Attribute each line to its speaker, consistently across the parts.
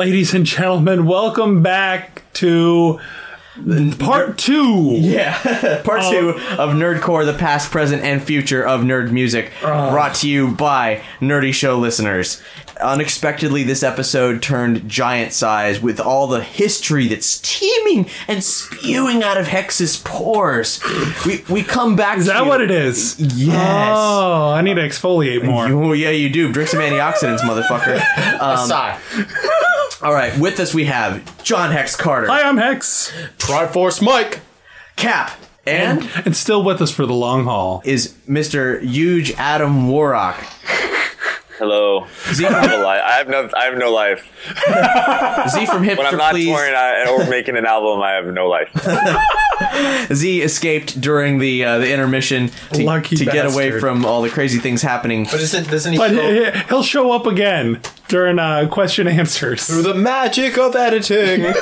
Speaker 1: Ladies and gentlemen, welcome back to part two.
Speaker 2: Yeah, part
Speaker 1: Oh.
Speaker 2: two of Nerdcore, the past, present, and future of nerd music,
Speaker 1: Oh.
Speaker 2: brought to you by Nerdy Show listeners. Unexpectedly, this episode turned giant size with all the history that's teeming and spewing out of Hex's pores. We we come back.
Speaker 1: Is
Speaker 2: to
Speaker 1: that
Speaker 2: you-
Speaker 1: what it is?
Speaker 2: Yes.
Speaker 1: Oh, I need to exfoliate more.
Speaker 2: Oh yeah, you do. Drink some antioxidants, motherfucker. Um,
Speaker 3: Sigh.
Speaker 2: All right, with us we have John Hex Carter,
Speaker 1: Hi, I'm Hex.
Speaker 3: Triforce Mike.
Speaker 2: Cap, and
Speaker 1: And still with us for the long haul.
Speaker 2: is Mr. Huge Adam Warrock.
Speaker 4: Hello.
Speaker 2: Z
Speaker 4: I have,
Speaker 2: from,
Speaker 4: a li- I have no. I have no life.
Speaker 2: Z from Hipster
Speaker 4: When I'm not
Speaker 2: Please.
Speaker 4: touring uh, or making an album, I have no life.
Speaker 2: Z escaped during the uh, the intermission to,
Speaker 1: Lucky
Speaker 2: to get away
Speaker 1: bastard.
Speaker 2: from all the crazy things happening.
Speaker 3: But isn't doesn't he
Speaker 1: But he- he'll show up again during uh, question answers.
Speaker 3: through the magic of editing?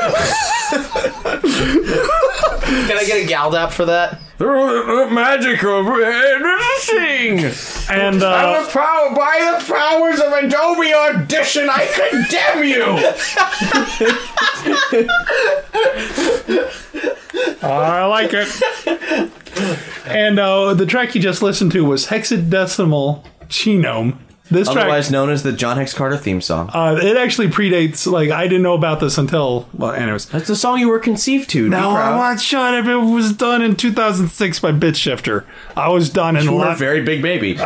Speaker 3: Can I get a Galdap for that?
Speaker 2: Through the magic of editing.
Speaker 1: And uh,
Speaker 2: the power by the powers of Adobe Audition, I condemn you.
Speaker 1: I like it. And uh, the track you just listened to was Hexadecimal Genome. This track,
Speaker 2: Otherwise known as the John Hex Carter theme song.
Speaker 1: uh, it actually predates. Like I didn't know about this until. Well, anyways.
Speaker 2: That's the song you were conceived to. Be
Speaker 1: No. I'm not shut up. It was done in 2006 by Bit Shifter. I was done in a
Speaker 2: You were a very big baby.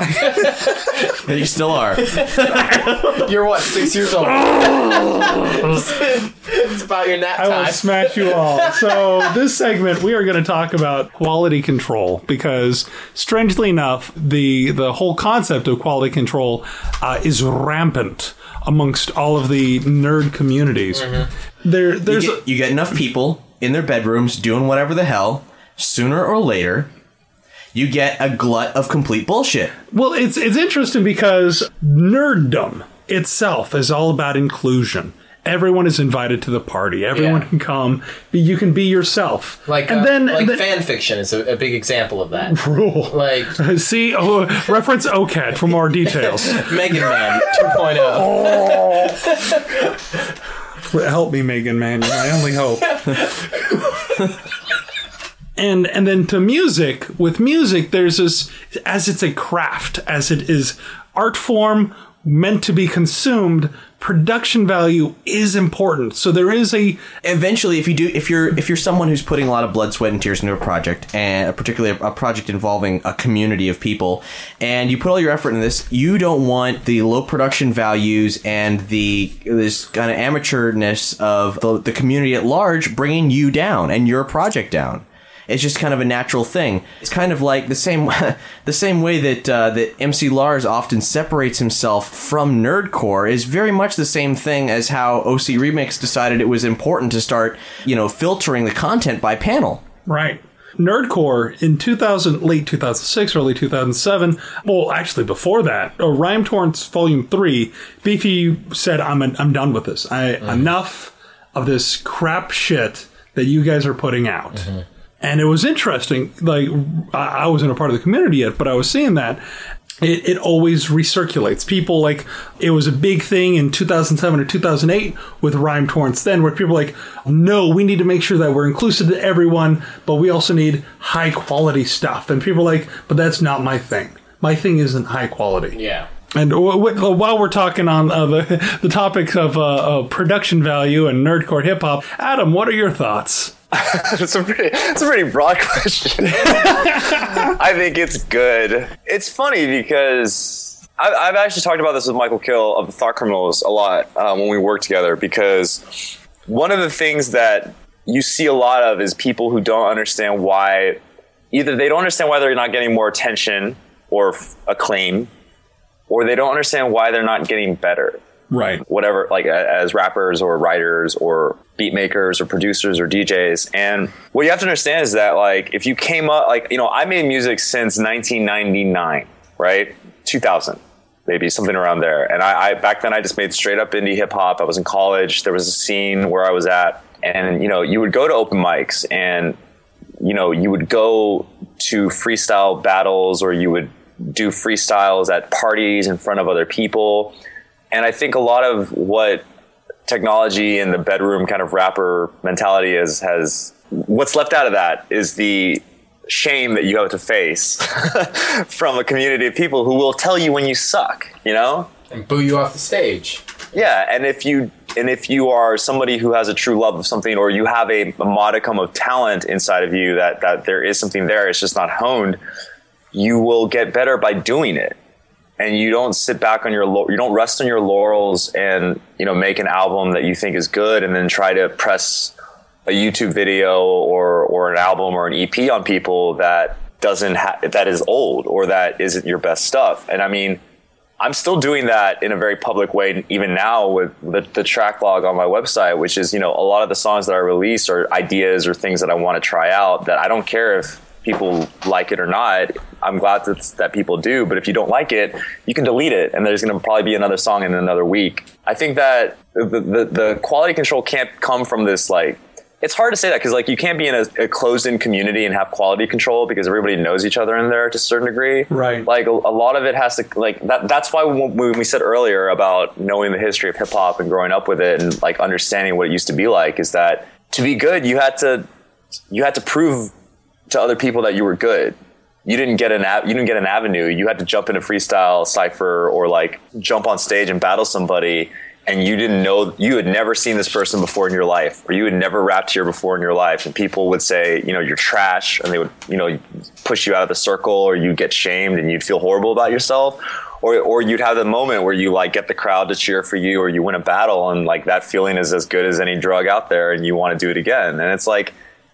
Speaker 2: you still are.
Speaker 3: You're what, six years old? it's about your nap
Speaker 1: I will smash you all. So, this segment, we are going to talk about quality control because, strangely enough, the the whole concept of quality control uh, is rampant amongst all of the nerd communities. There,
Speaker 2: You
Speaker 1: there's
Speaker 2: get, you get enough people in their bedrooms doing whatever the hell. Sooner or later, you get a glut of complete bullshit.
Speaker 1: well, it's it's interesting because nerddom itself is all about inclusion. Everyone is invited to the party. Everyone
Speaker 3: Yeah.
Speaker 1: can come. You can be yourself.
Speaker 3: Like,
Speaker 1: and
Speaker 3: uh,
Speaker 1: then,
Speaker 3: like
Speaker 1: then
Speaker 3: fan fiction is a, a big example of that.
Speaker 1: rule.
Speaker 3: Like
Speaker 1: See, oh, reference OCAD for more details.
Speaker 3: Megan Man 2.0. oh.
Speaker 1: Help me, Megan, man. My only hope. and and then to music. With music, there's this as it's a craft, as it is art form meant to be consumed. Production value is important. So there is a
Speaker 2: Eventually, if you do, if you're if you're someone who's putting a lot of blood, sweat, and tears into a project, and particularly a project involving a community of people, and you put all your effort in this, you don't want the low production values and the this kind of amateurness of the, the community at large bringing you down and your project down. It's just kind of a natural thing. It's kind of like the same, the same way that uh, that MC Lars often separates himself from nerdcore is very much the same thing as how OC Remix decided it was important to start, you know, filtering the content by panel.
Speaker 1: Right. Nerdcore in 2000, late 2006, early 2007. Well, actually, before that, uh, Rhyme Torrents Volume 3, Beefy said, I'm, I'm done with this. I, Enough of this crap shit that you guys are putting out. And it was interesting. Like, I, wasn't a part of the community yet, but I was seeing that. It, it always recirculates. People like it was a big thing in 2007 or 2008 with Rhyme Torrents then, where people like, no, we need to make sure that we're inclusive to everyone, but we also need high quality stuff. And people like, but that's not my thing. My thing isn't high quality.
Speaker 3: Yeah.
Speaker 1: And w- w- while we're talking on uh, the, the topics of uh, uh, production value and nerdcore hip hop, Adam, what are your thoughts?
Speaker 4: it's a pretty, it's a pretty broad question. I think it's good. It's funny because I've, I've actually talked about this with Mikal kHill of the Thought Criminals a lot uh, when we work together because one of the things that you see a lot of is people who don't understand why either they don't understand why they're not getting more attention or acclaim or they don't understand why they're not getting better
Speaker 1: Right.
Speaker 4: whatever, like as rappers or writers or beat makers or producers or DJs. And what you have to understand is that, like, if you came up, like, you know, I made music since 1999, right? 2000, maybe something around there. And I, I back then I just made straight up indie hip hop. I was in college. There was a scene where I was at, and you know, you would go to open mics and you know, you would go to freestyle battles or you would do freestyles at parties in front of other people. And I think a lot of what technology and the bedroom kind of rapper mentality is has what's left out of that is the shame that you have to face from a community of people who will tell you when you suck, you know?
Speaker 3: And boo you off the stage.
Speaker 4: Yeah, and if you and if you are somebody who has a true love of something, or you have a, a modicum of talent inside of you that that there is something there, it's just not honed. You will get better by doing it, and you don't sit back on your you don't rest on your laurels and you know make an album that you think is good, and then try to press a YouTube video or or an album or an EP on people that doesn't ha- that is old or that isn't your best stuff. And I mean. I'm still doing that in a very public way, even now with the, the track log on my website, which is, you know, a lot of the songs that I release are ideas or things that I want to try out that I don't care if people like it or not. I'm glad that, that people do, but if you don't like it, you can delete it and there's going to probably be another song in another week. I think that the, the, the quality control can't come from this like it's hard to say that because like you can't be in a, a closed-in community and have quality control because everybody knows each other in there to a certain degree.
Speaker 1: Right.
Speaker 4: Like a, a lot of it has to like that. That's why when, we said earlier about knowing the history of hip hop and growing up with it and like understanding what it used to be like is that to be good you had to you had to prove to other people that you were good. You didn't get an av- you didn't get an avenue. You had to jump in a freestyle cipher or like jump on stage and battle somebody and you didn't know you had never seen this person before in your life or you had never rapped here before in your life and people would say you know you're trash and they would you know push you out of the circle or you'd get shamed and you'd feel horrible about yourself or or you'd have the moment where you like get the crowd to cheer for you or you win a battle and like that feeling is as good as any drug out there and you want to do it again and it's like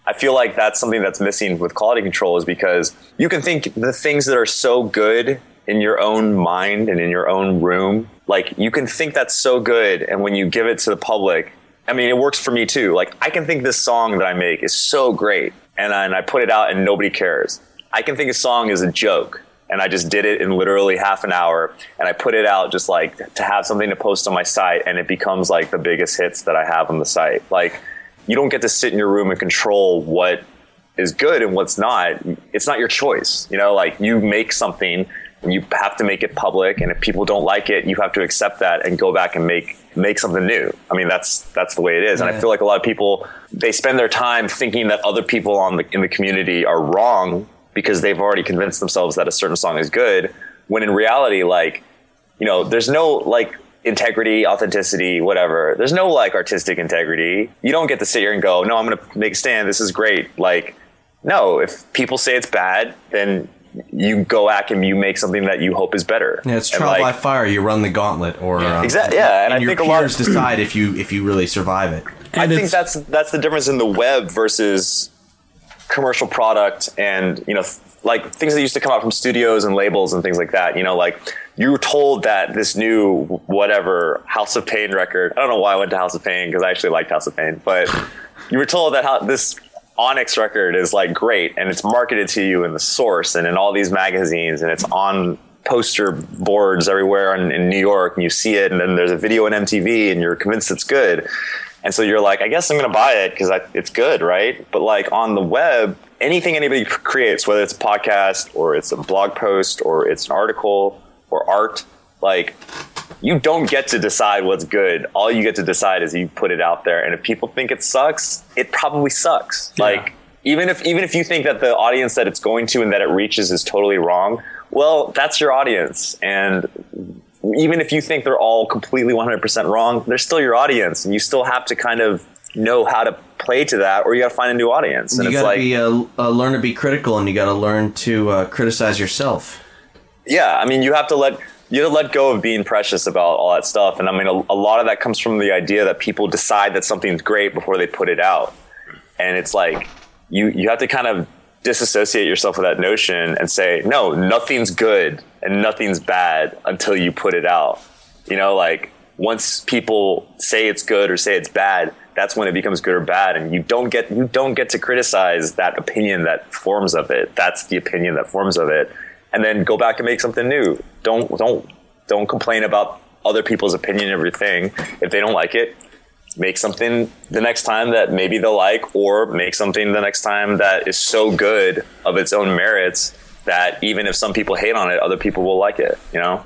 Speaker 4: I feel like that's something that's missing with quality control is because you can think the things that are so good in your own mind and in your own room. Like you can think that's so good, and when you give it to the public, I mean, it works for me too. Like I can think this song that I make is so great, and I, and I put it out, and nobody cares. I can think a song is a joke, and I just did it in literally half an hour, and I put it out just like to have something to post on my site, and it becomes like the biggest hits that I have on the site. Like you don't get to sit in your room and control what is good and what's not. It's not your choice. You know, like you make something and you have to make it public and if people don't like it you have to accept that and go back and make make something new i mean that's that's the way it is and i feel like a lot of people they spend their time thinking that other people on the in the community are wrong because they've already convinced themselves that a certain song is good when in reality like you know there's no like integrity authenticity whatever there's no like artistic integrity you don't get to sit here and go no i'm gonna make a stand this is great like no if people say it's bad then you go back and you make something that you hope is better.
Speaker 2: Yeah, it's
Speaker 4: And,
Speaker 2: trial by fire. You run the gauntlet, or uh,
Speaker 4: Exactly. Yeah, and, I
Speaker 2: your
Speaker 4: think a lot.
Speaker 2: peers decide if you if you really survive it.
Speaker 4: I think that's that's the difference in the web versus commercial product and you know th- like things that used to come out from studios and labels and things like that you know like you were told that this new whatever house of pain record i don't know why i went to house of pain because i actually liked house of pain but you were told that how this onyx record is like great and it's marketed to you in the source and in all these magazines and it's on poster boards everywhere in, in new york and you see it and then there's a video on mtv and you're convinced it's good and so you're like, I guess I'm going to buy it because it's good, right? But like on the web, anything anybody creates, whether it's a podcast or it's a blog post or it's an article or art, like you don't get to decide what's good. All you get to decide is you put it out there. And if people think it sucks, it probably sucks. Like even if even if you think that the audience that it's going to and that it reaches is totally wrong, well, that's your audience. And even if you think they're all completely 100% wrong, they're still your audience, and you still have to kind of know how to play to that, or you got to find a new audience. And
Speaker 2: you got to
Speaker 4: like,
Speaker 2: be uh, uh, learn to be critical, and you got to learn to uh, criticize yourself.
Speaker 4: yeah, I mean, you have to let you have to let go of being precious about all that stuff, and I mean, a, a lot of that comes from the idea that people decide that something's great before they put it out, and it's like you you have to kind of disassociate yourself with that notion and say, no, nothing's good and nothing's bad until you put it out. You know, like once people say it's good or say it's bad, that's when it becomes good or bad, and you don't get you don't get to criticize that opinion that forms of it. That's the opinion that forms of it, and then go back and make something new. Don't don't don't complain about other people's opinion and everything. If they don't like it, make something the next time that maybe they'll like, or make something the next time that is so good of its own merits that even if some people hate on it, other people will like it. You know.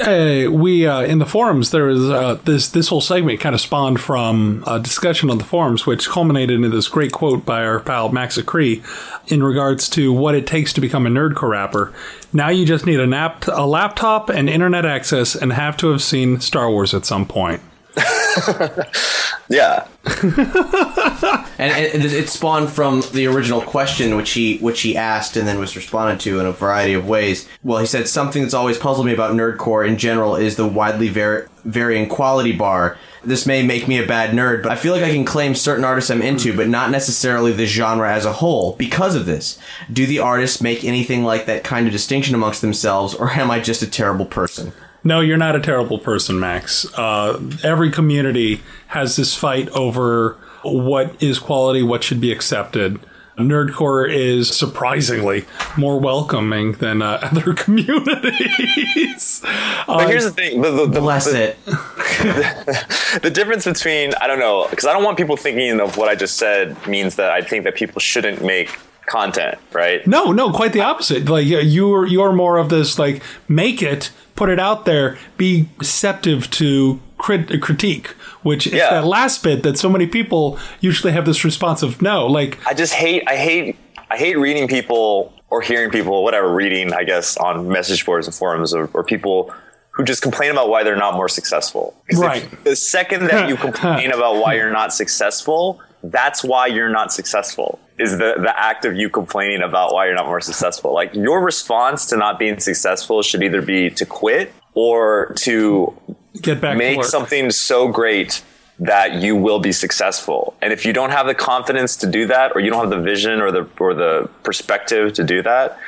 Speaker 1: Uh, we uh, in the forums there was uh, this this whole segment kind of spawned from a discussion on the forums, which culminated in this great quote by our pal Max Acree in regards to what it takes to become a nerdcore rapper. Now you just need a, nap- a laptop and internet access, and have to have seen Star Wars at some point.
Speaker 4: Yeah.
Speaker 2: And, it spawned from the original question, which he which he asked and then was responded to in a variety of ways. Well, he said something that's always puzzled me about nerdcore in general is the widely var- varying quality bar. This may make me a bad nerd, but I feel like I can claim certain artists I'm into, but not necessarily the genre as a whole because of this. Do the artists make anything like that kind of distinction amongst themselves, or am I just a terrible person?
Speaker 1: No, you're not a terrible person, Max. Uh, every community has this fight over what is quality, what should be accepted. Nerdcore is surprisingly more welcoming than uh, other communities.
Speaker 4: But here's the thing: the, the, the,
Speaker 2: Bless
Speaker 4: the,
Speaker 2: it.
Speaker 4: the difference between I don't know because I don't want people thinking of what I just said means that I think that people shouldn't make content, right?
Speaker 1: No, no, quite the opposite. Like uh, you're you're more of this like make it, put it out there, be receptive to crit- critique, which is
Speaker 4: Yeah.
Speaker 1: that last bit that so many people usually have this response of no. Like
Speaker 4: I just hate I hate I hate reading people or hearing people whatever reading I guess on message boards and forums or, or people who just complain about why they're not more successful. if-
Speaker 1: Right.
Speaker 4: the second that you complain about why you're not successful, that's why you're not successful. Is the the act of you complaining about why you're not more successful. Like your response to not being successful should either be to quit or to
Speaker 1: get back to
Speaker 4: make something so great that you will be successful. And if you don't have the confidence to do that, or you don't have the vision or the or the perspective to do that,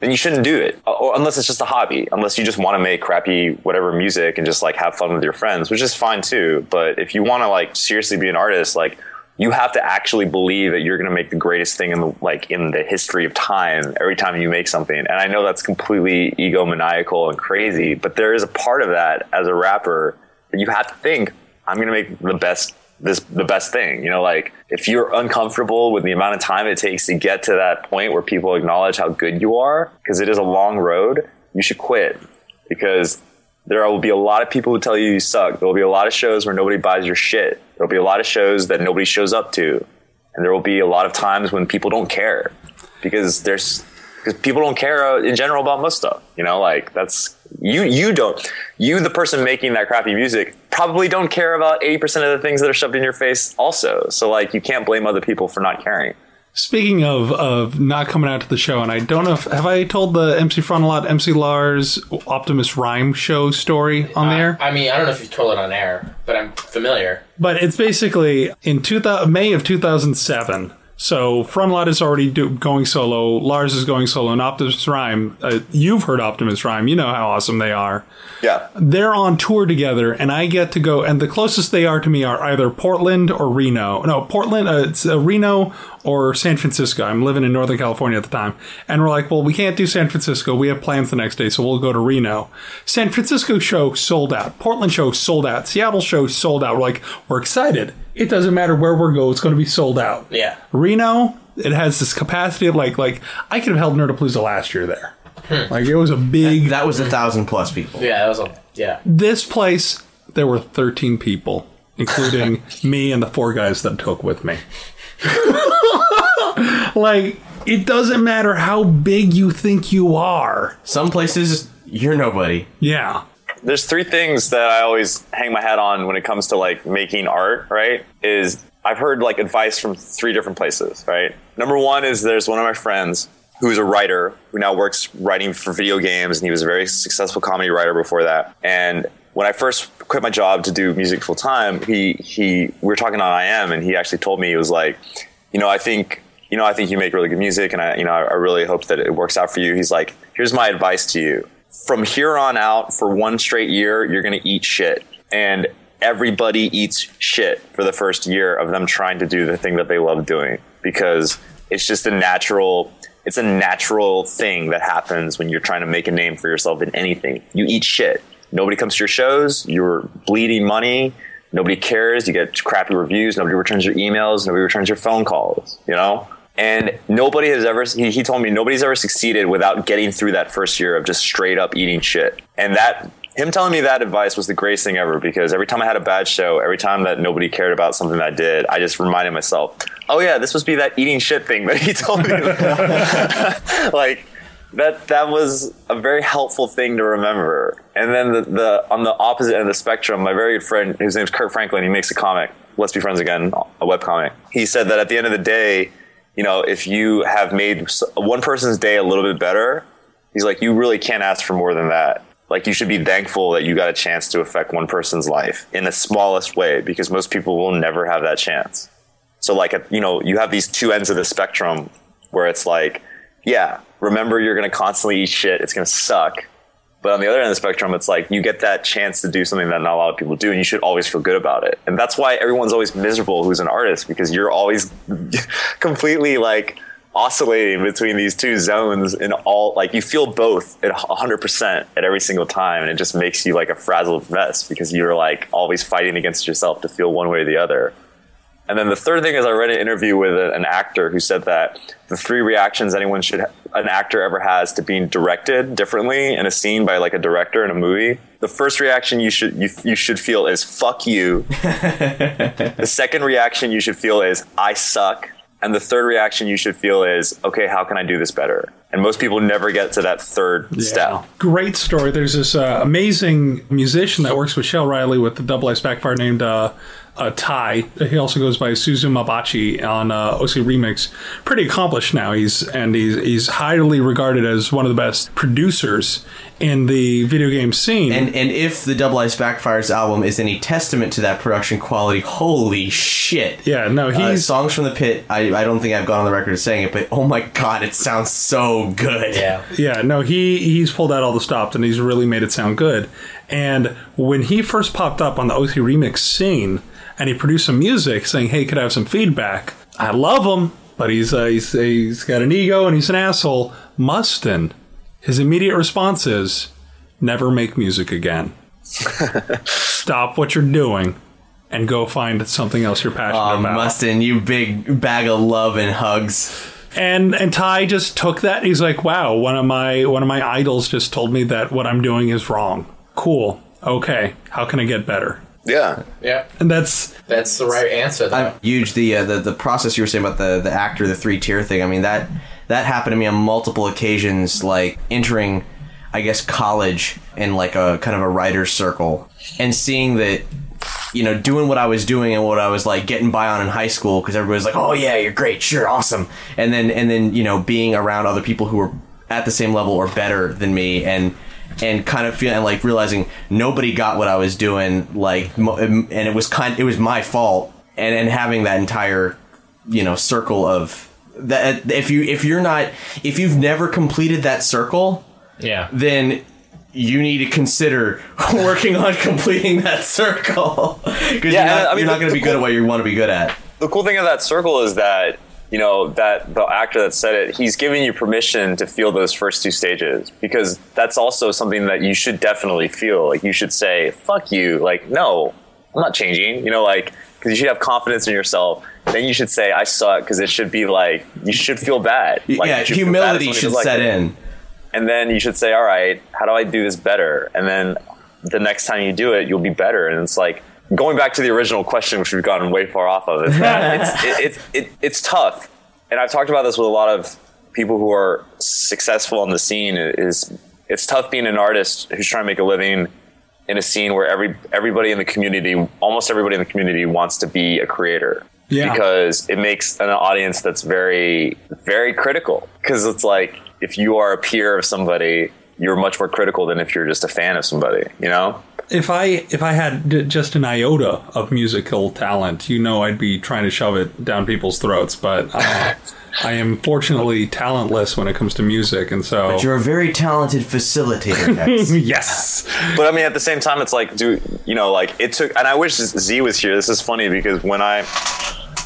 Speaker 4: then you shouldn't do it. Uh, Or unless it's just a hobby, unless you just want to make crappy whatever music and just like have fun with your friends, which is fine too. But if you want to like seriously be an artist, like you have to actually believe that you're going to make the greatest thing in the like in the history of time every time you make something. And I know that's completely egomaniacal and crazy, but there is a part of that as a rapper that you have to think I'm going to make the best this the best thing. You know, like if you're uncomfortable with the amount of time it takes to get to that point where people acknowledge how good you are, because it is a long road, you should quit because there will be a lot of people who tell you you suck. There will be a lot of shows where nobody buys your shit. There will be a lot of shows that nobody shows up to, and there will be a lot of times when people don't care because there's because people don't care uh, in general about most stuff. You know, like that's you. You don't. You, the person making that crappy music, probably don't care about eighty percent of the things that are shoved in your face. Also, so like you can't blame other people for not caring.
Speaker 1: Speaking of of not coming out to the show, and I don't know if have I told the MC Frontalot MC Lars Optimus Rhyme show story on there.
Speaker 3: I mean, I don't know if you've told it on air, but I'm familiar.
Speaker 1: But it's basically in 2000, May of 2007. So Frontalot is already do, going solo. Lars is going solo, and Optimus Rhyme. Uh, you've heard Optimus Rhyme. You know how awesome they are.
Speaker 4: Yeah.
Speaker 1: They're on tour together, and I get to go. And the closest they are to me are either Portland or Reno. No, Portland. Uh, it's uh, Reno or San Francisco. I'm living in Northern California at the time, and we're like, well, we can't do San Francisco. We have plans the next day, so we'll go to Reno. San Francisco show sold out. Portland show sold out. Seattle show sold out. We're like, we're excited. It doesn't matter where we go; it's going to be sold out.
Speaker 3: Yeah.
Speaker 1: Reno, it has this capacity of like like I could have held Nerdapalooza last year there. Hmm. Like it was a big.
Speaker 2: That was a thousand plus people.
Speaker 3: Yeah, that was a yeah.
Speaker 1: this place there were 13 people including me and the four guys that took with me like it doesn't matter how big you think you are
Speaker 2: Some places you're nobody.
Speaker 1: yeah
Speaker 4: there's three things that I always hang my hat on when it comes to like making art, right? Is I've heard like advice from three different places, right? Number one is there's one of my friends who's a writer who now works writing for video games and he was a very successful comedy writer before that. And when I first quit my job to do music full time, he he we were talking on IM and he actually told me he was like, you know, I think you know, I think you make really good music and I you know, I, I really hope that it works out for you. He's like, here's my advice to you. From here on out for one straight year you're to eat shit. And everybody eats shit for the first year of them trying to do the thing that they love doing because it's just a natural it's a natural thing that happens when you're trying to make a name for yourself in anything. You eat shit nobody comes to your shows. You're bleeding money. Nobody cares. You get crappy reviews. Nobody returns your emails. Nobody returns your phone calls you know? And nobody has ever, he, he told me nobody's ever succeeded without getting through that first year of just straight up eating shit. And that, him telling me that advice was the greatest thing ever because every time I had a bad show, every time that nobody cared about something I did, I just reminded myself, oh yeah, this must be that eating shit thing that he told me. like, that that was a very helpful thing to remember. And then the, the on the opposite end of the spectrum, my very good friend, his name's Curt Franklin, he makes a comic. Let's be friends again, a web comic. He said that at the end of the day, you know, if you have made one person's day a little bit better, he's like, you really can't ask for more than that. Like, you should be thankful that you got a chance to affect one person's life in the smallest way because most people will never have that chance. So, like, you know, you have these two ends of the spectrum where it's like, yeah, remember you're going to constantly eat shit. It's going to suck. But on the other end of the spectrum, it's like you get that chance to do something that not a lot of people do, and you should always feel good about it. And that's why everyone's always miserable who's an artist because you're always completely like oscillating between these two zones and all like you feel both at 100% at every single time and it just makes you like a frazzled mess because you're like always fighting against yourself to feel one way or the other and then the third thing is I read an interview with a, an actor who said that the three reactions anyone should an actor ever has to being directed differently in a scene by like a director in a movie. The first reaction you should you, you should feel is fuck you. the second reaction you should feel is I suck. And the third reaction you should feel is okay, how can I do this better? And most people never get to that third step.
Speaker 1: Great story. There's this uh, amazing musician that works with Shael Riley with the Double Ice Backfire named uh, uh, Ty. He also goes by Suzumebachi on uh, OC Remix. Pretty accomplished now. He's and he's he's highly regarded as one of the best producers in the video game scene.
Speaker 2: And and if the Double Ice Backfires album is any testament to that production quality, holy shit!
Speaker 1: yeah, no,
Speaker 2: Uh,
Speaker 1: he's
Speaker 2: songs from the pit. I, I don't think I've gone on the record of saying it, but oh my god, it sounds so good.
Speaker 3: Yeah.
Speaker 1: Yeah, no, he he's pulled out all the stops and he's really made it sound good. And when he first popped up on the OC remix scene and he produced some music saying, "Hey, could I have some feedback?" I love him, but he's uh, he's he's got an ego and he's an asshole. Mustin, his immediate response is, "Never make music again. Stop what you're doing." And go find something else you're passionate
Speaker 2: Um,
Speaker 1: about.
Speaker 2: Mustin, you big bag of love and hugs.
Speaker 1: and and Ty just took that. He's like, "Wow, one of my one of my idols just told me that what I'm doing is wrong. Cool. Okay, how can I get better?"
Speaker 4: Yeah.
Speaker 3: Yeah.
Speaker 1: And that's
Speaker 3: That's the right answer, though.
Speaker 2: I'm huge. The, uh, the the process you were saying about the the actor, the three tier thing. I mean that that happened to me on multiple occasions. Like entering, I guess, college in like a kind of a writer's circle, and seeing that. You know, doing what I was doing and what I was like getting by on in high school because everybody was like, "Oh yeah, you're great, sure, awesome," and then and then you know being around other people who were at the same level or better than me, and and kind of feeling like realizing nobody got what I was doing, like, and it was kind, it was my fault, and and having that entire, you know, circle of that. If you if you're not if you've never completed that circle,
Speaker 3: yeah.
Speaker 2: then you need to consider working on completing that circle because
Speaker 4: Yeah,
Speaker 2: you're not,
Speaker 4: I mean,
Speaker 2: you're not going to be
Speaker 4: the
Speaker 2: good at what you want to be good at.
Speaker 4: the cool thing of that circle is that you know that the actor that said it he's giving you permission to feel those first two stages because that's also something that you should definitely feel. Like you should say fuck you. Like no i'm not changing. You know like because you should have confidence in yourself. Then you should say i suck because it should be like you should feel bad. Like,
Speaker 2: yeah,
Speaker 4: should feel bad
Speaker 2: humility should
Speaker 4: like
Speaker 2: set
Speaker 4: it.
Speaker 2: in.
Speaker 4: and then you should say all right how do i do this better? And then the next time you do it you'll be better. And it's like going back to the original question which we've gotten way far off of is that it's, it, it's it, it's tough. And i've talked about this with a lot of people who are successful in the scene is it's tough being an artist who's trying to make a living in a scene where every everybody in the community almost everybody in the community wants to be a creator.
Speaker 1: Yeah.
Speaker 4: because it makes an audience that's very very critical. Because it's like if you are a peer of somebody you're much more critical than if you're just a fan of somebody you know
Speaker 1: if I if I had d- just an iota of musical talent, you know, I'd be trying to shove it down people's throats. But uh, I am fortunately talentless when it comes to music, and so
Speaker 2: But you're a very talented facilitator,
Speaker 1: yes,
Speaker 4: but I mean, at the same time, it's like, do you know, like it took, and I wish Z was here. This is funny because when I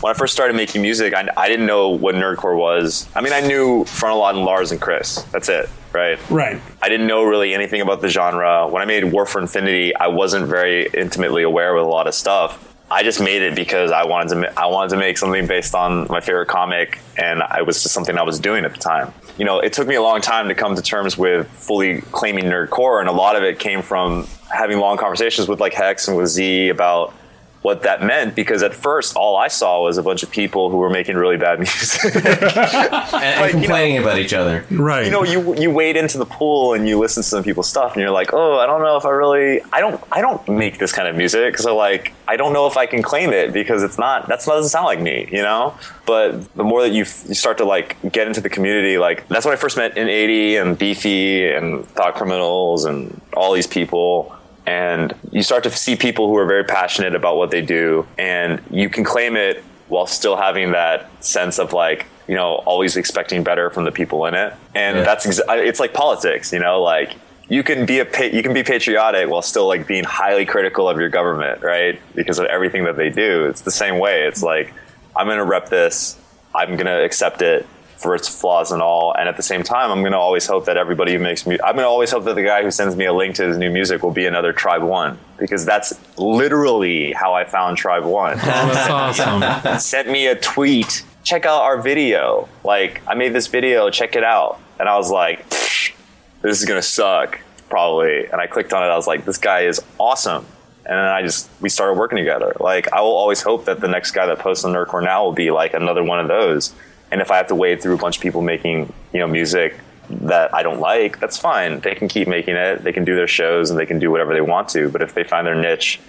Speaker 4: when I first started making music, I, I didn't know what nerdcore was. I mean, I knew Frontalot and Lars and Chris. That's it, right?
Speaker 1: right.
Speaker 4: I didn't know really anything about the genre. When I made War for Infinity, I wasn't very intimately aware with a lot of stuff. I just made it because I wanted to. I wanted to make something based on my favorite comic, and it was just something I was doing at the time. You know, it took me a long time to come to terms with fully claiming nerdcore, and a lot of it came from having long conversations with like Hex and with Z about what that meant. Because at first, all I saw was a bunch of people who were making really bad music.
Speaker 2: and, and
Speaker 4: Like, you know-
Speaker 2: complaining about each other.
Speaker 1: Right.
Speaker 4: you know you you wade into the pool and you listen to some people's stuff and you're like oh i don't know if i really i don't i don't make this kind of music so like i don't know if i can claim it because it's not that's not doesn't sound like me you know but the more that you, f- you start to like get into the community like that's when i first met in 80 and beefy and thought criminals and all these people and you start to see people who are very passionate about what they do and you can claim it while still having that sense of like you know always expecting better from the people in it and
Speaker 2: Yeah.
Speaker 4: that's exa- it's like politics you know like you can be a pa- you can be patriotic while still like being highly critical of your government, right? Because of everything that they do. It's the same way. It's like I'm going to rep this. I'm going to accept it for its flaws and all. And at the same time, I'm going to always hope that everybody who makes me, I'm going to always hope that the guy who sends me a link to his new music will be another Tribe One because that's literally how I found Tribe One.
Speaker 1: Oh, that's awesome.
Speaker 4: sent me a tweet. Check out our video. Like, I made this video. Check it out. And I was like, this is gonna suck probably. And I clicked on it. I was like, this guy is awesome. And then I just we started working together. Like, I will always hope that the next guy that posts on Nerdcore now will be like another one of those. And if I have to wade through a bunch of people making you know music that I don't like, that's fine. They can keep making it. They can do their shows and they can do whatever they want to. But if they find their niche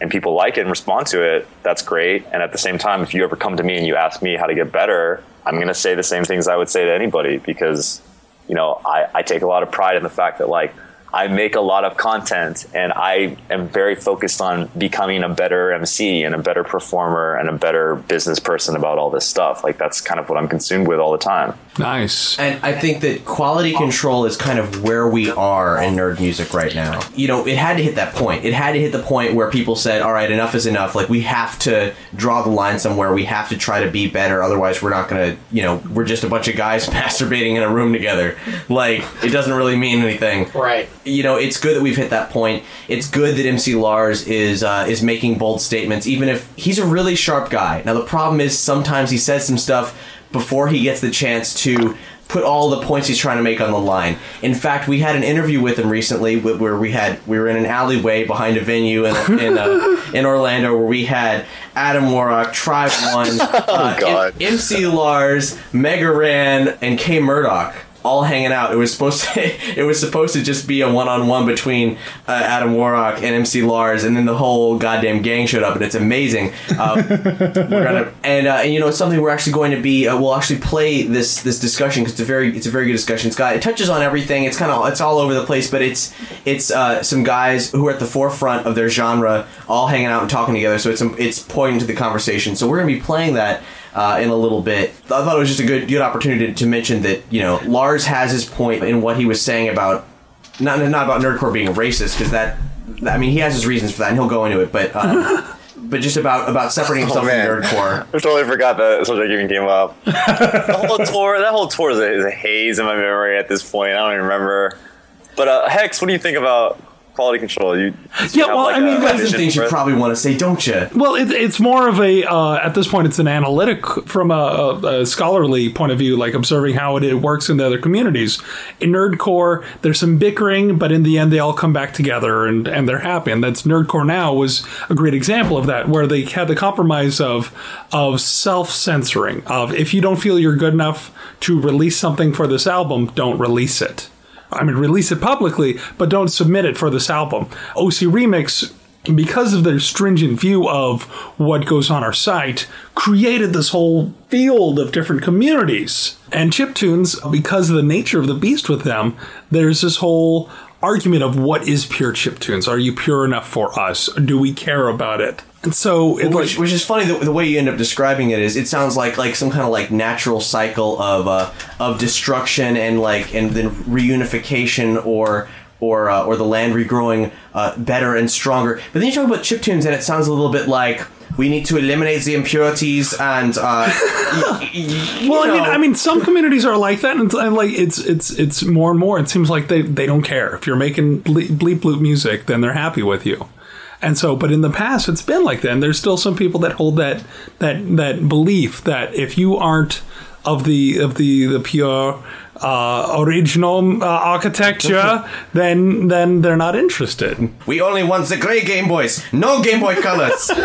Speaker 4: and people like it and respond to it, that's great. And at the same time, if you ever come to me and you ask me how to get better, I'm going to say the same things I would say to anybody because, you know, I, I take a lot of pride in the fact that, like, I make a lot of content and I am very focused on becoming a better MC and a better performer and a better business person about all this stuff. Like, that's kind of what I'm consumed with all the time.
Speaker 1: Nice.
Speaker 2: And I think that quality control is kind of where we are in nerd music right now. You know, it had to hit that point. It had to hit the point where people said, all right, enough is enough. Like, we have to draw the line somewhere. We have to try to be better. Otherwise, we're not going to, you know, we're just a bunch of guys masturbating in a room together. Like, it doesn't really mean anything
Speaker 3: Right.
Speaker 2: you know, it's good that we've hit that point. It's good that MC Lars is uh, is making bold statements, even if he's a really sharp guy. Now the problem is sometimes he says some stuff before he gets the chance to put all the points he's trying to make on the line. In fact, we had an interview with him recently where we had we were in an alleyway behind a venue in in, uh, in Orlando where we had Adam Warrock, Tribe One, uh,
Speaker 4: God.
Speaker 2: M- MC Lars, Mega Ran, and K-Murdock all hanging out. It was supposed to it was supposed to just be a one on one between uh, Adam Warrock and MC Lars, and then the whole goddamn gang showed up, and it's amazing. Uh, we're gonna and, uh, and you know it's something we're actually going to be. Uh, we'll actually play this this discussion because it's a very it's a very good discussion. It's got it touches on everything. It's kind of it's all over the place, but it's it's uh, some guys who are at the forefront of their genre all hanging out and talking together. So it's it's pointing to the conversation. So we're gonna be playing that uh, in a little bit. I thought it was just a good good opportunity to, to mention that you know Lars has his point in what he was saying about not not about nerdcore being racist because that I mean he has his reasons for that and he'll go into it, but. Um, But just about about separating himself
Speaker 4: man.
Speaker 2: from nerdcore.
Speaker 4: I totally forgot that subject even came up. the whole tour, that whole tour is a, is a haze in my memory at this point. I don't even remember. But uh, Hex, what do you think about quality control? You, you
Speaker 1: Yeah,
Speaker 4: have,
Speaker 1: well, I mean,
Speaker 4: a
Speaker 1: you guys
Speaker 2: That's the things you probably want to say, don't you?
Speaker 1: Well, it, it's more of a uh, at this point, it's an analytic from a, a, a scholarly point of view, like observing how it, it works in the other communities. In Nerdcore, there's some bickering, but in the end, they all come back together and and they're happy. And that's Nerdcore now was a great example of that, where they had the compromise of of self censoring. Of if you don't feel you're good enough to release something for this album, don't release it. I mean, release it publicly, but don't submit it for this album. OC Remix, because of their stringent view of what goes on our site, created this whole field of different communities. And chiptunes, because of the nature of the beast with them, there's this whole argument of what is pure chiptunes? Are you pure enough for us? Do we care about it? And so, it,
Speaker 2: Which,
Speaker 1: like,
Speaker 2: which is funny the, the way you end up describing it is it sounds like like some kind of like natural cycle of uh, of destruction and like and then reunification or or uh, or the land regrowing uh, better and stronger. But then you talk about chiptunes and it sounds a little bit like we need to eliminate the impurities and uh, y- y-
Speaker 1: Well, I mean. I mean, some communities are like that, and, it's- and like it's it's it's more and more. It seems like they they don't care if you're making ble- bleep bloop music, then they're happy with you. And so, but in the past, it's been like that. And there's still some people that hold that that that belief that if you aren't of the of the the pure uh, original uh, architecture, then then they're not interested.
Speaker 2: we only want the gray Game Boys, no Game Boy Colors.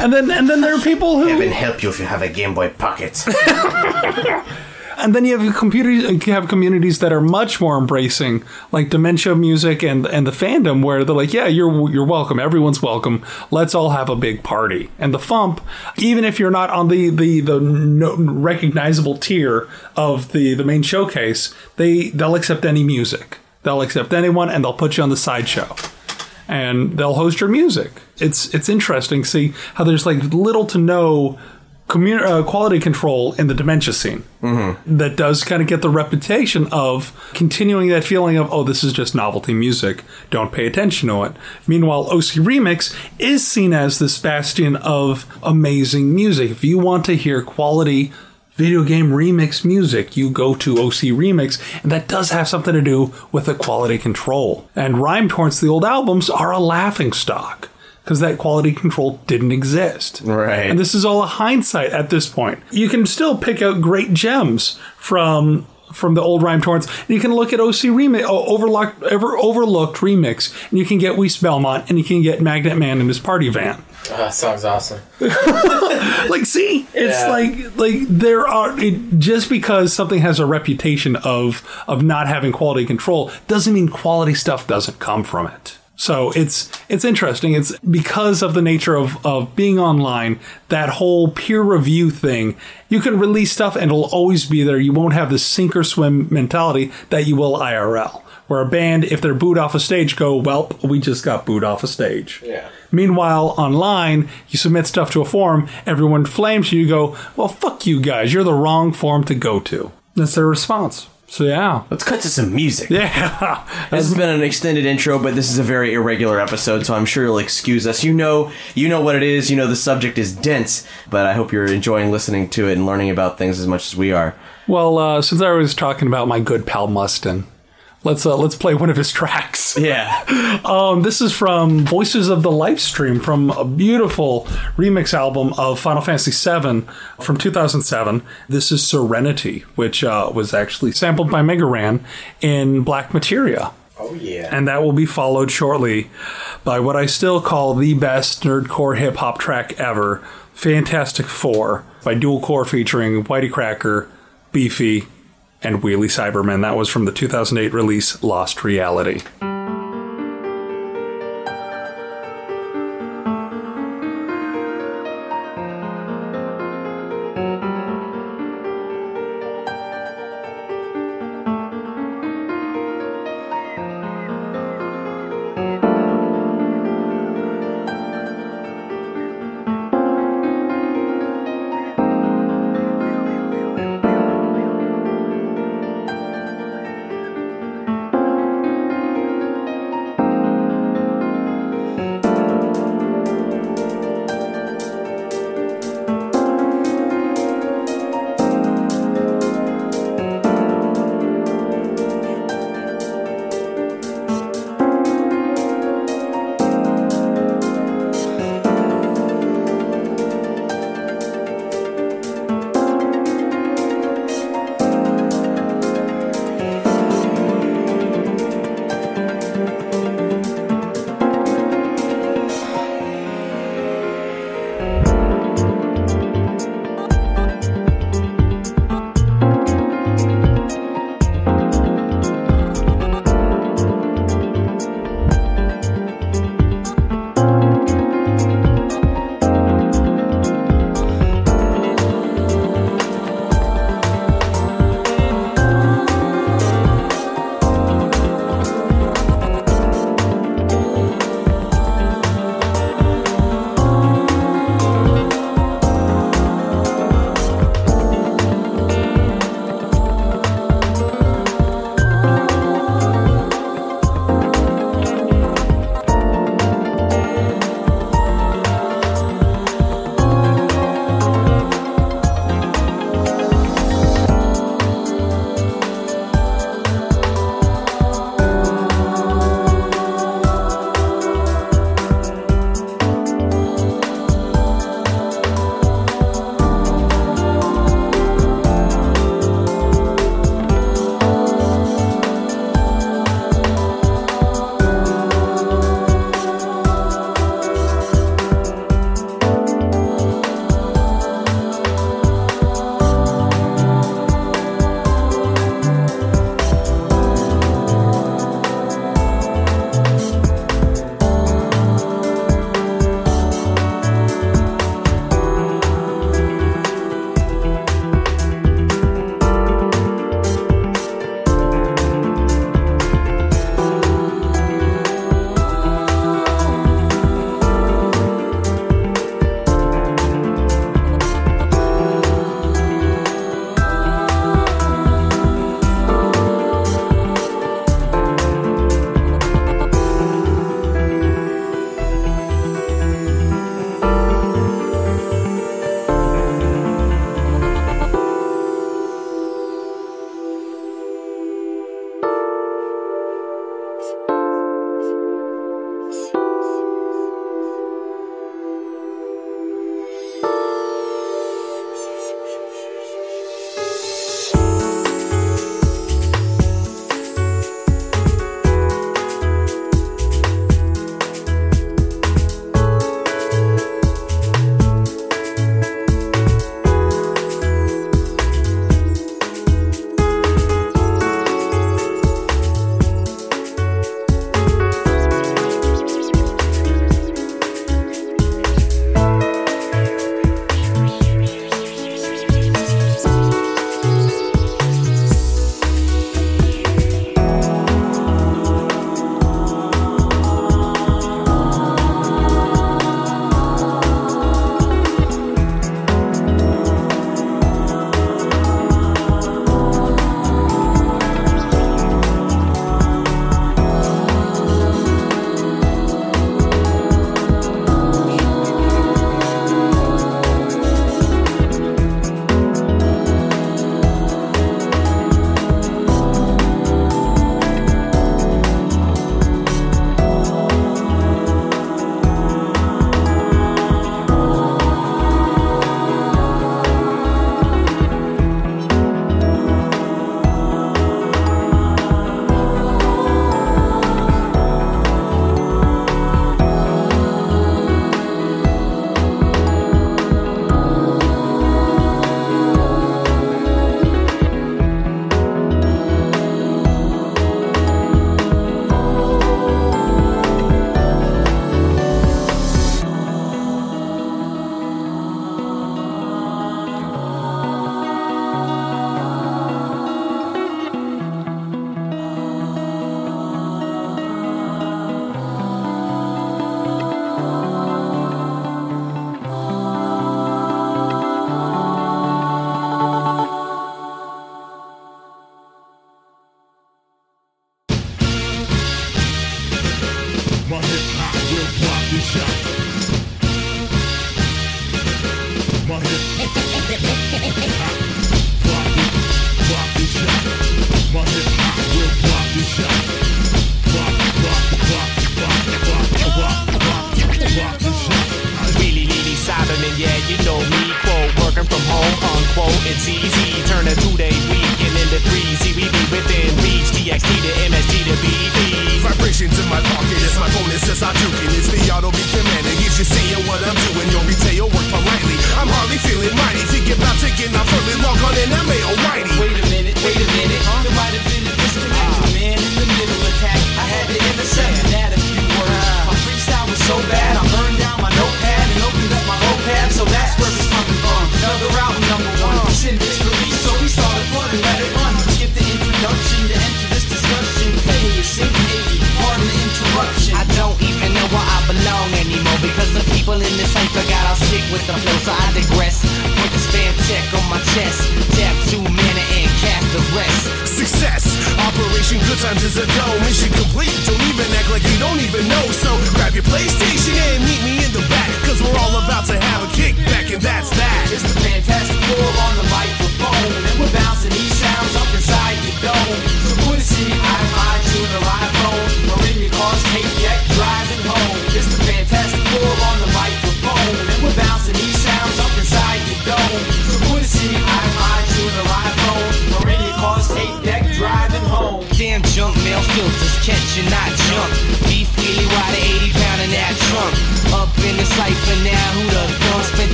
Speaker 1: And then and then there are people who
Speaker 2: Heaven help you if you have a Game Boy Pocket.
Speaker 1: And then you have computer, you have communities that are much more embracing, like dementia music and and the fandom, where they're like, yeah, you're you're welcome, everyone's welcome. Let's all have a big party. And the Fump, even if you're not on the the the no, recognizable tier of the the main showcase, they they'll accept any music. They'll accept anyone, and they'll put you on the sideshow and they'll host your music. It's it's interesting see how there's like little to no commu- uh, quality control in the dementia scene. That does kind of get the reputation of continuing that feeling of oh this is just novelty music. Don't pay attention to it. Meanwhile oc remix is seen as this bastion of amazing music. If you want to hear quality video game remix music you go to oc remix and that does have something to do with the quality control. And rhyme torrents the old albums are a laughing stock because that quality control didn't exist
Speaker 2: Right.
Speaker 1: and this is all a hindsight at this point. You can still pick out great gems from from the old rhyme torrents. And you can look at OC remix, oh, overlooked, ever overlooked remix, and you can get Weiss Belmont, and you can get Magnet Man in his party van.
Speaker 3: Oh, that song's awesome.
Speaker 1: Like, see, it's
Speaker 3: Yeah.
Speaker 1: like like there are it, just because something has a reputation of of not having quality control doesn't mean quality stuff doesn't come from it. So it's it's interesting. It's because of the nature of of being online, that whole peer review thing. You can release stuff and it'll always be there. You won't have the sink or swim mentality that you will IRL. Where a band, if they're booed off a stage, go, well, we just got booed off a stage.
Speaker 3: Yeah.
Speaker 1: Meanwhile, online, you submit stuff to a forum, everyone flames you, you go, well, fuck you guys, you're the wrong forum to go to. That's their response. So, yeah.
Speaker 2: Let's cut to some music.
Speaker 1: Yeah.
Speaker 2: This has been an extended intro, but this is a very irregular episode, so I'm sure you'll excuse us. You know, you know what it is. You know the subject is dense, but I hope you're enjoying listening to it and learning about things as much as we are.
Speaker 1: well, uh, since I was talking about my good pal Mustin, let's uh, let's play one of his tracks.
Speaker 2: Yeah,
Speaker 1: Um, this is from Voices of the Lifestream from a beautiful remix album of Final Fantasy VII from 2007. This is Serenity, which uh, was actually sampled by Mega Ran in Black Materia.
Speaker 3: Oh yeah.
Speaker 1: And that will be followed shortly by what I still call the best nerdcore hip hop track ever Fantastic Four by Dual Core featuring Whitey Cracker, Beefy, and Wheelie Cyberman. That was from the 2008 release Lost Reality.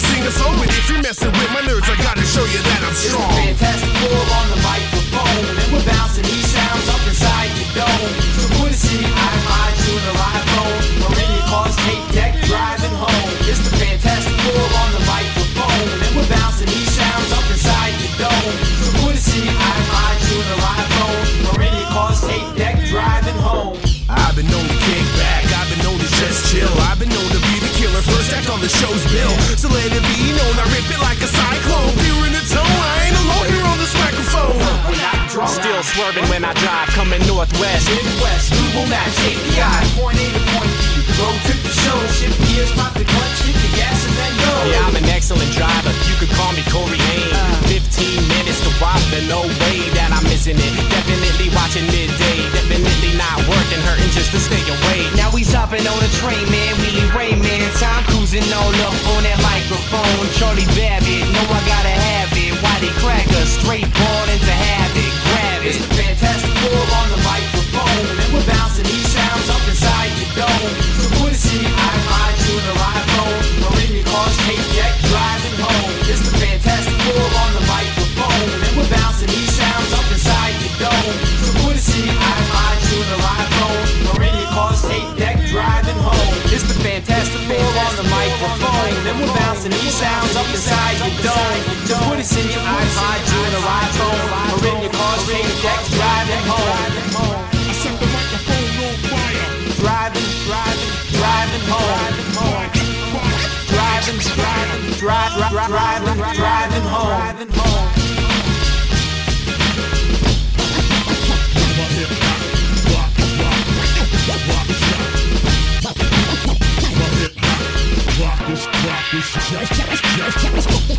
Speaker 5: Sing a song. But if you're messing with my nerds, I gotta show you that I'm strong.
Speaker 6: fantastic four on the the
Speaker 5: show's bill. So let it be known, I rip it like a cyclone. Fear in the tone, I ain't alone here on this microphone.
Speaker 6: We're not.
Speaker 7: Still swerving when I drive, coming northwest.
Speaker 6: Midwest, Google Maps, API, point A to point B. Road trip to show, shift gears, pop the clutch, hit the gas, and then go.
Speaker 7: Yeah, I'm an excellent driver. You could call me Corey Haim. 15 minutes to Whopper, no way that I'm missing it. Definitely watching midday. Definitely not working, hurting just to stay away.
Speaker 8: Now we hopping on a train, man, Wheelie Ray, man. Time cruising all up on that microphone. Charlie Babbitt, know I gotta have it. Whitey Cracker, straight born into habit. Grab
Speaker 6: It's the fantastic four on the microphone, and we're bouncing these sounds up inside your dome. So put us in your iPod, tune or iPhone, or in your car's tape deck, driving home. It's the fantastic four on the microphone, and we're bouncing these sounds up inside your dome. So put us in your iPod, tune or iPhone, or in your car's tape deck, driving home. It's the fantastic four on the microphone, and we're bouncing these sounds up inside your dome. So put us in your iPod, tune or iPhone, or in your car's tape deck, driving home. Driving, driving, drive, driving, driving home.
Speaker 5: Rock this, rock this, walk this, just, just, just,
Speaker 9: just.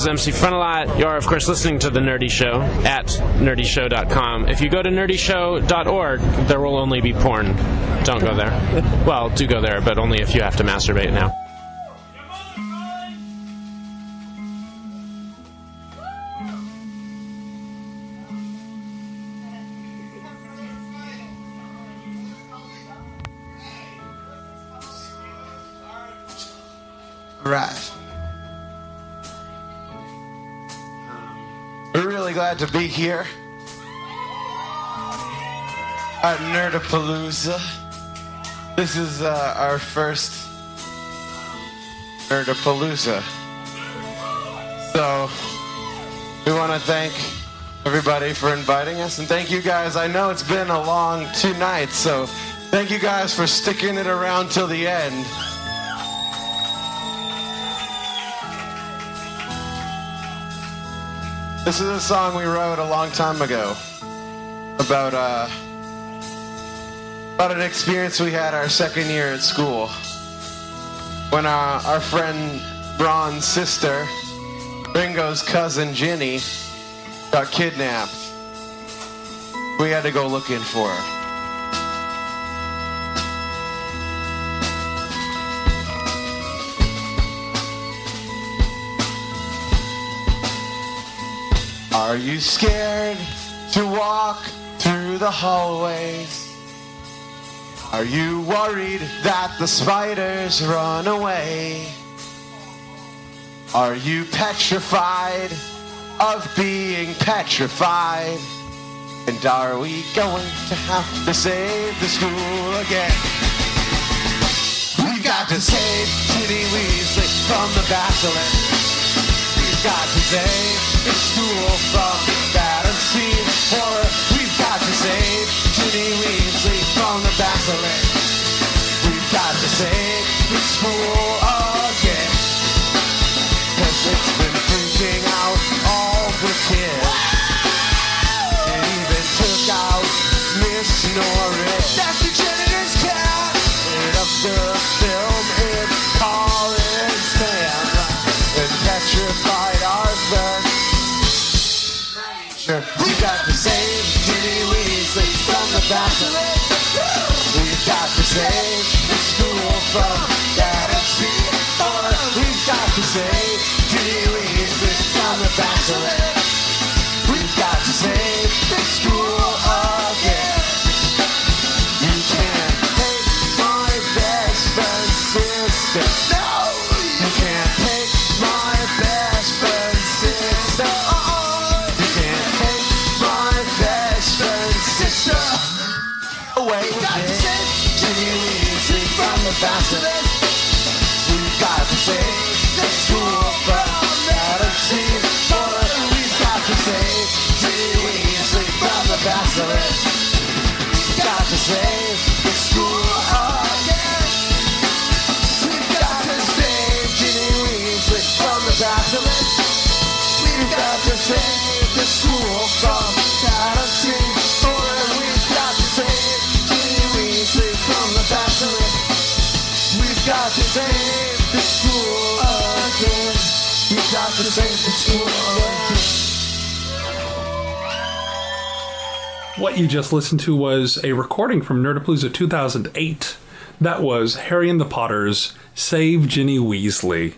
Speaker 9: Is MC Frontalot. You are, of course, listening to The Nerdy Show at nerdyshow.com. If you go to nerdyshow.org, there will only be porn. Don't go there. Well, do go there, but only if you have to masturbate now.
Speaker 10: Glad to be here at Nerdapalooza. This is uh, our first Nerdapalooza. So, we want to thank everybody for inviting us, and thank you guys. I know it's been a long two nights, so thank you guys for sticking it around till the end. This is a song we wrote a long time ago about uh, about an experience we had our second year at school when our, our friend Braun's sister, Ringo's cousin Ginny, got kidnapped. We had to go looking for her. Are you scared to walk through the hallways? Are you worried that the spiders run away? Are you petrified of being petrified? And are we going to have to save the school again? We've got to save Ginny Weasley from the basilisk. Got the school from that horror. We've got to save Ginny Weasley from the. We've got to save again. Cause it's been freaking out all the kids. It even took out Miss Norris. The basilisk. We've got to save the school from
Speaker 1: What you just listened to was a recording from Nerdapalooza 2008. That was Harry and the Potters Save Ginny Weasley.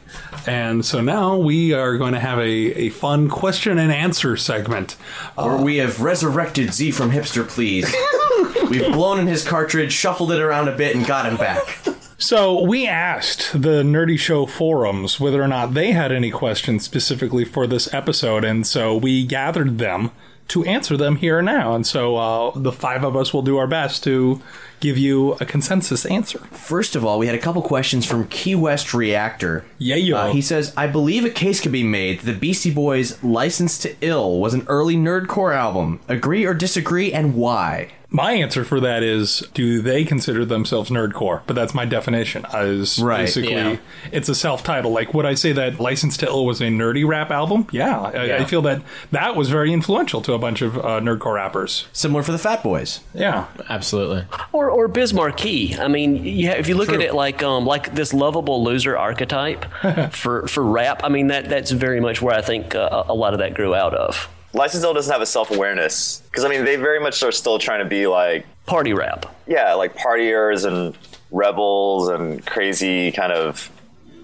Speaker 1: And so now we are going to have a, a fun question and answer segment.
Speaker 2: Where we have resurrected Z from Hipster Please. We've blown in his cartridge, shuffled it around a bit, and got him back.
Speaker 1: So we asked the Nerdy Show forums whether or not they had any questions specifically for this episode, and so we gathered them to answer them here and now. And so uh, the five of us will do our best to give you a consensus answer.
Speaker 2: First of all, we had a couple questions from Key West Reactor.
Speaker 1: Yeah, yo.
Speaker 2: Uh, he says, I believe a case could be made that the Beastie Boys' License to Ill was an early nerdcore album. Agree or disagree, and why?
Speaker 1: My answer for that is do they consider themselves nerdcore? But that's my definition. Is
Speaker 2: Right.
Speaker 1: basically
Speaker 11: Yeah.
Speaker 1: it's a self title. Like would I say that License to Ill was a nerdy rap album? Yeah, I,
Speaker 11: Yeah.
Speaker 1: I feel that that was very influential to a bunch of uh, nerdcore rappers.
Speaker 2: Similar for the Fat Boys.
Speaker 1: Yeah,
Speaker 11: Absolutely.
Speaker 12: Or or Biz Markie. I mean, you ha- if you look at it like um like this lovable loser archetype for for rap, I mean that that's very much where I think uh, a lot of that grew out of.
Speaker 4: License doesn't have a self awareness because I mean they very much are still trying to be like
Speaker 12: Party rap.
Speaker 4: yeah like partiers and rebels and crazy kind of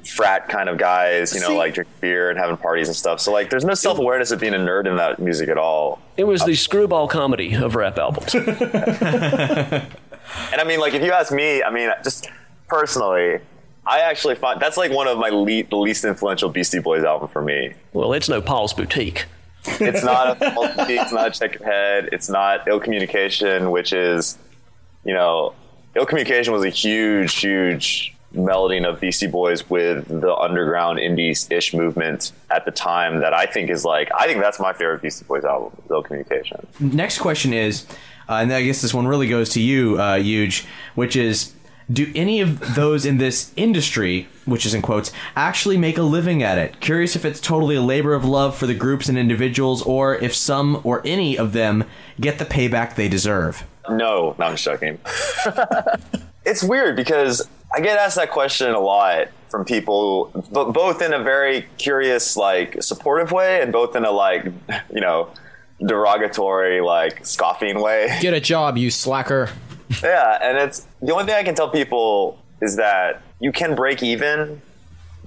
Speaker 4: frat kind of guys you know
Speaker 12: See-
Speaker 4: like drinking beer and having parties and stuff. So like there's no self awareness of being a nerd in that music at all.
Speaker 12: It was the um, screwball comedy of rap albums.
Speaker 4: And I mean, like, if you ask me, I mean, just personally, I actually find that's like one of my le- the least influential Beastie Boys album for me.
Speaker 12: well, it's no Paul's Boutique.
Speaker 4: It's not a multi- it's not a check your head. It's not ill communication, which is, you know, ill communication was a huge, huge melding of Beastie Boys with the underground indie ish movement at the time that I think is like I think that's my favorite Beastie Boys album, Ill Communication.
Speaker 2: Next question is, uh, and I guess this one really goes to you, uh, Huge, which is, do any of those in this industry, which is in quotes, actually make a living at it? Curious if it's totally a labor of love for the groups and individuals, or if some or any of them get the payback they deserve.
Speaker 4: No, no, I'm just joking. it's weird because I get asked that question a lot from people, but both in a very curious, like supportive way, and both in a like, you know, derogatory, like scoffing way.
Speaker 11: Get a job, you slacker.
Speaker 4: Yeah, and it's the only thing I can tell people is that you can break even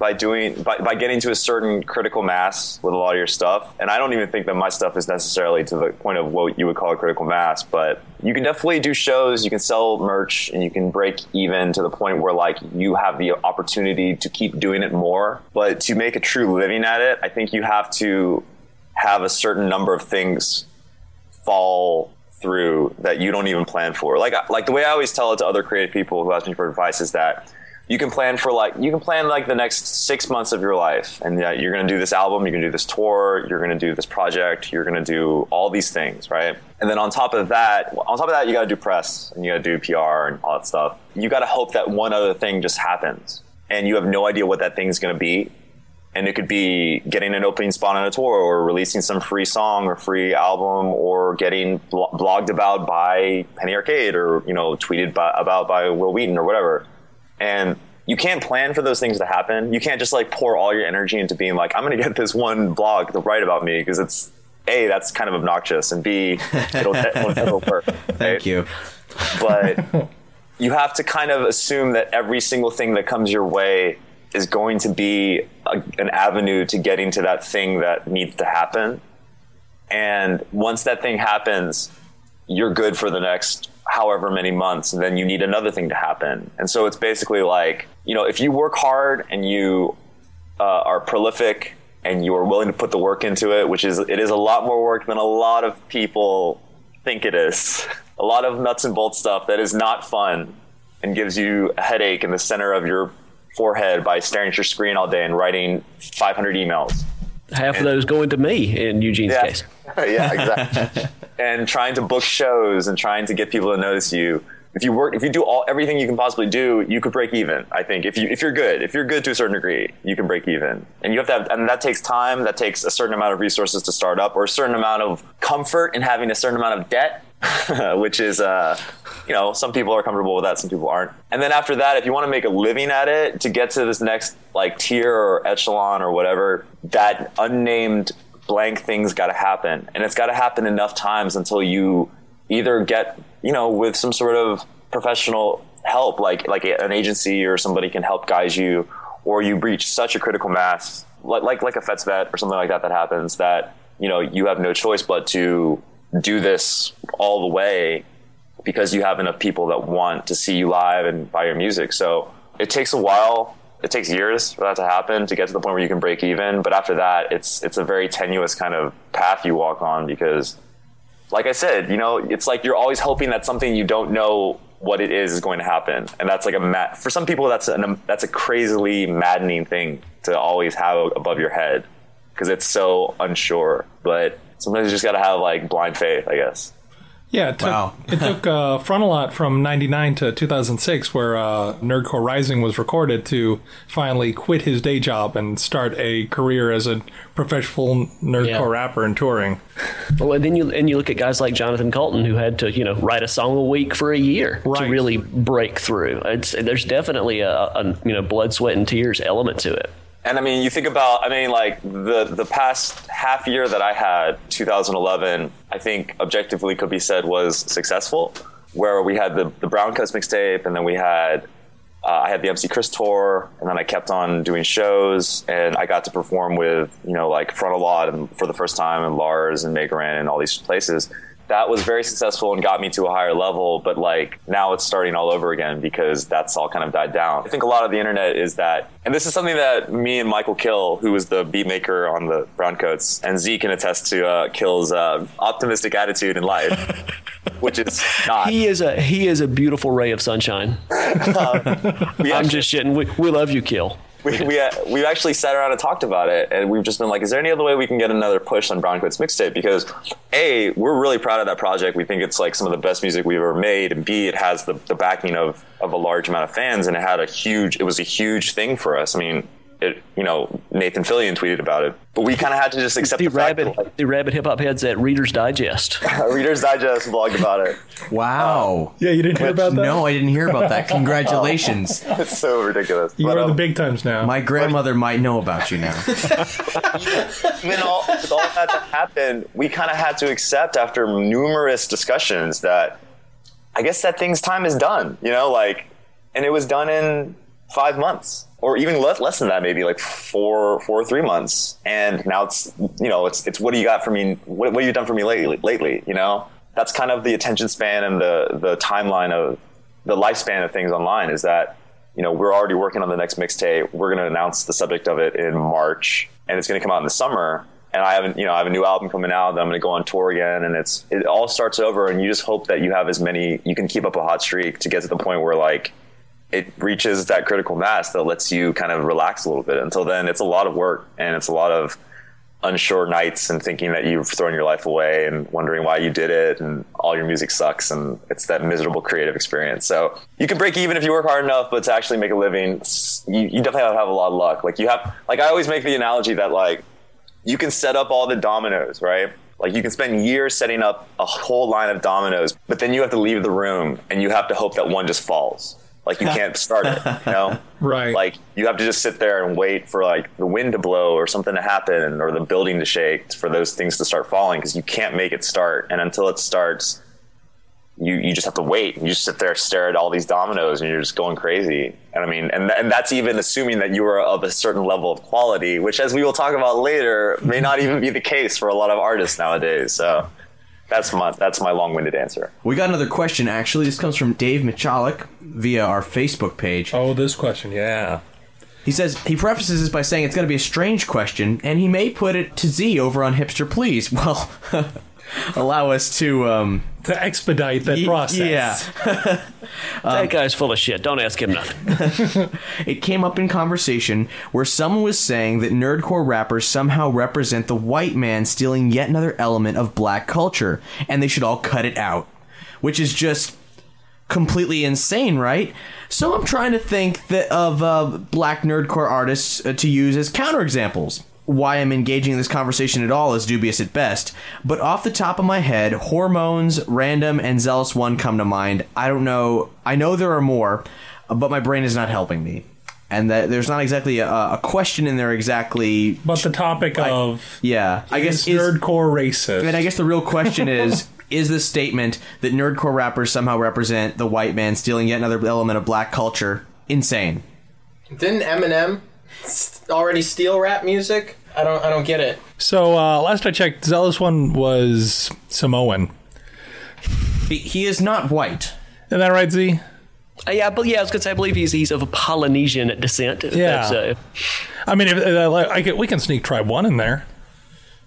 Speaker 4: by doing by, by getting to a certain critical mass with a lot of your stuff. And i don't even think that my stuff is necessarily to the point of what you would call a critical mass but you can definitely do shows you can sell merch and you can break even to the point where like you have the opportunity to keep doing it more. But to make a true living at it i think you have to have a certain number of things fall through that you don't even plan for. Like like the way I always tell it to other creative people who ask me for advice is that you can plan for like you can plan like the next six months of your life, and that you're going to do this album, you're going to do this tour, you're going to do this project, you're going to do all these things, right? And then on top of that, on top of that, you got to do press and you got to do PR and all that stuff. You got to hope that one other thing just happens, and you have no idea what that thing's going to be and it could be getting an opening spot on a tour or releasing some free song or free album or getting blo- blogged about by Penny Arcade or you know tweeted by, about by Wil Wheaton or whatever. And you can't plan for those things to happen. You can't just like pour all your energy into being like I'm going to get this one blog to write about me because it's a that's kind of obnoxious and b it'll, it'll never work
Speaker 2: Thank you.
Speaker 4: but you have to kind of assume that every single thing that comes your way is going to be a, an avenue to getting to that thing that needs to happen. And once that thing happens, you're good for the next however many months, and then you need another thing to happen. And so it's basically like, you know, if you work hard and you uh, are prolific and you are willing to put the work into it, which is it is a lot more work than a lot of people think it is. A lot of nuts and bolts stuff that is not fun and gives you a headache in the center of your forehead by staring at your screen all day and writing 500 emails.
Speaker 12: Half of those going to me in Eugene's
Speaker 4: Yeah.
Speaker 12: case.
Speaker 4: yeah, exactly. and trying to book shows and trying to get people to notice you. If you work, if you do all everything you can possibly do, you could break even. I think if you if you're good, if you're good to a certain degree, you can break even. And you have to have, and that takes time. That takes a certain amount of resources to start up, or a certain amount of comfort in having a certain amount of debt, which is, uh, you know, some people are comfortable with that, some people aren't. And then after that, if you want to make a living at it, to get to this next like tier or echelon or whatever, that unnamed blank thing's got to happen, and it's got to happen enough times until you either get you know with some sort of professional help like like an agency or somebody can help guide you or you reach such a critical mass like like like a Fets vet or something like that that happens that you know you have no choice but to do this all the way because you have enough people that want to see you live and buy your music. So it takes a while. It takes years for that to happen to get to the point where you can break even. But after that it's it's a very tenuous kind of path you walk on because like I said, you know, it's like you're always hoping that something you don't know what it is is going to happen, and that's like a ma- for some people that's an, that's a crazily maddening thing to always have above your head because it's so unsure. But sometimes you just got to have like blind faith, I guess.
Speaker 13: Yeah, it took,
Speaker 2: Wow.
Speaker 13: it took uh, Frontalot from 99 to 2006, where uh, Nerdcore Rising was recorded, to finally quit his day job and start a career as a professional Nerdcore
Speaker 12: Yeah.
Speaker 13: rapper and touring.
Speaker 12: Well, and then you and you look at guys like Jonathan Coulton, who had to you know write a song a week for a year to really break through. It's, there's definitely a, a you know blood, sweat, and tears element to it.
Speaker 4: And I mean, you think about, I mean, like the the past half year that I had, 2011, I think objectively could be said was successful. Where we had the the Brown Coats mixtape, and then we had uh, I had the MC Chris tour, and then I kept on doing shows, and I got to perform with you know like Frontalot and for the first time, and Lars and Megaran and all these places. That was very successful and got me to a higher level, but like now it's starting all over again because that's all kind of died down. I think a lot of the internet is that, and this is something that me and Mikal kHill, who was the beat maker on the Brown Coats, and Z can attest to uh, kHill's uh, optimistic attitude in life, which is not.
Speaker 12: He is a he is a beautiful ray of sunshine. I'm just shitting. We, we love you, kHill.
Speaker 4: We we uh, we actually sat around and talked about it, and we've just been like, is there any other way we can get another push on Brown Coats mixtape? Because a, we're really proud of that project. We think it's like some of the best music we've ever made, and b, it has the the backing of of a large amount of fans, and it had a huge. It was a huge thing for us. I mean. It, you know, Nathan Fillion tweeted about it, but we kind of had to just accept
Speaker 12: The,
Speaker 4: the, fact
Speaker 12: rabid the rabbit hip hop heads at Reader's Digest.
Speaker 4: Reader's Digest blogged about it.
Speaker 2: Wow.
Speaker 13: Yeah, you didn't hear about that?
Speaker 2: No, I didn't hear about that. Congratulations.
Speaker 4: it's so ridiculous.
Speaker 13: You
Speaker 4: But,
Speaker 13: are the
Speaker 4: um,
Speaker 13: big times now.
Speaker 2: My grandmother might know about you now.
Speaker 4: even all, with all that to happen, we kind of had to accept after numerous discussions that I guess that thing's time is done, you know, like, and it was done in five months or even less, less than that, maybe like four, four or three months. And now it's, you know, it's, it's what do you got for me? What, what have you done for me lately, lately, you know? That's kind of the attention span and the, the timeline of the lifespan of things online is that, you know, we're already working on the next mixtape. We're going to announce the subject of it in March and it's going to come out in the summer. And I haven't, you know, I have a new album coming out that I'm going to go on tour again. And it's, it all starts over. And you just hope that you have as many, you can keep up a hot streak to get to the point where like it reaches that critical mass that lets you kind of relax a little bit. Until then, it's a lot of work and it's a lot of unsure nights and thinking that you've thrown your life away and wondering why you did it and all your music sucks and it's that miserable creative experience. So you can break even if you work hard enough, but to actually make a living, you, you definitely have to have a lot of luck. Like you have, like I always make the analogy that like you can set up all the dominoes, right? Like you can spend years setting up a whole line of dominoes, but then you have to leave the room and you have to hope that one just falls. Like you can't start it, you know?
Speaker 13: Right.
Speaker 4: Like you have to just sit there and wait for like the wind to blow or something to happen or the building to shake for those things to start falling because you can't make it start. And until it starts, you you just have to wait and you just sit there stare at all these dominoes and you're just going crazy and i mean and, and that's even assuming that you are of a certain level of quality which as we will talk about later may not even be the case for a lot of artists nowadays so that's my that's my long-winded answer
Speaker 2: We got another question, actually. This comes from Dave Michalik via our Facebook page.
Speaker 13: Oh, this question, yeah.
Speaker 2: He says he prefaces this by saying it's going to be a strange question, and he may put it to Z over on Hipster Please. Well, allow us to um,
Speaker 13: to expedite that process.
Speaker 2: Yeah,
Speaker 12: that guy's full of shit. Don't ask him nothing.
Speaker 2: it came up in conversation where someone was saying that nerdcore rappers somehow represent the white man stealing yet another element of black culture, and they should all cut it out, which is just completely insane, right? So I'm trying to think that of uh, black nerdcore artists uh, to use as counterexamples. Why I'm engaging in this conversation at all is dubious at best, but off the top of my head, Hormones, Random, and Zealous One come to mind. I don't know. I know there are more, but my brain is not helping me. And that there's not exactly a, a question in there exactly.
Speaker 13: But the topic of
Speaker 2: yeah, I guess
Speaker 13: is nerdcore racist.
Speaker 2: and I guess the real question is is this statement that nerdcore rappers somehow represent the white man stealing yet another element of black culture insane?
Speaker 3: Didn't Eminem s- already steel rap music? I don't. I don't get it.
Speaker 13: So uh, last I checked, Zealous One was Samoan.
Speaker 2: He, he is not white.
Speaker 13: Isn't that right, Z?
Speaker 12: Uh, yeah, but yeah, I was gonna say I believe he's he's of a Polynesian descent.
Speaker 13: Yeah.
Speaker 12: that's, uh,
Speaker 13: I mean, if, uh, like, I can, we can sneak Tribe One in there.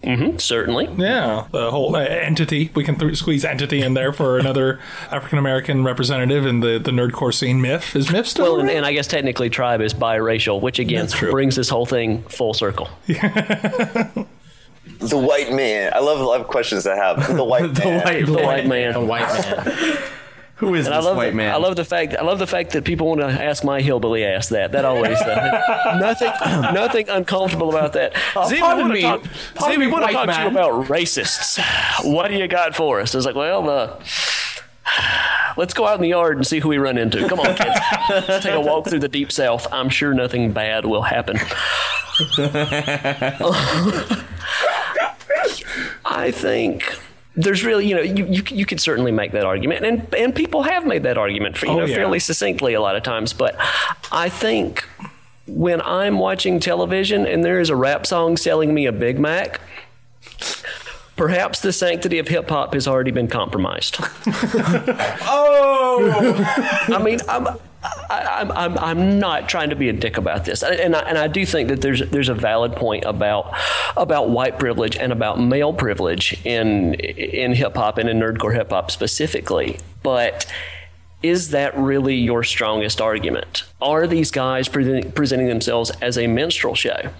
Speaker 12: Mm-hmm, certainly.
Speaker 13: Yeah, the whole uh, entity. We can th- squeeze entity in there for another African American representative in the the nerdcore scene. Myth is Myth still?
Speaker 12: Well, and, and I guess technically tribe is biracial, which again brings this whole thing full circle.
Speaker 4: the white man. I love love questions that have the white man.
Speaker 12: the white man.
Speaker 11: The white man.
Speaker 2: Who is
Speaker 12: And I love
Speaker 2: white
Speaker 12: the,
Speaker 2: man?
Speaker 12: I love the fact. I love the fact that people want to ask my hillbilly ass that. That always uh, nothing, nothing uncomfortable about that. Zee, we
Speaker 2: pardon
Speaker 12: want to
Speaker 2: me.
Speaker 12: talk,
Speaker 2: Pardon
Speaker 12: Zee,
Speaker 2: me,
Speaker 12: want to
Speaker 2: white
Speaker 12: talk to you about racists. What do you got for us? I was like, well, uh, let's go out in the yard and see who we run into. Come on, kids. Let's take a walk through the deep south. I'm sure nothing bad will happen. I think there's really, you know, you, you, you could certainly make that argument, and and people have made that argument for you
Speaker 13: Oh,
Speaker 12: know
Speaker 13: yeah.
Speaker 12: fairly succinctly a lot of times. But I think when I'm watching television and there is a rap song selling me a Big Mac. Perhaps the sanctity of hip hop has already been compromised.
Speaker 2: oh,
Speaker 12: I mean, I'm, I, I'm, I'm, not trying to be a dick about this, and I, and I do think that there's there's a valid point about about white privilege and about male privilege in in hip hop and in nerdcore hip hop specifically, but. Is that really your strongest argument? Are these guys present, presenting themselves as a minstrel show?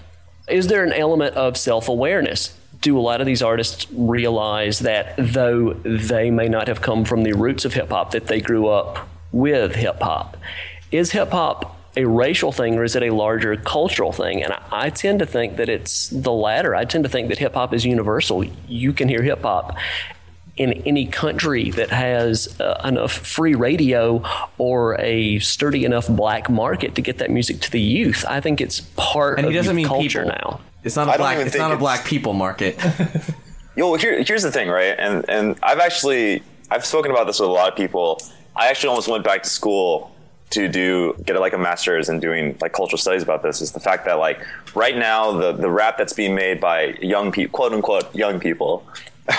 Speaker 12: Is there an element of self awareness? Do a lot of these artists realize that though they may not have come from the roots of hip hop, that they grew up with hip hop? Is hip hop a racial thing or is it a larger cultural thing? And I, I tend to think that it's the latter. I tend to think that hip hop is universal. You can hear hip hop in any country that has uh, enough free radio or a sturdy enough black market to get that music to the youth. I think it's part
Speaker 2: And
Speaker 12: of
Speaker 2: he doesn't mean
Speaker 12: culture
Speaker 2: people.
Speaker 12: now.
Speaker 2: It's not
Speaker 4: I
Speaker 2: a
Speaker 4: don't
Speaker 2: black. It's
Speaker 4: think
Speaker 2: not a black people market.
Speaker 4: Yo, here, here's the thing, right? And and I've actually I've spoken about this with a lot of people. I actually almost went back to school to do get like a master's in doing like cultural studies about this. Is the fact that like right now the the rap that's being made by young people, quote unquote young people.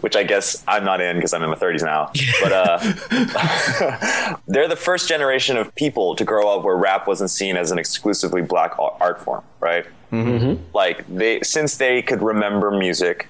Speaker 4: Which I guess I'm not in because I'm in my 30s now. But uh, they're the first generation of people to grow up where rap wasn't seen as an exclusively black art form, right?
Speaker 12: Mm-hmm.
Speaker 4: like they since they could remember music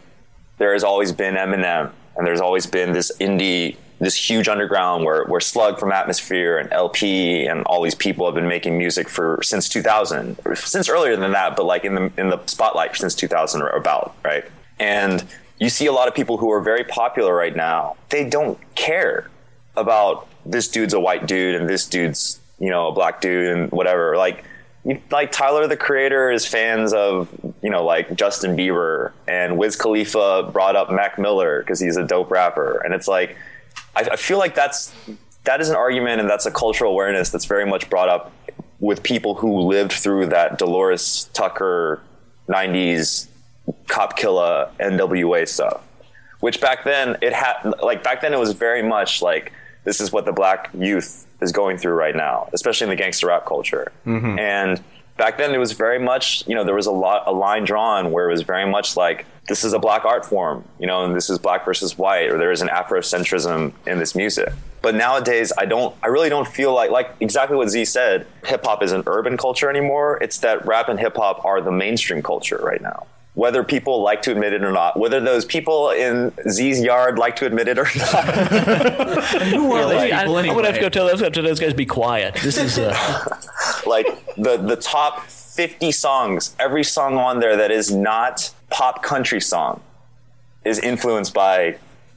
Speaker 4: there has always been eminem and there's always been this indie this huge underground where, where slug from atmosphere and El-P and all these people have been making music for since 2000 since earlier than that but like in the in the spotlight since 2000 or about right? And you see a lot of people who are very popular right now. They don't care about this dude's a white dude and this dude's you know a black dude and whatever. Like like Tyler the Creator is fans of you know like Justin Bieber. And Wiz Khalifa brought up Mac Miller because he's a dope rapper. And it's like I, I feel like that's that is an argument and that's a cultural awareness that's very much brought up with people who lived through that Delores Tucker 90s cop killer NWA stuff which back then it had like back then it was very much like this is what the black youth is going through right now especially in the gangster rap culture
Speaker 2: Mhm.
Speaker 4: and back then it was very much you know there was a lot a line drawn where it was very much like this is a black art form you know and this is black versus white or there is an afrocentrism in this music but nowadays i don't i really don't feel like like exactly what z said hip-hop isn't urban culture anymore it's that rap and hip-hop are the mainstream culture right now whether people like to admit it or not, whether those people in Z's yard like to admit it or not.
Speaker 2: Who
Speaker 12: Yeah, they- I, am gonna have to go tell those, tell those guys to be quiet. This is uh,
Speaker 4: like the the top 50 songs, every song on there that is not pop country song is influenced by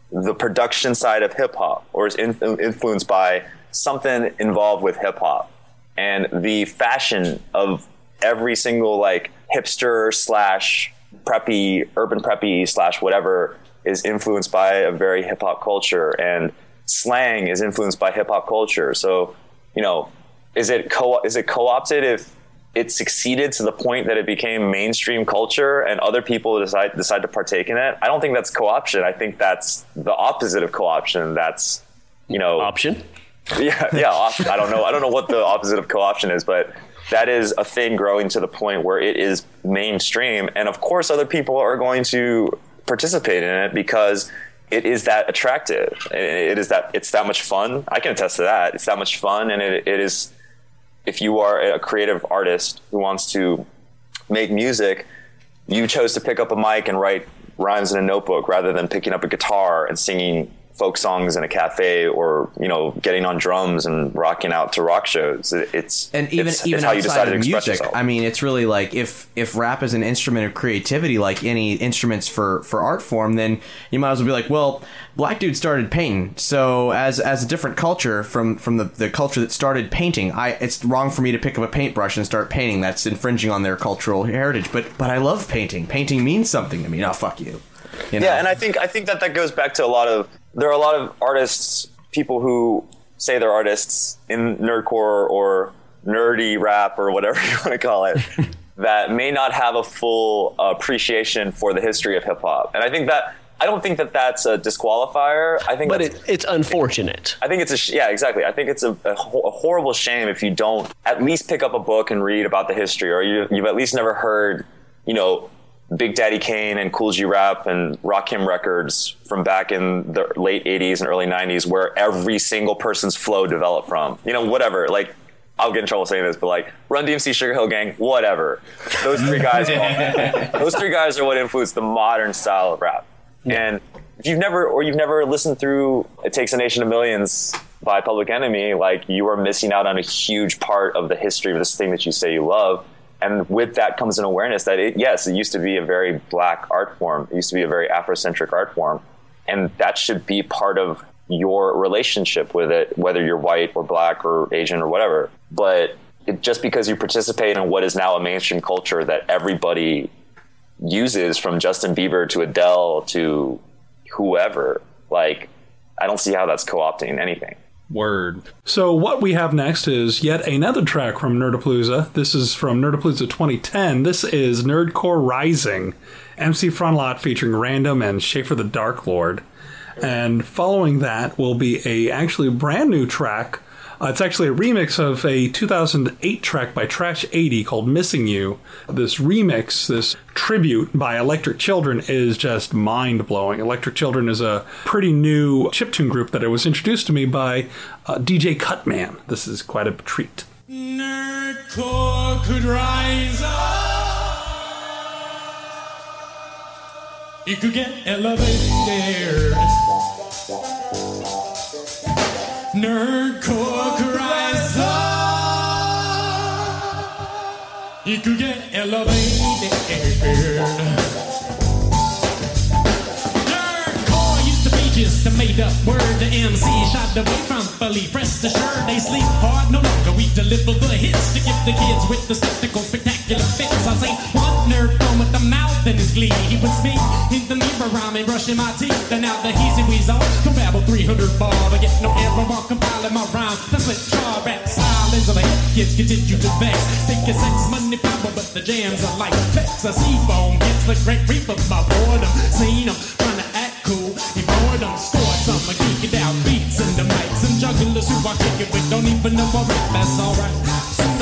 Speaker 4: the production side of hip hop or is in, influenced by something involved with hip hop. And the fashion of every single like hipster slash preppy urban preppy slash whatever is influenced by a very hip hop culture and slang is influenced by hip hop culture. So you know is it co is it co-opted if it succeeded to the point that it became mainstream culture and other people decide decide to partake in it i don't think that's co-option. I think that's the opposite of co-option. That's you know.
Speaker 12: Option?
Speaker 4: Yeah yeah op- i don't know. I don't know what the opposite of co-option is but that is a thing growing to the point where it is mainstream. And of course other people are going to participate in it because it is that attractive. It is that it's that much fun. I can attest to that. It's that much fun and it, it is if you are a creative artist who wants to make music you chose to pick up a mic and write rhymes in a notebook rather than picking up a guitar and singing folk songs in a cafe or you know getting on drums and rocking out to rock shows. It's
Speaker 2: and even
Speaker 4: it's,
Speaker 2: even
Speaker 4: it's how you
Speaker 2: outside
Speaker 4: decide to express
Speaker 2: music,
Speaker 4: yourself.
Speaker 2: I mean, it's really like if if rap is an instrument of creativity, like any instruments for for art form, then you might as well be like, well, black dude started painting, so as as a different culture from from the the culture that started painting, I it's wrong for me to pick up a paintbrush and start painting. That's infringing on their cultural heritage. But but I love painting. Painting means something to me. now fuck you. you know?
Speaker 4: Yeah, and I think I think that that goes back to a lot of there are a lot of artists, people who say they're artists in nerdcore or nerdy rap or whatever you want to call it, that may not have a full appreciation for the history of hip hop. And I think that I don't think that that's a disqualifier. I think,
Speaker 12: But it, it's unfortunate.
Speaker 4: I think it's a sh- yeah, exactly. I think it's a, a, ho- a horrible shame if you don't at least pick up a book and read about the history, or you, you've at least never heard, you know, Big Daddy Kane and Kool G Rap and Rakim records from back in the late '80s and early '90s, where every single person's flow developed from. You know, whatever. Like, I'll get in trouble saying this, but like Run DMC, Sugar Hill Gang, whatever. Those three guys, those three guys are what influenced the modern style of rap. And if you've never or you've never listened through "It Takes a Nation of Millions by Public Enemy, like you are missing out on a huge part of the history of this thing that you say you love. And with that comes an awareness that it, yes, it used to be a very black art form. It used to be a very Afrocentric art form, and that should be part of your relationship with it, whether you're white or black or Asian or whatever. But it, just because you participate in what is now a mainstream culture that everybody uses from Justin Bieber to Adele to whoever. Like, I don't see how that's co opting anything.
Speaker 1: Word. So what we have next is yet another track from Nerdapalooza. This is from Nerdapalooza 2010. This is Nerdcore Rising, MC Frontalot featuring Random and Schaefer the Dark Lord. And following that will be a actually brand new track. Uh, it's actually a remix of a 2008 track by Trash 80 called Missing You. This remix, this tribute by Electric Children is just mind blowing. Electric Children is a pretty new chiptune group that was introduced to me by uh, DJ Cutman. This is quite a treat.
Speaker 14: Nerdcore could rise up. Could get elevated. Nerdcore rise. You could get elevated. Nerdcore used to be just a made up word. The MC shot away from belief. Rest assured they sleep hard. No longer we deliver the hits to give the kids with the spectacle spectacular fits. I say one nerd come with the mouth in his glee. He would me in the mirror rhyming, brushing my teeth. And now the he's heezy weasel can babble 300 bar to get no error while compiling my rhyme. That's what straw rap style is. The hip kids continue to vex. Think it's sex, money, power, but the jams are like pecs. I see bone gets the great reaper by boredom. Seen 'em trying to act cool. He boredom scored some geeking out beats and the mics and jugglers who are kicking but don't even know what rap. That's alright.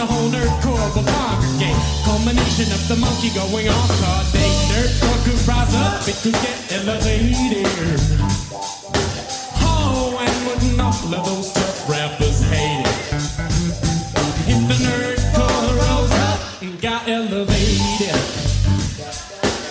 Speaker 14: The whole nerdcore will congregate. Culmination of the monkey going off card day. Nerdcore could rise up. It could get elevated. Oh, and wouldn't all of those tough rappers hate it? If the nerdcore rose up and got elevated.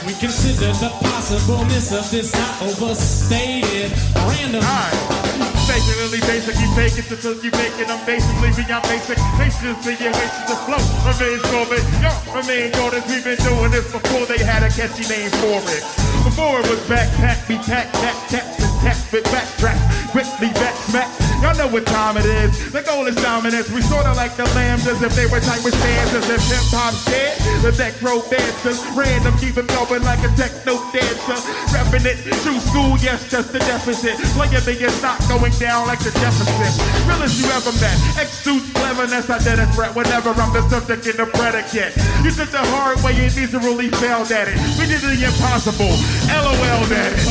Speaker 14: We consider the possibleness of this not overstated. Random.
Speaker 15: Basically, basic, you fake until you make it. I'm basically beyond basic. Faces being wasted to flow. Remain Corbin, yo, remain Jordans. We've been doing this before they had a catchy name for it. Before it was backpack, be pack, tap, tap, tap, fit, backtrack, quickly back, smack. Y'all know what time it is. The goal is dominance. We sorta like the lambs as if they were tight with stanzas. If hip hop dead, the deck dancers. Random, keep it going like a techno dancer. Repping it, true school, yes, just the deficit. Playing me is not going down like the deficit. Realest you ever met. Exude cleverness, I did a threat whenever I'm the subject in the predicate. You took the hard way and miserably failed at it. We did the impossible. LOL at it.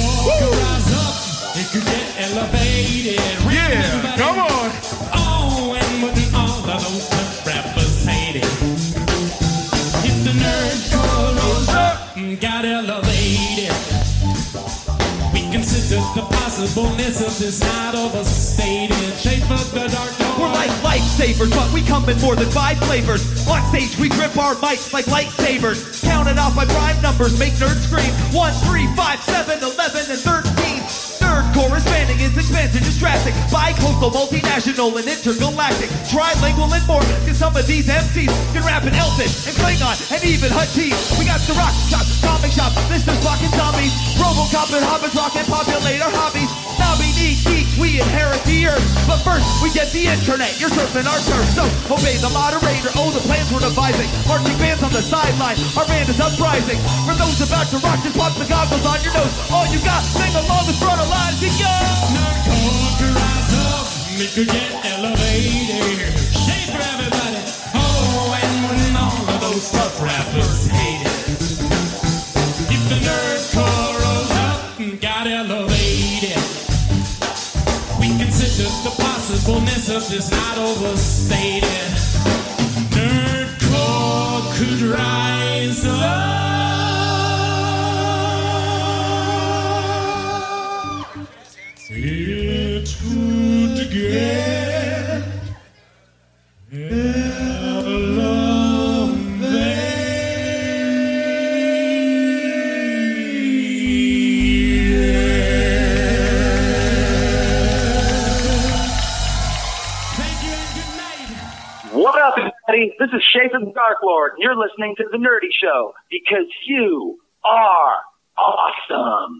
Speaker 14: Up, it could get elevated.
Speaker 15: Yeah, come on.
Speaker 14: Oh, possibleness of this not overstated. Shape of the dark
Speaker 16: We're like lifesavers, but we come in more than five flavors. On stage, we grip our mics like lightsabers. Counted off by prime numbers, make nerds scream. One, three, five, seven, eleven, and thirteen. Is expanding, its expansion is drastic. Bi-coastal, multinational, and intergalactic. Trilingual and more, cause some of these MCs can rap in Elfin and Klingon and even Huttese. We got the rock shop, comic shop. Spock and zombies. Robocop and hobbits, rocket populate our hobbies. Nobby, neat, geek, we inherit the earth. But first, we get the internet, you're surfing our turf. So, obey the moderator, oh, the plans we're devising. Marching bands on the sideline, our band is uprising. For those about to rock, just pop the goggles on your nose. All you got, sing along with front lines and go!
Speaker 14: Rise up, make her get elevated. Shake for everybody. Oh, and when all of those tough rappers hate possibleness of this not overstated. Nerdcore could rise up.
Speaker 17: This is Shafin Dark Lord, and you're listening to The Nerdy Show because you are awesome.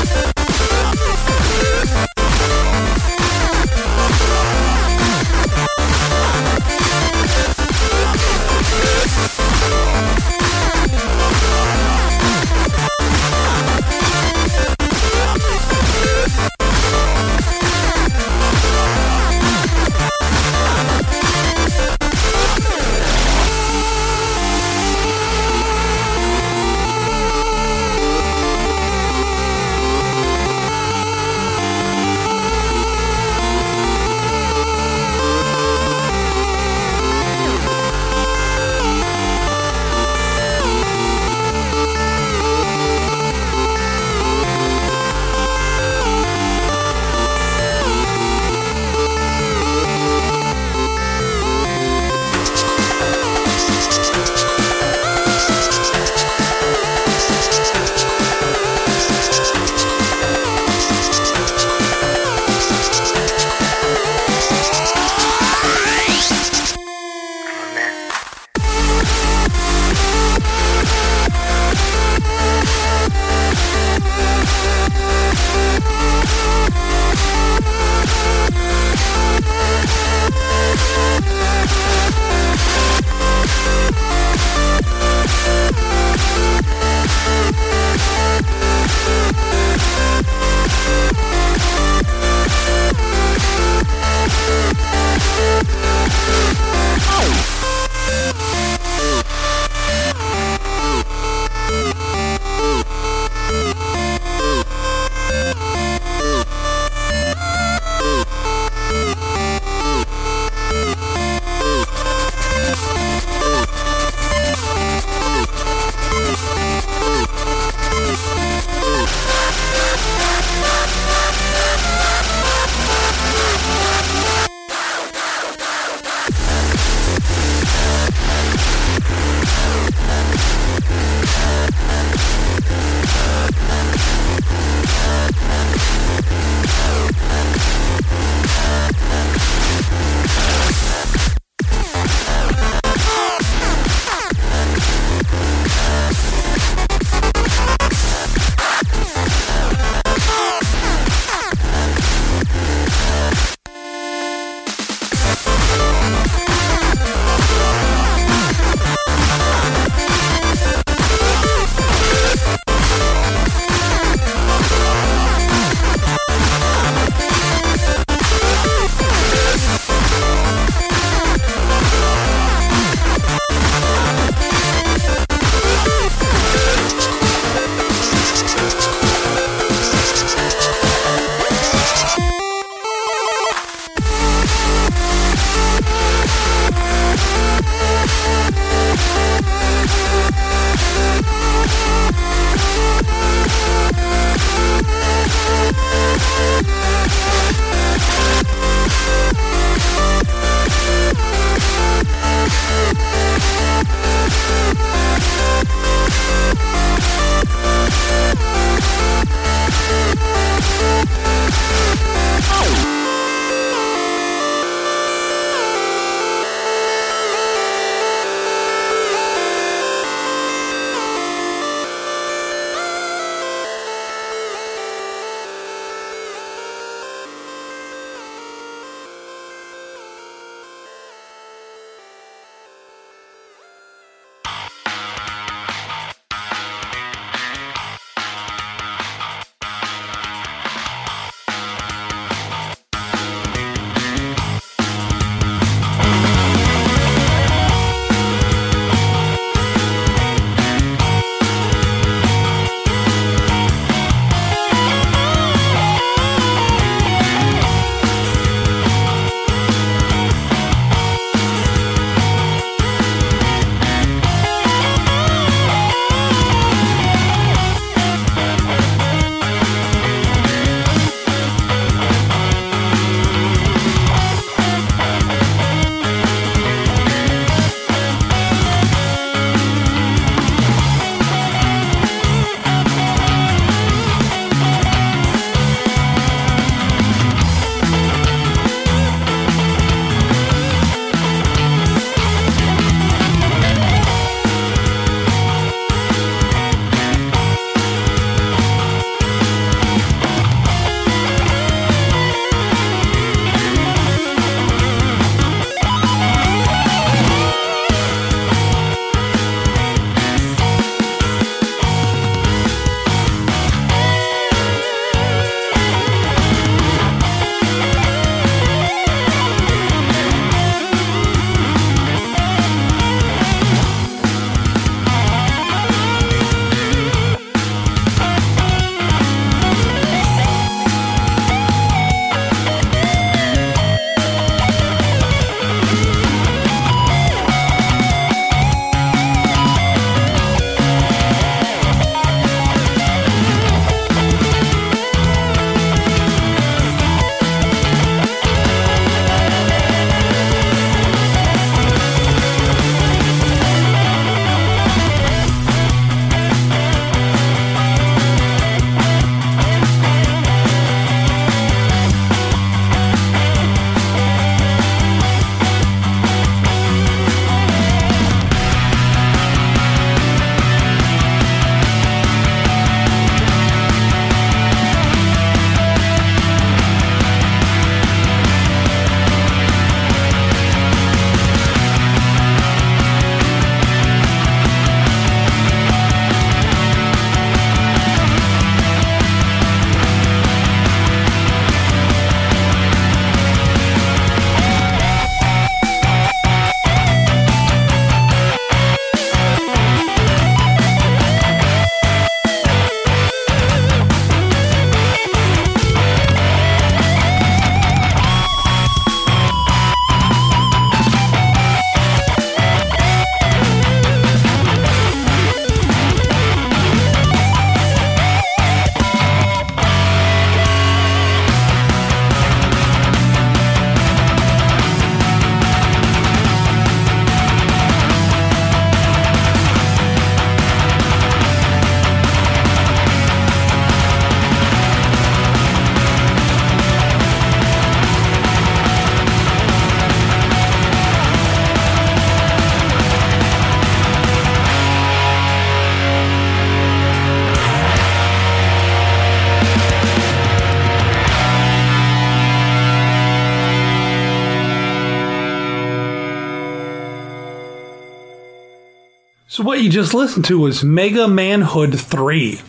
Speaker 1: What you just listened to was Mega Manhood 3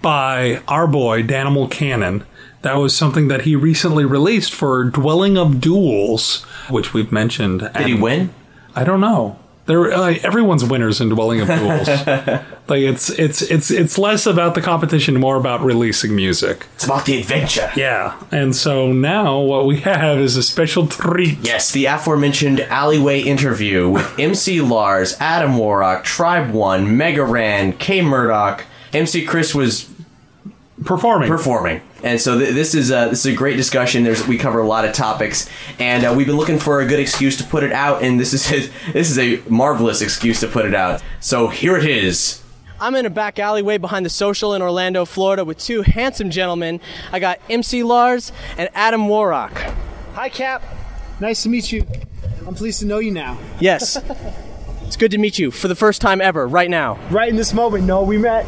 Speaker 1: by our boy Danimal Cannon. That was something that he recently released for Dwelling of Duels, which we've mentioned. Did
Speaker 2: he win?
Speaker 1: I don't know. There, uh, everyone's winners in Dwelling of Duels. like it's it's it's it's less about the competition, more about releasing music.
Speaker 2: It's about the adventure.
Speaker 1: Yeah, and so now what we have is a special treat.
Speaker 2: Yes, the aforementioned alleyway interview with MC Lars, Adam Warrock, Tribe One, Mega Ran, K-Murdock. MC Chris was
Speaker 1: performing.
Speaker 2: Performing. And so th- this is a, this is a great discussion. There's we cover a lot of topics, and uh, we've been looking for a good excuse to put it out, and this is this is a marvelous excuse to put it out. So here it is.
Speaker 18: I'm in a back alleyway behind the social in Orlando, Florida, with two handsome gentlemen. I got MC Lars and Adam Warrock.
Speaker 19: Hi, Cap. Nice to meet you. I'm pleased to know you now.
Speaker 18: Yes. it's good to meet you for the first time ever, right now.
Speaker 19: Right in this moment. No, we met.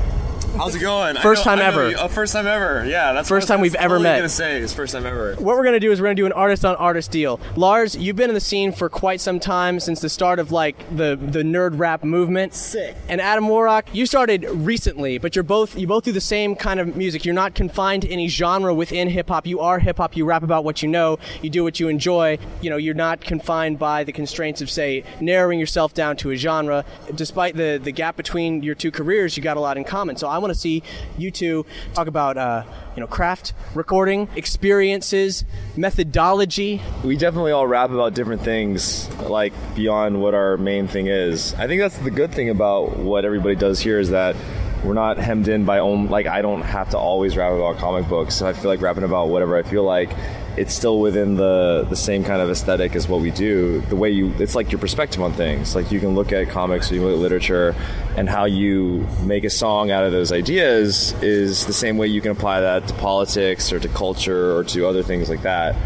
Speaker 4: How's it going?
Speaker 18: First
Speaker 4: know-
Speaker 18: time ever.
Speaker 4: you- uh, first time ever. Yeah, that's
Speaker 18: First time we've ever met.
Speaker 4: Gonna say it's first time ever.
Speaker 18: What we're going to do is we're going to do an artist on artist deal. Lars, you've been in the scene for quite some time since the start of like the the nerd rap movement.
Speaker 19: Sick.
Speaker 18: And Adam Warrock, you started recently, but you're both you both do the same kind of music. You're not confined to any genre within hip hop. You are hip hop. You rap about what you know. You do what you enjoy. You know, you're not confined by the constraints of say narrowing yourself down to a genre. Despite the the gap between your two careers, you got a lot in common. So I want to see you two talk about uh, you know craft, recording, experiences, methodology.
Speaker 4: We definitely all rap about different things, like beyond what our main thing is. I think that's the good thing about what everybody does here is that we're not hemmed in by own. Like I don't have to always rap about comic books. I feel like rapping about whatever I feel like. It's still within the the same kind of aesthetic as what we do. The way you, it's like your perspective on things. Like you can look at comics, you can look at literature, and how you make a song out of those ideas is the same way you can apply that to politics or to culture or to other things like that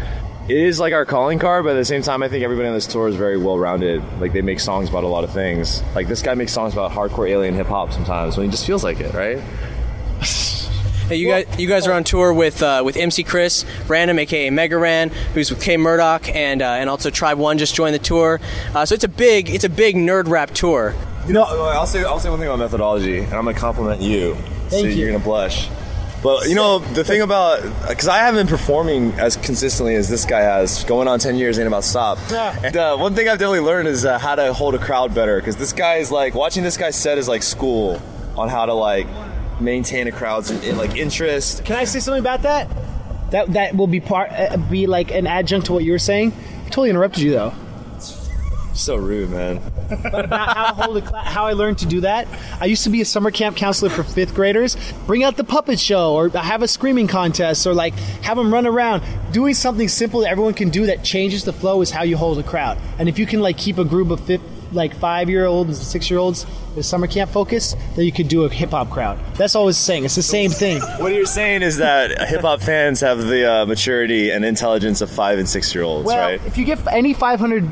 Speaker 4: it is like our calling card, but at the same time, I think everybody on this tour is very well rounded. Like they make songs about a lot of things. Like this guy makes songs about hardcore alien hip hop sometimes when he just feels like it, right?
Speaker 18: Hey, you guys, you guys are on tour with uh, with MC Chris, Random, aka Mega Ran, who's with K-Murdock, and uh, and also Tribe One just joined the tour. Uh, so it's a big it's a big nerd rap tour.
Speaker 4: You know, I'll say I'll say one thing about methodology, and I'm gonna compliment you. so
Speaker 18: Thank you.
Speaker 4: you're gonna blush. But you know the thing about because I haven't been performing as consistently as this guy has, going on ten years ain't about to stop. And uh, one thing I've definitely learned is uh, how to hold a crowd better. Because this guy is like watching this guy set is like school on how to like maintain a crowd's in, like interest.
Speaker 19: Can I say something about that? That that will be part uh, be like an adjunct to what you were saying. I totally interrupted you though.
Speaker 4: So rude, man.
Speaker 19: but about how, to hold a cla- how I learned to do that. I used to be a summer camp counselor for fifth graders. Bring out the puppet show, or have a screaming contest, or like have them run around. Doing something simple that everyone can do that changes the flow is how you hold a crowd. And if you can like keep a group of fifth, like five year olds and six year olds with summer camp focus, then you could do a hip hop crowd. That's all I was saying. It's the same thing.
Speaker 4: What you're saying is that hip hop fans have the uh, maturity and intelligence of five and six year olds,
Speaker 19: Well,
Speaker 4: right?
Speaker 19: if you get any 500,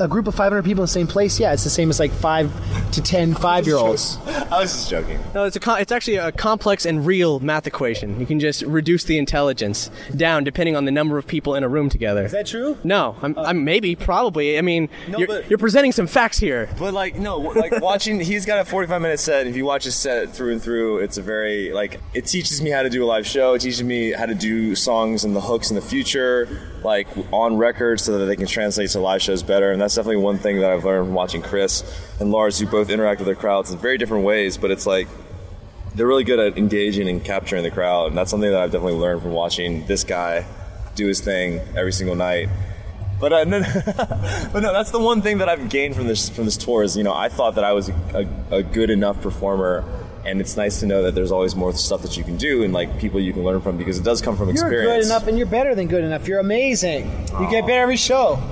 Speaker 19: a group of 500 people in the same place, yeah, it's the same as like five to 10 five year olds.
Speaker 4: I was just joking.
Speaker 18: No, it's a com- it's actually a complex and real math equation. You can just reduce the intelligence down depending on the number of people in a room together. Is
Speaker 19: that true?
Speaker 18: No, I'm, uh, I'm maybe probably. I mean,
Speaker 4: No,
Speaker 18: you're,
Speaker 4: but-
Speaker 18: you're presenting some facts here.
Speaker 4: But like no, like watching, he's got a 45 minute set. If you watch his set through and through, it's a very like it teaches me how to do a live show. It teaches me how to do songs and the hooks in the future, like on record, so that they can translate to live shows better. And that's definitely one thing that I've learned from watching Chris and Lars, who both interact with their crowds in very different ways. But it's like they're really good at engaging and capturing the crowd, and that's something that I've definitely learned from watching this guy do his thing every single night. But uh, but no, that's the one thing that I've gained from this from this tour is you know I thought that I was a, a, a good enough performer, and it's nice to know that there's always more stuff that you can do and like people you can learn from because it does come from experience.
Speaker 19: You're good enough and you're better than good enough. You're amazing. You get better every show.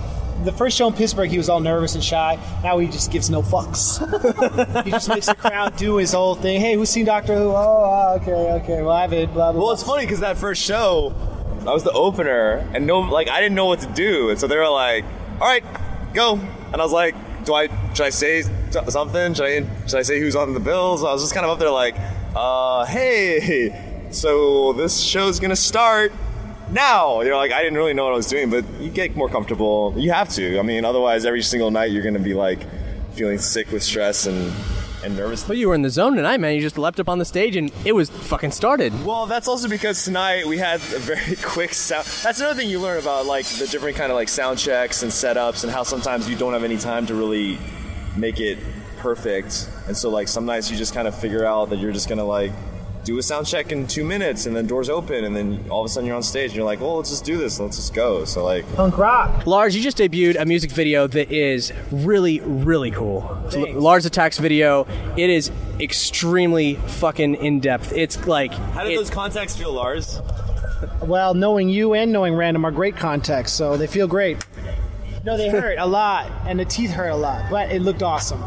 Speaker 19: The first show in Pittsburgh, he was all nervous and shy. Now he just gives no fucks. he just makes the crowd do his whole thing. Hey, who's seen Doctor Who? Oh, ah, okay, okay. Well, I've it. Blah, blah,
Speaker 4: Well, it's funny because that first show, I was the opener, and no, like I didn't know what to do, and so they were like, "All right, go," and I was like, "Do I should I say something? Should I should I say who's on the bills?" I was just kind of up there like, uh, "Hey, so this show's gonna start." Now you're like I didn't really know what I was doing, but you get more comfortable. You have to. I mean, otherwise, every single night you're gonna be like feeling sick with stress and and nervous.
Speaker 18: But you were in the zone tonight, man. You just leapt up on the stage and it was fucking started.
Speaker 4: Well, that's also because tonight we had a very quick sound. That's another thing you learn about like the different kind of like sound checks and setups and how sometimes you don't have any time to really make it perfect. And so like some nights you just kind of figure out that you're just gonna like do a sound check in two minutes and then doors open and then all of a sudden you're on stage and you're like, well, let's just do this. Let's just go. So like
Speaker 19: punk rock.
Speaker 18: Lars, you just debuted a music video that is really, really cool. L- Lars Attacks video. It is extremely fucking in depth. It's like
Speaker 4: How did those contacts feel, Lars?
Speaker 19: Well, knowing you and knowing Random are great contacts, so they feel great. No, they hurt a lot, and the teeth hurt a lot, but it looked awesome.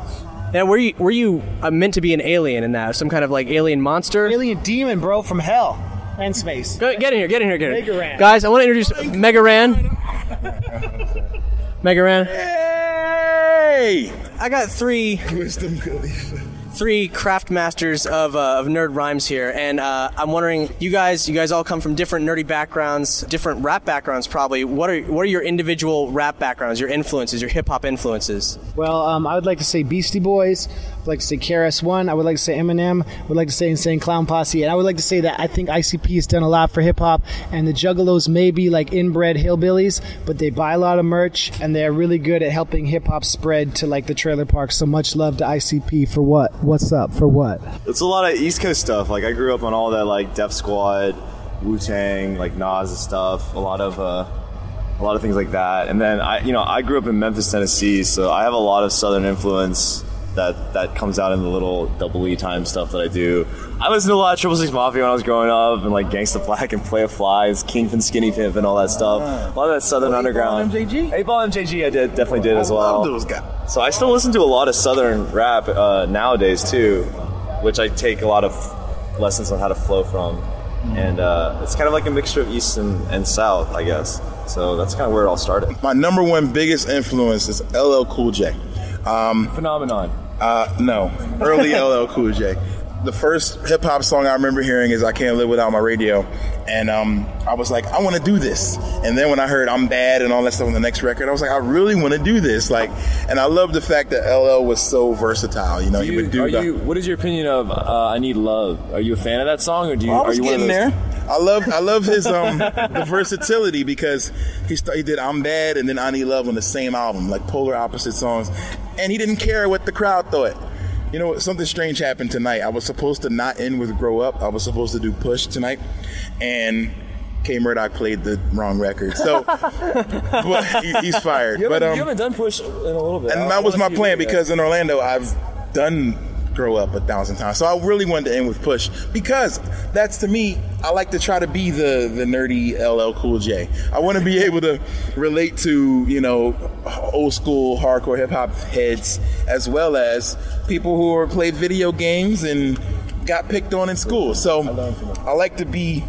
Speaker 18: Now, were you were you uh, meant to be an alien in that? Some kind of like alien monster?
Speaker 19: Alien demon, bro, from hell and space.
Speaker 18: Go, get in here, get in here, get in here.
Speaker 19: Megaran.
Speaker 18: Guys, I want to introduce Megaran. Megaran.
Speaker 4: Hey!
Speaker 18: I got three
Speaker 20: wisdom
Speaker 18: three craft masters of, uh, of nerd rhymes here, and uh, I'm wondering, you guys, you guys all come from different nerdy backgrounds, different rap backgrounds, probably. What are what are your individual rap backgrounds, your influences, your hip hop influences?
Speaker 19: Well, um, I would like to say Beastie Boys. Like to say KRS One. I would like to say Eminem. I would like to say Insane Clown Posse. And I would like to say that I think ICP has done a lot for hip hop. And the Juggalos may be like inbred hillbillies, but they buy a lot of merch and they're really good at helping hip hop spread to like the trailer park. So much love to ICP for what? What's up? For what?
Speaker 4: It's a lot of East Coast stuff. Like I grew up on all that like Def Squad, Wu Tang, like Nas and stuff. A lot of uh, a lot of things like that. And then I, you know, I grew up in Memphis, Tennessee, so I have a lot of Southern influence that that comes out in the little double E time stuff that I do. I listened to a lot of Triple Six Mafia when I was growing up, and like Gangsta Blac and Play of Flies, Kingpin Skinny Pimp, and all that stuff. A lot of that Southern underground.
Speaker 19: MJG?
Speaker 4: 8 Ball MJG, I did definitely did as well.
Speaker 20: love those guys.
Speaker 4: So I still listen to a lot of Southern rap uh, nowadays too, which I take a lot of lessons on how to flow from. And uh, it's kind of like a mixture of East and, and South, I guess. So that's kind of where it all started.
Speaker 20: My number one biggest influence is LL Cool J. Um,
Speaker 4: Phenomenon.
Speaker 20: Uh, no, early LL Cool J. The first hip hop song I remember hearing is "I Can't Live Without My Radio," and um, I was like, "I want to do this." And then when I heard "I'm Bad" and all that stuff on the next record, I was like, "I really want to do this." Like, and I love the fact that LL was so versatile. You know, he would do
Speaker 4: are
Speaker 20: the.
Speaker 4: you, what is your opinion of uh, "I Need Love"? Are you a fan of that song, or do you?
Speaker 20: I was
Speaker 4: are you
Speaker 20: getting there. I love I love his um the versatility because he st- he did I'm Bad and then I Need Love on the same album, like polar opposite songs, and he didn't care what the crowd thought. You know, something strange happened tonight. I was supposed to not end with Grow Up. I was supposed to do Push tonight, and K-Murdock played the wrong record. So, but he, he's fired.
Speaker 4: You haven't,
Speaker 20: but um,
Speaker 4: you haven't done push in a little bit.
Speaker 20: and that was my plan because in Orlando I've done grow up a thousand times. So I really wanted to end with push because that's to me I like to try to be the the nerdy LL Cool J. I want to be able to relate to you know old school hardcore hip hop heads as well as people who are played video games and got picked on in school. So I like to be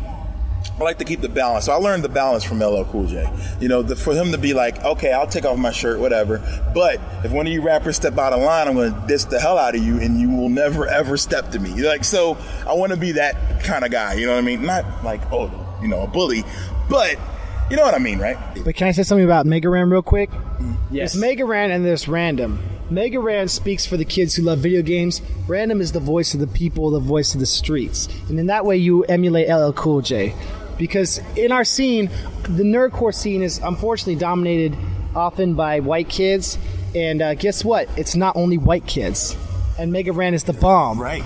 Speaker 20: I like to keep the balance. So I learned the balance from LL Cool J. You know, the, for him to be like, okay, I'll take off my shirt, whatever. But if one of you rappers step out of line, I'm going to diss the hell out of you, and you will never ever step to me. You're like, so I want to be that kind of guy. You know what I mean? Not like, oh, you know, a bully, but you know what I mean, right?
Speaker 19: But can I say something about Mega Ran real quick? Mm-hmm.
Speaker 18: Yes.
Speaker 19: There's Mega Ran and there's Random. Mega Ran speaks for the kids who love video games. Random is the voice of the people, the voice of the streets. And in that way, you emulate LL Cool J. Because in our scene, the nerdcore scene is unfortunately dominated often by white kids. And uh, guess what? It's not only white kids. And Mega Ran is the bomb.
Speaker 20: Right.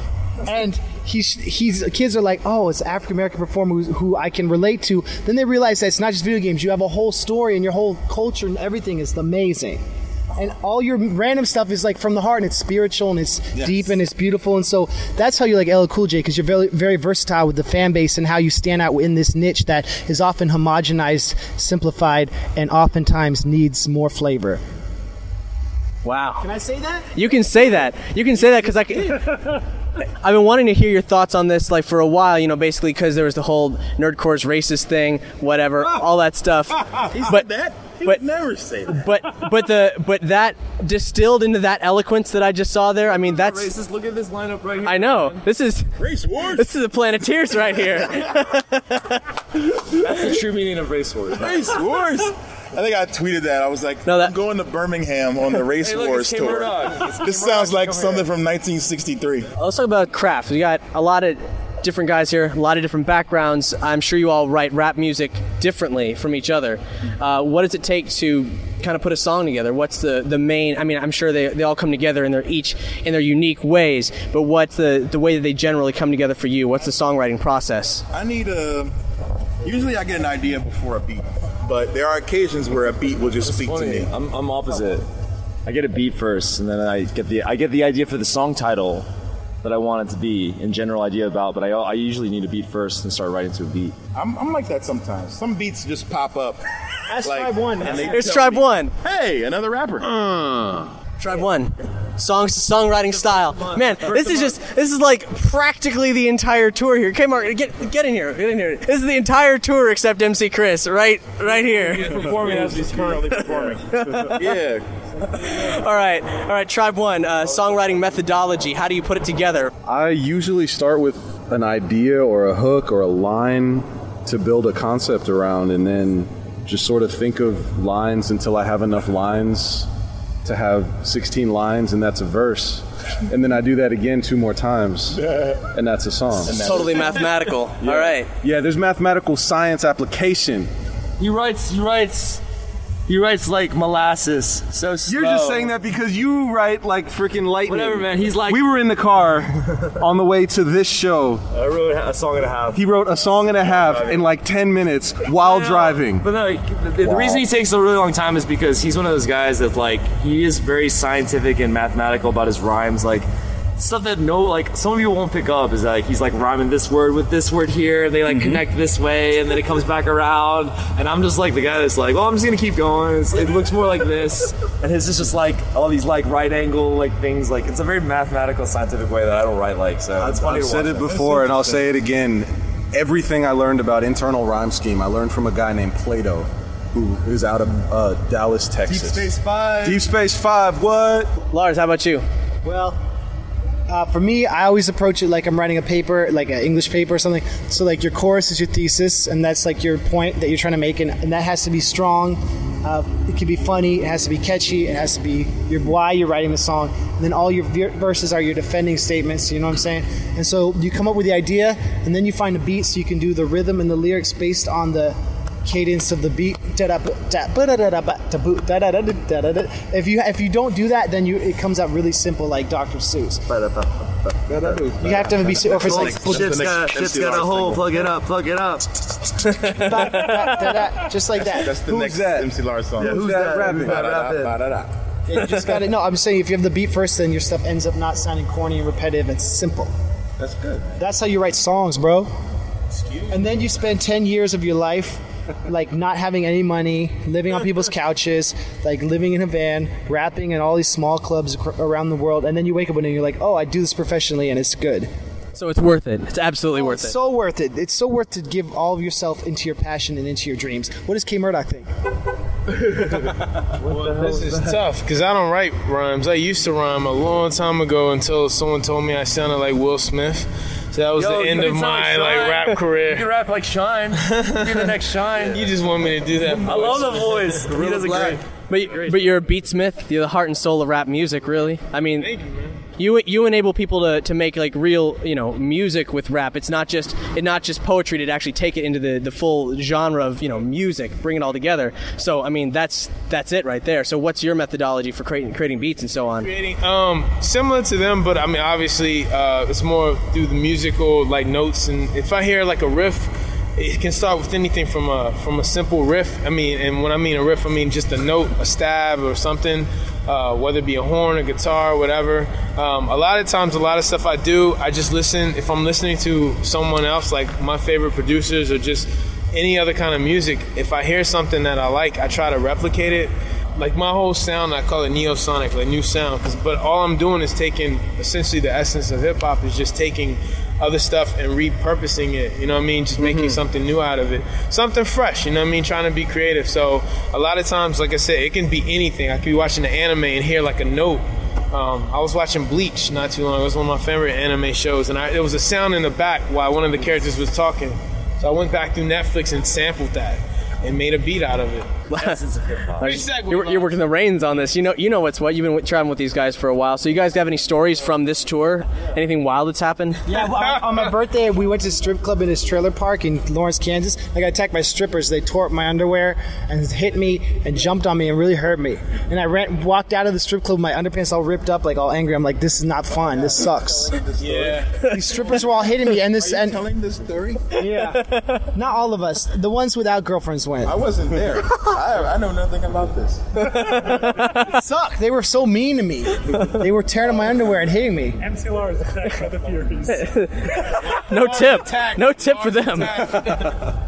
Speaker 19: And he's he's kids are like, oh, it's African American performer who, who I can relate to. Then they realize that it's not just video games. You have a whole story, and your whole culture and everything is amazing. And all your random stuff is like from the heart, and it's spiritual, and it's
Speaker 20: Yes.
Speaker 19: deep, and it's beautiful. And so that's how you like LL Cool J because you're very very versatile with the fan base and how you stand out in this niche that is often homogenized, simplified, and oftentimes needs more flavor.
Speaker 18: Wow.
Speaker 19: Can I say that?
Speaker 18: You can say that. You can say that because I can. I've been wanting to hear your thoughts on this like for a while, you know, basically because there was the whole nerdcore's racist thing, whatever, ah. all that stuff.
Speaker 20: He
Speaker 18: but
Speaker 20: that. He
Speaker 18: but-
Speaker 20: would never say that.
Speaker 18: but but the but that distilled into that eloquence that I just saw there. I mean, that's
Speaker 4: Racist, look at this lineup right here.
Speaker 18: I know. This is
Speaker 20: Race wars.
Speaker 18: this is a Planeteers right here.
Speaker 4: That's the true meaning of race wars.
Speaker 20: Race wars. I think I tweeted that. I was like, I'm going to Birmingham on the Race
Speaker 18: Hey, look,
Speaker 20: Wars
Speaker 18: it's
Speaker 20: tour.
Speaker 18: It's
Speaker 20: This sounds like something
Speaker 18: here.
Speaker 20: from 1963.
Speaker 18: Let's talk about craft. We got a lot of different guys here, a lot of different backgrounds. I'm sure you all write rap music differently from each other. Uh, what does it take to kind of put a song together? What's the, the main? I mean, I'm sure they, they all come together and they're each in their unique ways. But what's the the way that they generally come together for you? What's the songwriting process?
Speaker 20: I need a. Usually, I get an idea before a beat, but there are occasions where a beat will just speak to me.
Speaker 21: I'm, I'm opposite. I get a beat first, and then I get the I get the idea for the song title that I want it to be, in general idea about. But I, I usually need a beat first and start writing to a beat.
Speaker 20: I'm, I'm like that sometimes. Some beats just pop up.
Speaker 19: Ask
Speaker 20: like,
Speaker 19: Tribe One.
Speaker 20: and they
Speaker 18: Here's Tribe
Speaker 20: me,
Speaker 18: One.
Speaker 20: Hey, another rapper. Uh.
Speaker 18: Tribe One. Songs songwriting style. Man, this is just this is like practically the entire tour here. Come on, get get in here. Get in here. This is the entire tour except MC Chris, right right here.
Speaker 20: He's performing as he's currently performing. yeah.
Speaker 18: All right, all right. Tribe One. Uh, songwriting methodology. How do you put it together?
Speaker 22: I usually start with an idea or a hook or a line to build a concept around, and then just sort of think of lines until I have enough lines to have 16 lines, and that's a verse. And then I do that again two more times, and that's a song.
Speaker 18: Totally mathematical.
Speaker 22: Yeah.
Speaker 18: All right.
Speaker 22: Yeah, there's mathematical science application.
Speaker 23: He writes. He writes. He writes like molasses. So slow.
Speaker 22: You're just saying that because you write like freaking lightning.
Speaker 23: Whatever, man. He's like.
Speaker 22: We were in the car on the way to this show.
Speaker 21: I wrote a song and a half.
Speaker 22: He wrote a song and a half in like 10 minutes while driving.
Speaker 23: But no, the, the
Speaker 22: Wow.
Speaker 23: reason he takes a really long time is because he's one of those guys that like he is very scientific and mathematical about his rhymes. Like stuff that no like some of you won't pick up is like he's like rhyming this word with this word here. And they like connect this way, and then it comes back around. And I'm just like the guy that's like, well, I'm just gonna keep going. It's, it looks more like this.
Speaker 21: And his is just like all these like right angle like things. Like it's a very mathematical, scientific way that I don't write like. So it's funny.
Speaker 22: I've
Speaker 21: to
Speaker 22: said it before and I'll say it again. Everything I learned about internal rhyme scheme, I learned from a guy named Plato, who is out of uh, Dallas, Texas.
Speaker 20: Deep Space Five.
Speaker 22: Deep Space Five, what?
Speaker 18: Lars, how about you?
Speaker 19: Well, uh, for me, I always approach it like I'm writing a paper, like an English paper or something. So, like, your chorus is your thesis, and that's like your point that you're trying to make, and, and that has to be strong. Uh, it can be funny, it has to be catchy, it has to be your why you're writing the song. And then all your verses are your defending statements, you know what I'm saying? And so you come up with the idea, and then you find a beat so you can do the rhythm and the lyrics based on the cadence of the beat. If you if you don't do that, then you it comes out really simple like Dr. Seuss. You have to have a beat, or if it's like
Speaker 23: shit's got, shit's got a hole. Plug it up. Plug it up.
Speaker 19: just like that.
Speaker 20: That's the
Speaker 22: Who's
Speaker 20: next
Speaker 22: that?
Speaker 20: MC Lars song.
Speaker 22: Yeah, who's that rapping?
Speaker 20: Who's that rapping?
Speaker 19: Yeah, you just got to No, I'm saying if you have the beat first, then your stuff ends up not sounding corny and repetitive. It's simple.
Speaker 20: That's good.
Speaker 19: That's how you write songs, bro. And then you spend 10 years of your life like not having any money, living on people's couches, like living in a van, rapping in all these small clubs ac- around the world, and then you wake up one day and you're like, "Oh, I do this professionally and it's good."
Speaker 18: So it's worth it. It's absolutely oh, worth
Speaker 19: It's
Speaker 18: it.
Speaker 19: so worth it. It's so worth to give all of yourself into your passion and into your dreams. What does K-Murdock think?
Speaker 24: This is tough because I don't write rhymes. I used to rhyme a long time ago until someone told me I sounded like Will Smith. So that was
Speaker 23: Yo,
Speaker 24: the end of my
Speaker 23: like
Speaker 24: like
Speaker 23: Shine.
Speaker 24: rap
Speaker 23: You can rap like Shine. Be the next Shine.
Speaker 24: You just want me to do that.
Speaker 23: I love the voice. He does a great.
Speaker 18: But, but you're a beatsmith. You're the heart and soul of rap music, really. I mean, you you enable people to, to make like real you know music with rap. It's not just it not just poetry to actually take it into the, the full genre of you know music, bring it all together. So I mean that's that's it right there. So what's your methodology for creating creating beats and so on?
Speaker 24: creating um similar to them but i mean obviously uh it's more through the musical like notes and if i hear like a riff it can start with anything from a from a simple riff i mean and when i mean a riff i mean just a note a stab or something uh, whether it be a horn, a guitar, whatever. Um, a lot of times, a lot of stuff I do, I just listen. If I'm listening to someone else, like my favorite producers, or just any other kind of music, if I hear something that I like, I try to replicate it like my whole sound i call it neosonic like new sound 'cause- but all i'm doing is taking essentially the essence of hip-hop is just taking other stuff and repurposing it you know what i mean? Just making something new out of it. Something fresh you know what i mean? Trying to be creative. So a lot of times like i said it can be anything. I could be watching an anime and hear like a note. Um, I was watching Bleach not too long. It was one of my favorite anime shows, and I, there was a sound in the back while one of the characters was talking. So I went back through Netflix and sampled that and made a beat out of it.
Speaker 25: essence of hip hop.
Speaker 18: You're, you're working the reins on this. You know, you know what's what. You've been traveling with these guys for a while. So you guys have any stories from this tour? Anything wild that's happened?
Speaker 19: Yeah, well, on- on my birthday, we went to a strip club in this trailer park in Lawrence, Kansas. I got attacked by strippers. They tore up my underwear and hit me and jumped on me and really hurt me. And I ran, walked out of the strip club, with my underpants all ripped up, like all angry. I'm like, this is not fun. This sucks.
Speaker 24: Yeah.
Speaker 19: These strippers were all hitting me, and this
Speaker 20: Are you
Speaker 19: and
Speaker 20: telling this story?
Speaker 19: yeah, not all of us. The ones without girlfriends went.
Speaker 20: I wasn't there. I, I know nothing about this.
Speaker 19: It sucked. They were so mean to me. They were tearing up my underwear and hitting me.
Speaker 26: MCLR is attacked by the Furies.
Speaker 18: no tip. No tip for them.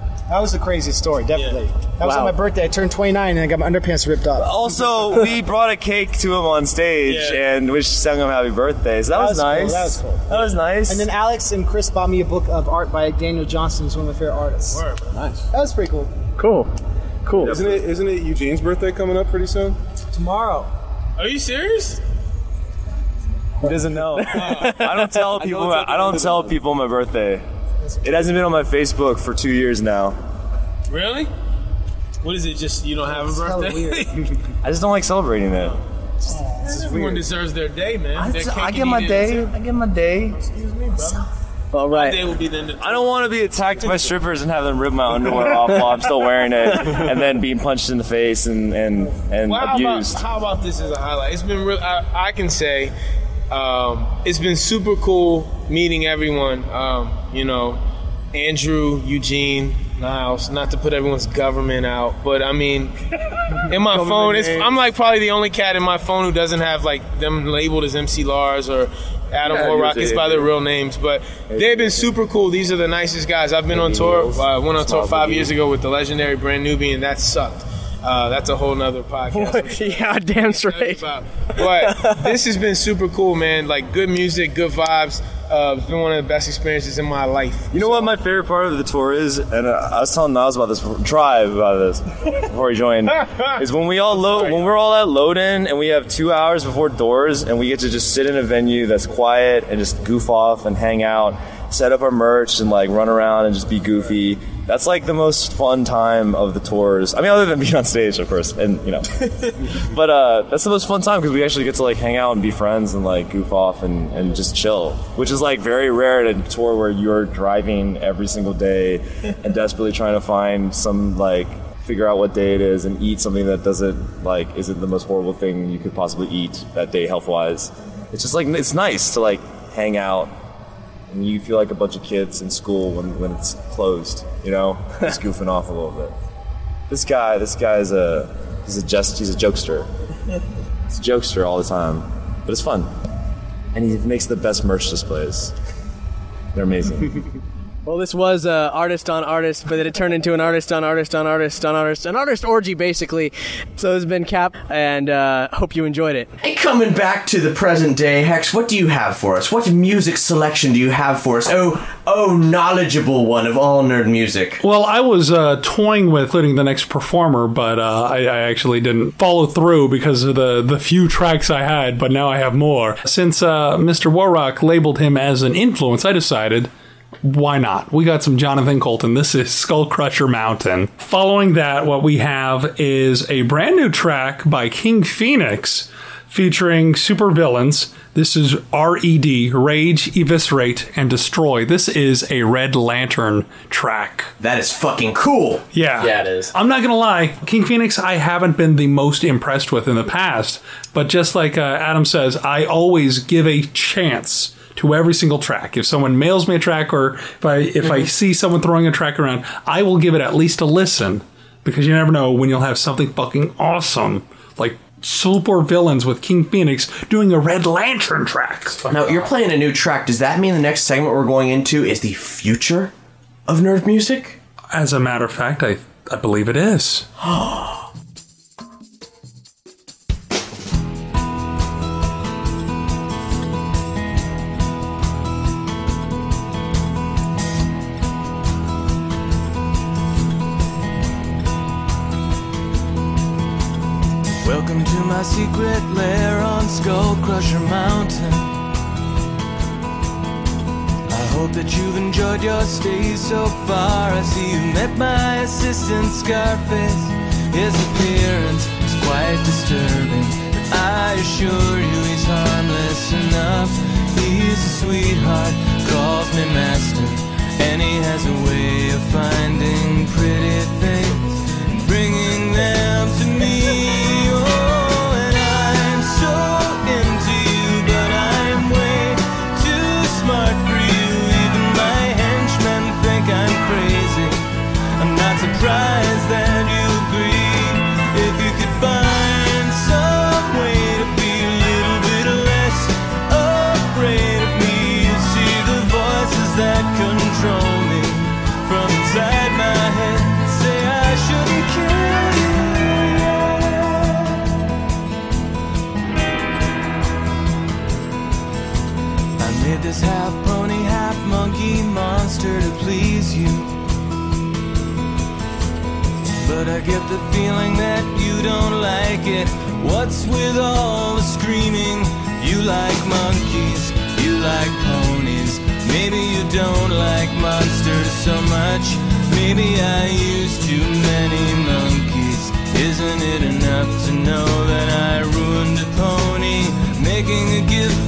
Speaker 19: That was the craziest story, definitely. That was
Speaker 25: Wow.
Speaker 19: on my birthday. I turned 29 and I got my underpants ripped off.
Speaker 4: Also, we brought a cake to him on stage and we sung him happy birthday. So that, was,
Speaker 19: cool,
Speaker 4: nice.
Speaker 19: that was cool.
Speaker 4: That was nice.
Speaker 19: And then Alex and Chris bought me a book of art by Daniel Johnston, who's one of my favorite artists.
Speaker 22: Nice.
Speaker 19: That was pretty cool.
Speaker 18: Cool. Cool.
Speaker 22: Isn't it? Isn't it Eugene's birthday coming up pretty soon?
Speaker 19: Tomorrow.
Speaker 24: Are you serious?
Speaker 4: He doesn't know. I don't tell people. My, I don't tell people my birthday. It hasn't been on my Facebook for two years now.
Speaker 24: Really? What is it? Just you don't have a birthday?
Speaker 4: I just don't like celebrating it.
Speaker 24: Everyone deserves their day, man.
Speaker 4: I,
Speaker 24: Their
Speaker 4: just-
Speaker 24: cake
Speaker 4: I
Speaker 24: and
Speaker 4: get my
Speaker 24: eat it.
Speaker 4: day. I get my day.
Speaker 24: Excuse me, brother.
Speaker 18: All
Speaker 24: My
Speaker 18: right.
Speaker 24: day will be the.
Speaker 4: I don't want to be attacked by strippers and have them rip my underwear off while I'm still wearing it, and then being punched in the face and and and
Speaker 24: Well, how about, how about this as a highlight? It's been real. I, I can say um, it's been super cool meeting everyone. Um, you know, Andrew, Eugene, Niles. Not to put everyone's government out, but I mean, in my phone, it's, I'm like probably the only cat in my phone who doesn't have like them labeled as MC Lars or Adam
Speaker 4: Yeah,
Speaker 24: or Rockets by their real names. But they've been super cool. These are the nicest guys. I've been on tour. Uh, went on tour five years ago with the legendary Brand Newbie, and That sucked. Uh, that's a whole nother podcast.
Speaker 18: yeah, damn straight.
Speaker 24: But this has been super cool, man. Like good music, good vibes. Uh, it's been one of the best experiences in my life.
Speaker 4: You know what my favorite part of the tour is, and uh, I was telling Niles about this, Drive about this before he joined, is when we all load, when we're all at load in and we have two hours before doors, and we get to just sit in a venue that's quiet and just goof off and hang out, set up our merch and like run around and just be goofy. That's like the most fun time of the tours. I mean, other than being on stage, of course, and you know, but uh, that's the most fun time because we actually get to like hang out and be friends and like goof off and, and just chill, which is like very rare at a tour where you're driving every single day and desperately trying to find some like figure out what day it is and eat something that doesn't like isn't the most horrible thing you could possibly eat that day health wise. It's just like it's nice to like hang out and you feel like a bunch of kids in school when, when it's closed, you know, just goofing off a little bit. This guy, this guy's a he's a just he's a jokester. He's a jokester all the time, but it's fun, and he makes the best merch displays. They're amazing.
Speaker 18: Well, this was uh, artist on artist, but then it turned into an artist on artist on artist on artist, an artist orgy, basically. So this has been Cap, and uh, hope you enjoyed it.
Speaker 2: Hey, coming back to the present day, Hex, what do you have for us? What music selection do you have for us? Oh, oh, knowledgeable one of all nerd music.
Speaker 1: Well, I was uh, toying with including the next performer, but uh, I, I actually didn't follow through because of the, the few tracks I had, but now I have more. Since uh, Mr. Warrock labeled him as an influence, I decided why not? We got some Jonathan Coulton. This is Skull Crusher Mountain. Following that, what we have is a brand new track by King Phoenix featuring super villains. This is RED, Rage, Eviscerate, and Destroy. This is a Red Lantern track.
Speaker 2: That is fucking cool.
Speaker 1: Yeah.
Speaker 25: Yeah, it is.
Speaker 1: I'm not going to lie. King Phoenix, I haven't been the most impressed with in the past. But just like uh, Adam says, I always give a chance to every single track. If someone mails me a track or if I if I mm-hmm. see someone throwing a track around, I will give it at least a listen because you never know when you'll have something fucking awesome like super villains with King Phoenix doing a Red Lantern track.
Speaker 2: Now, you're playing a new track. Does that mean the next segment we're going into is the future of nerd music?
Speaker 1: As a matter of fact, I I believe it is.
Speaker 27: secret lair on Skull Crusher Mountain. I hope that you've enjoyed your stay so far. I see you met my assistant Scarface His appearance is quite disturbing. But I assure you he's harmless enough. He's a sweetheart, calls me master. And he has a way of finding pretty things But I get the feeling that you don't like it. What's with all the screaming? You like monkeys, you like ponies. Maybe you don't like monsters so much. Maybe I used too many monkeys. Isn't it enough to know that I ruined a pony making a gift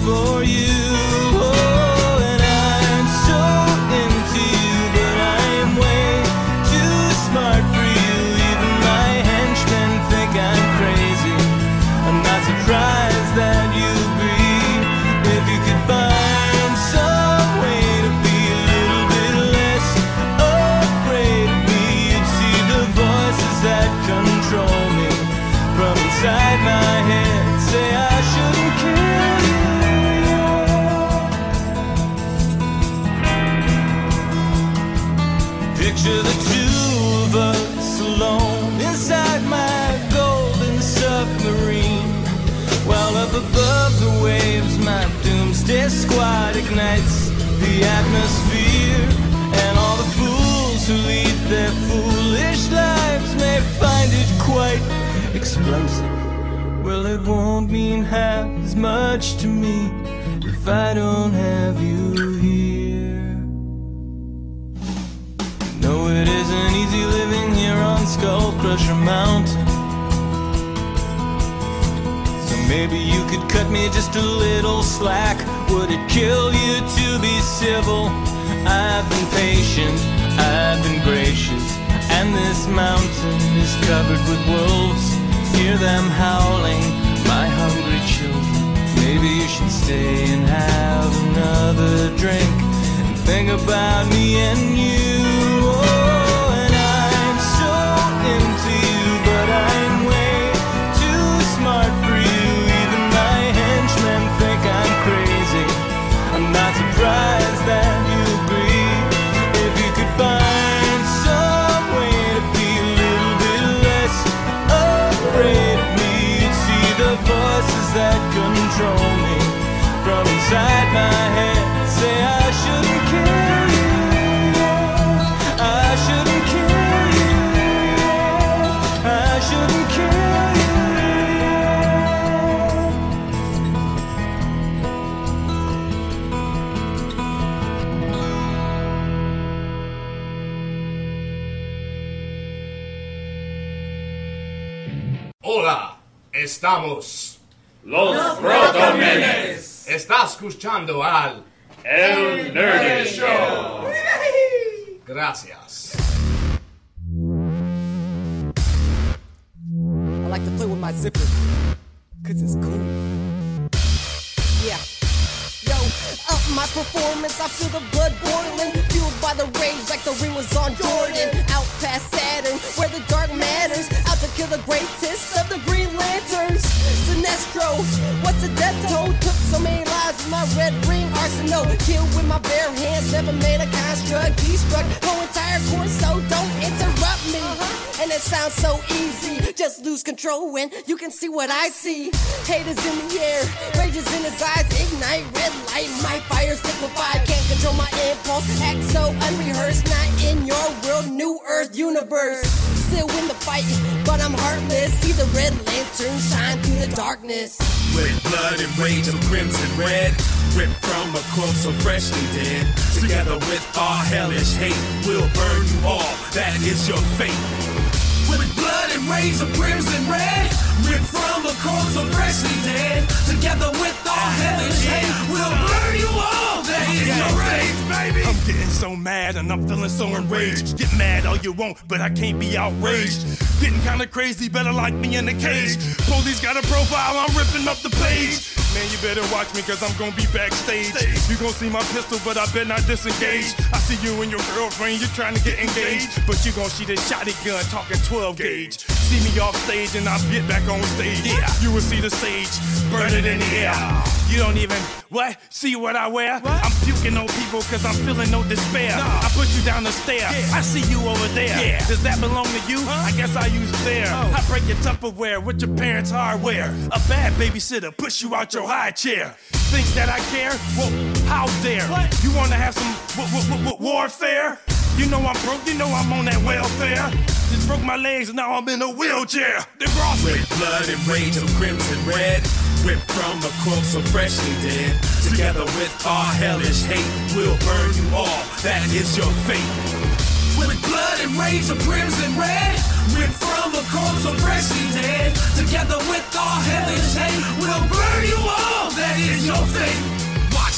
Speaker 27: ignites the atmosphere. And all the fools who lead their foolish lives may find it quite explosive. Well, it won't mean half as much to me if I don't have you here. No, it isn't easy living here on Skull Crusher Mountain. So maybe you could cut me just a little slack. Would it kill you to be civil? I've been patient, I've been gracious, and this mountain is covered with wolves. Hear them howling, my hungry children. Maybe you should stay and have another drink and think about me and you.
Speaker 28: Estamos
Speaker 29: Los Protomenes.
Speaker 28: Está escuchando al
Speaker 29: El Nerdy Show.
Speaker 28: Gracias.
Speaker 30: I like to play with my zipper, cause it's cool. Up my performance, I feel the blood boiling. Fueled by the rage like the ring was on Jordan. Out past Saturn, where the dark matters. Out to kill the greatest of the Green Lanterns. Sinestro, what's the death toll? Took so many lives with my red ring arsenal. Killed with my bare hands, never made a construct. Destruct whole entire course, so don't interrupt me. Uh-huh. And it sounds so easy, just lose control when you can see what I see. Haters in the air, rages in his eyes, ignite red light. My fire simplified, can't control my impulse. Act so unrehearsed, not in your world, new earth universe. Still win the fight, but I'm heartless. See the red lantern shine through the darkness.
Speaker 31: With blood and rage of crimson red, ripped from a corpse so freshly dead. Together with our hellish hate, we'll burn you all. That is your fate. With blood and rays of crimson red, ripped from a corpse so freshly dead. Together with our hellish hate, we'll burn you all. Is your rage, baby.
Speaker 29: I'm getting so mad and I'm feeling so enraged. Get mad all you want, but I can't be outraged. Getting kinda crazy, better lock me in a cage. Police got a profile, I'm ripping up the page. Man, you better watch me cause I'm gonna be backstage. You gon' see my pistol, but I bet not disengage. I see you and your girlfriend, you're trying to get engaged. But you gon' see this shotty gun talking 12 gauge. See me off stage and I'll get back on stage. Yeah, you will see the sage burning in the air. You don't even, what? See what I wear? What? I'm puking on people cause I'm feeling no despair. I push you down the stair. I see you over there. Yeah. Does that belong to you? Huh? I guess I use there. Oh. I break your Tupperware with your parents' hardware. A bad babysitter push you out your high chair. Think that I care? Well, how dare? What? You wanna have some w- w- w- warfare? You know I'm broke, you know I'm on that welfare. Just broke my legs, and now I'm in a wheelchair. They brought.
Speaker 31: With blood and rage of crimson red, ripped from a corpse so freshly dead. Together with our hellish hate, we'll burn you all. That is your fate. With blood and rage of crimson red, ripped from a corpse so freshly dead. Together with our hellish hate, we'll burn you all. That is your fate.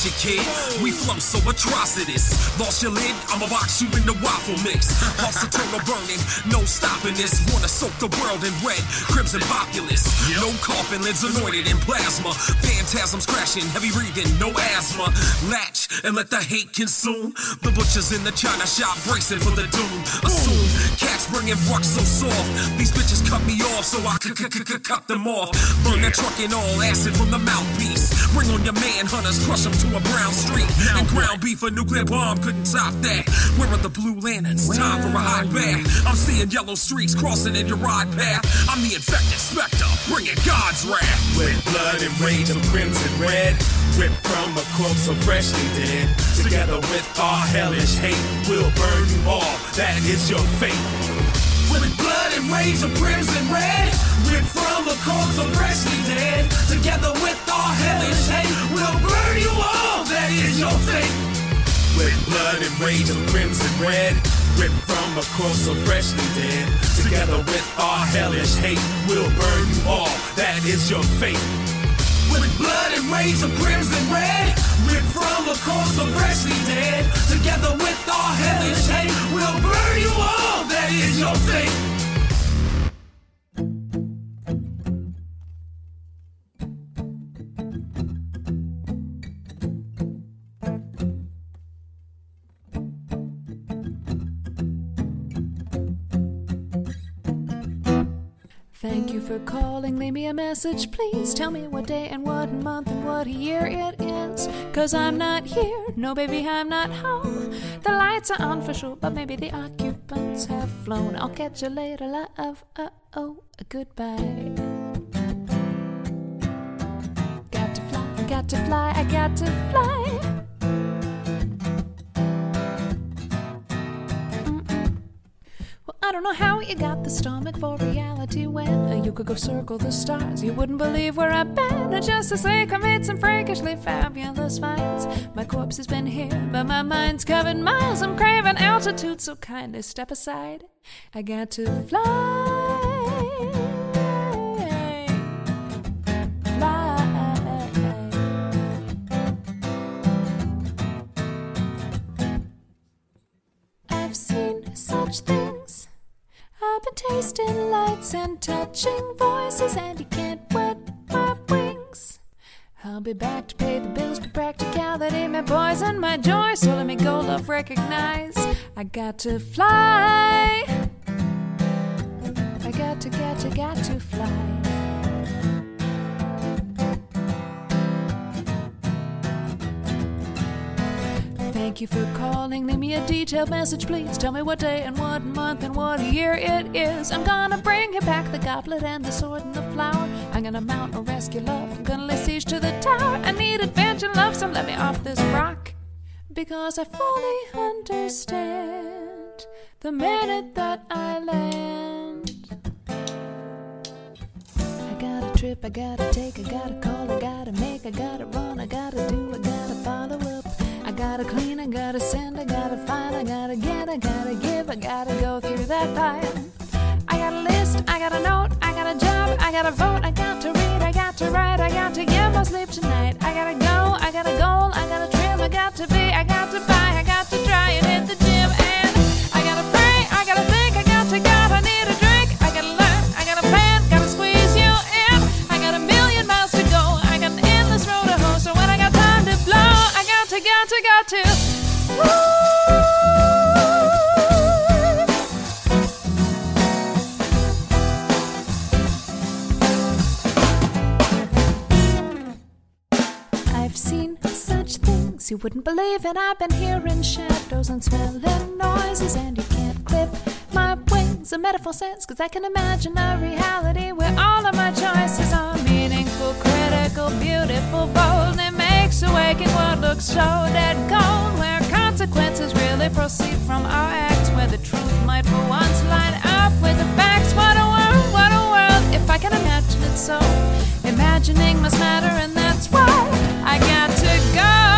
Speaker 32: Watch it, kid. We flow so atrocious. Lost your lid, I'ma box you in the waffle mix. Pulse eternal burning, no stopping this. Wanna soak the world in red, crimson populace. No coffin lids anointed in plasma. Phantasms crashing, heavy breathing, no asthma. Latch and let the hate consume. The butchers in the China shop bracing for the doom. Assume cats bringing rocks so soft. These bitches cut me off so I could cut them off. Burn that truck and all acid from the mouthpiece. Bring on your man hunters, crush them to a brown street. And ground beef, a nuclear bomb couldn't top that. Where are the blue lanterns? Time for a hot bath. I'm seeing yellow streaks crossing in your ride path. I'm the infected specter, bringing God's wrath.
Speaker 31: With blood and rage of crimson red, ripped from a corpse so freshly dead. Together with our hellish hate, we'll burn you all. That is your fate. With blood and rage of crimson red, ripped from a corpse so freshly dead. Together with our hellish hate, we'll burn you all. That is your fate. With blood and rage of crimson red, ripped from a corpse so freshly dead. Together with our hellish hate, we'll burn you all. That is your fate. With blood and rage of crimson red, ripped from a corpse so freshly dead. Together with our hellish hate, we'll burn you all. Is your fate.
Speaker 33: For calling. Leave me a message, please. Tell me what day and what month and what year it is. Cause I'm not here. No, baby, I'm not home. The lights are on for sure, but maybe the occupants have flown. I'll catch you later, love. Uh oh, goodbye. Got to fly, got to fly, I got to fly. I don't know how you got the stomach for reality when you could go circle the stars. You wouldn't believe where I've been. Just to say, I made some freakishly fabulous finds. My corpse has been here, but my mind's covered miles. I'm craving altitude, so kindly step aside. I got to fly. I've seen such things. Tasting lights and touching voices, and you can't wet my wings. I'll be back to pay the bills, but practicality poison my boys and my joy. So let me go, love, recognize. I got to fly. I got to, got to, got to fly. Thank you for calling. Leave me a detailed message, please. Tell me what day and what month and what year it is. I'm gonna bring you back the goblet and the sword and the flower. I'm gonna mount a rescue love. I'm gonna lay siege to the tower. I need adventure love, so let me off this rock. Because I fully understand the minute that I land. I got a trip, I gotta take, I gotta call, I gotta make, I gotta run, I gotta do, gotta clean, I gotta send, I gotta find, I gotta get, I gotta give, I gotta go through that pile. I gotta list, I got a note, I got a job, I got a vote, I got to read, I got to write, I got to get my sleep tonight. I gotta go, wouldn't believe, and I've been hearing shadows and smelling noises, and you can't clip my wings. A metaphor sense, cause I can imagine a reality where all of my choices are meaningful, critical, beautiful, bold. It makes a waking world look so dead cold, where consequences really proceed from our acts, where the truth might for once line up with the facts. What a world, what a world, if I can imagine it so. Imagining must matter, and that's why I got to go.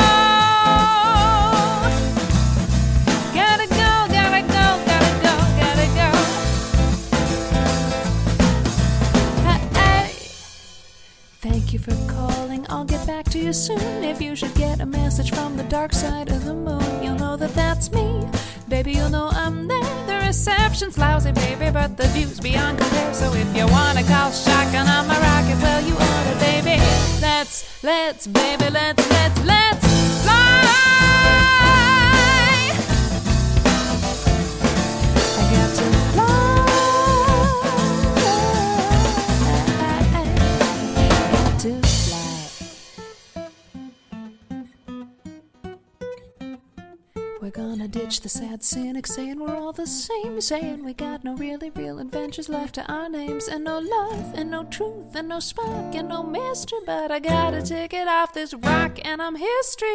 Speaker 33: For calling. I'll get back to you soon. If you should get a message from the dark side of the moon, you'll know that that's me. Baby, you'll know I'm there. The reception's lousy, baby, but the view's beyond compare. So if you wanna call shotgun on my rocket, well, you oughta, baby. Let's, let's, baby, let's, let's, let's fly. I got to fly. Gonna ditch the sad cynic saying we're all the same, saying we got no really real adventures left to our names, and no love, and no truth, and no spark, and no mystery. But I gotta take it off this rock, and I'm history.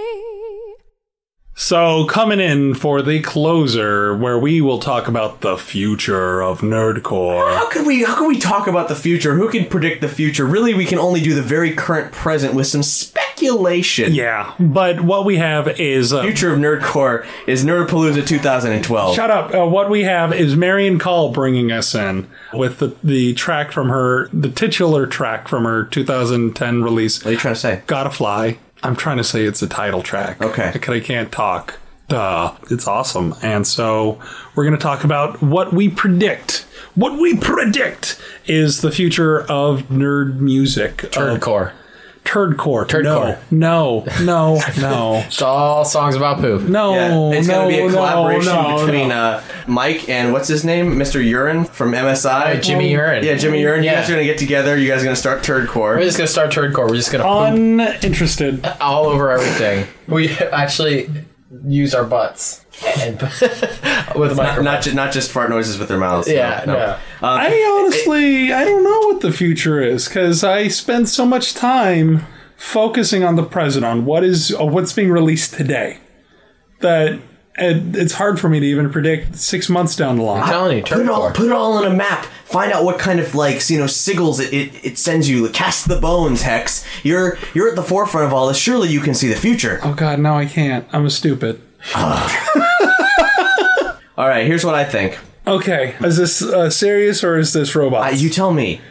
Speaker 1: So, coming in for the closer, where we will talk about the future of Nerdcore.
Speaker 2: How could we? How could we talk about the future? Who can predict the future? Really, we can only do the very current present with some speculation.
Speaker 1: Yeah, but what we have is uh,
Speaker 2: Future of Nerdcore is Nerdpalooza 2012.
Speaker 1: Shut up. Uh, what we have is Marian Call bringing us in with the, the track from her, the titular track from her 2010 release.
Speaker 2: What are you trying to say?
Speaker 1: Gotta Fly. I'm trying to say it's a title track.
Speaker 2: Okay.
Speaker 1: Because I can't talk. Duh. It's awesome. And so we're going to talk about what we predict. What we predict is the future of nerd music.
Speaker 25: Turdcore.
Speaker 1: Turdcore.
Speaker 25: Turdcore.
Speaker 1: No. No. No. No.
Speaker 25: It's all songs about poop.
Speaker 1: No.
Speaker 2: Yeah, it's
Speaker 1: no,
Speaker 2: going to be a collaboration
Speaker 1: no,
Speaker 2: between
Speaker 1: no.
Speaker 2: Uh, Mike and what's his name, Mr. Urine from MSI.
Speaker 25: Oh, Jimmy Urine.
Speaker 2: Yeah, Jimmy Urine. You
Speaker 25: Yeah.
Speaker 2: guys are going to get together. You guys are going to start Turdcore.
Speaker 25: We're just gonna start Turdcore. We're just gonna poop
Speaker 1: Uninterested.
Speaker 25: all over everything. We actually use our butts and with a
Speaker 2: Not, not, ju- not just fart noises with their mouths.
Speaker 25: Yeah, no.
Speaker 2: Um,
Speaker 1: I honestly, I don't know what the future is because I spend so much time focusing on the present, on what is uh, what's being released today, that it, it's hard for me to even predict six months down the line.
Speaker 25: I'm telling you,
Speaker 2: Put it all
Speaker 25: Turdcore.
Speaker 2: put it all on a map. Find out what kind of like you know signals it, it, it sends you. Cast the bones, Hex. You're you're at the forefront of all this. Surely you can see the future.
Speaker 1: Oh God, no, I can't. I'm a stupid.
Speaker 2: All right, here's what I think.
Speaker 1: Okay, is this uh, serious or is this robots?
Speaker 2: Uh, you tell me.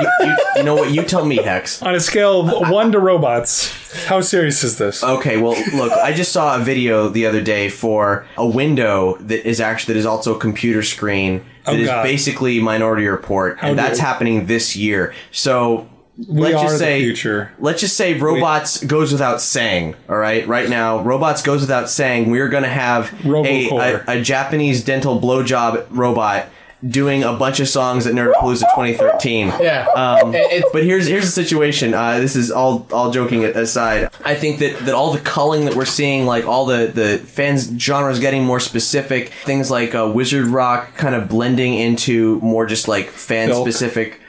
Speaker 2: You, you, you know what? You tell me, Hex.
Speaker 1: on a scale of one to robots, how serious is this?
Speaker 2: Okay, well, look, I just saw a video the other day for a window that is actually that is also a computer screen that
Speaker 1: Oh,
Speaker 2: is
Speaker 1: God.
Speaker 2: basically Minority Report, and that's happening this year. So
Speaker 1: We
Speaker 2: let's
Speaker 1: are
Speaker 2: just
Speaker 1: the
Speaker 2: say
Speaker 1: future.
Speaker 2: let's just say robots goes without saying. All right, right now, robots goes without saying. We're going to have a, a, a Japanese dental blowjob robot. Doing a bunch of songs at Nerdpalooza 2013.
Speaker 25: Yeah.
Speaker 2: Um,
Speaker 25: It-
Speaker 2: but here's here's the situation. Uh, this is all all joking aside. I think that, that all the culling that we're seeing, like all the the fans genres getting more specific, things like uh, wizard rock kind of blending into more just like fan specific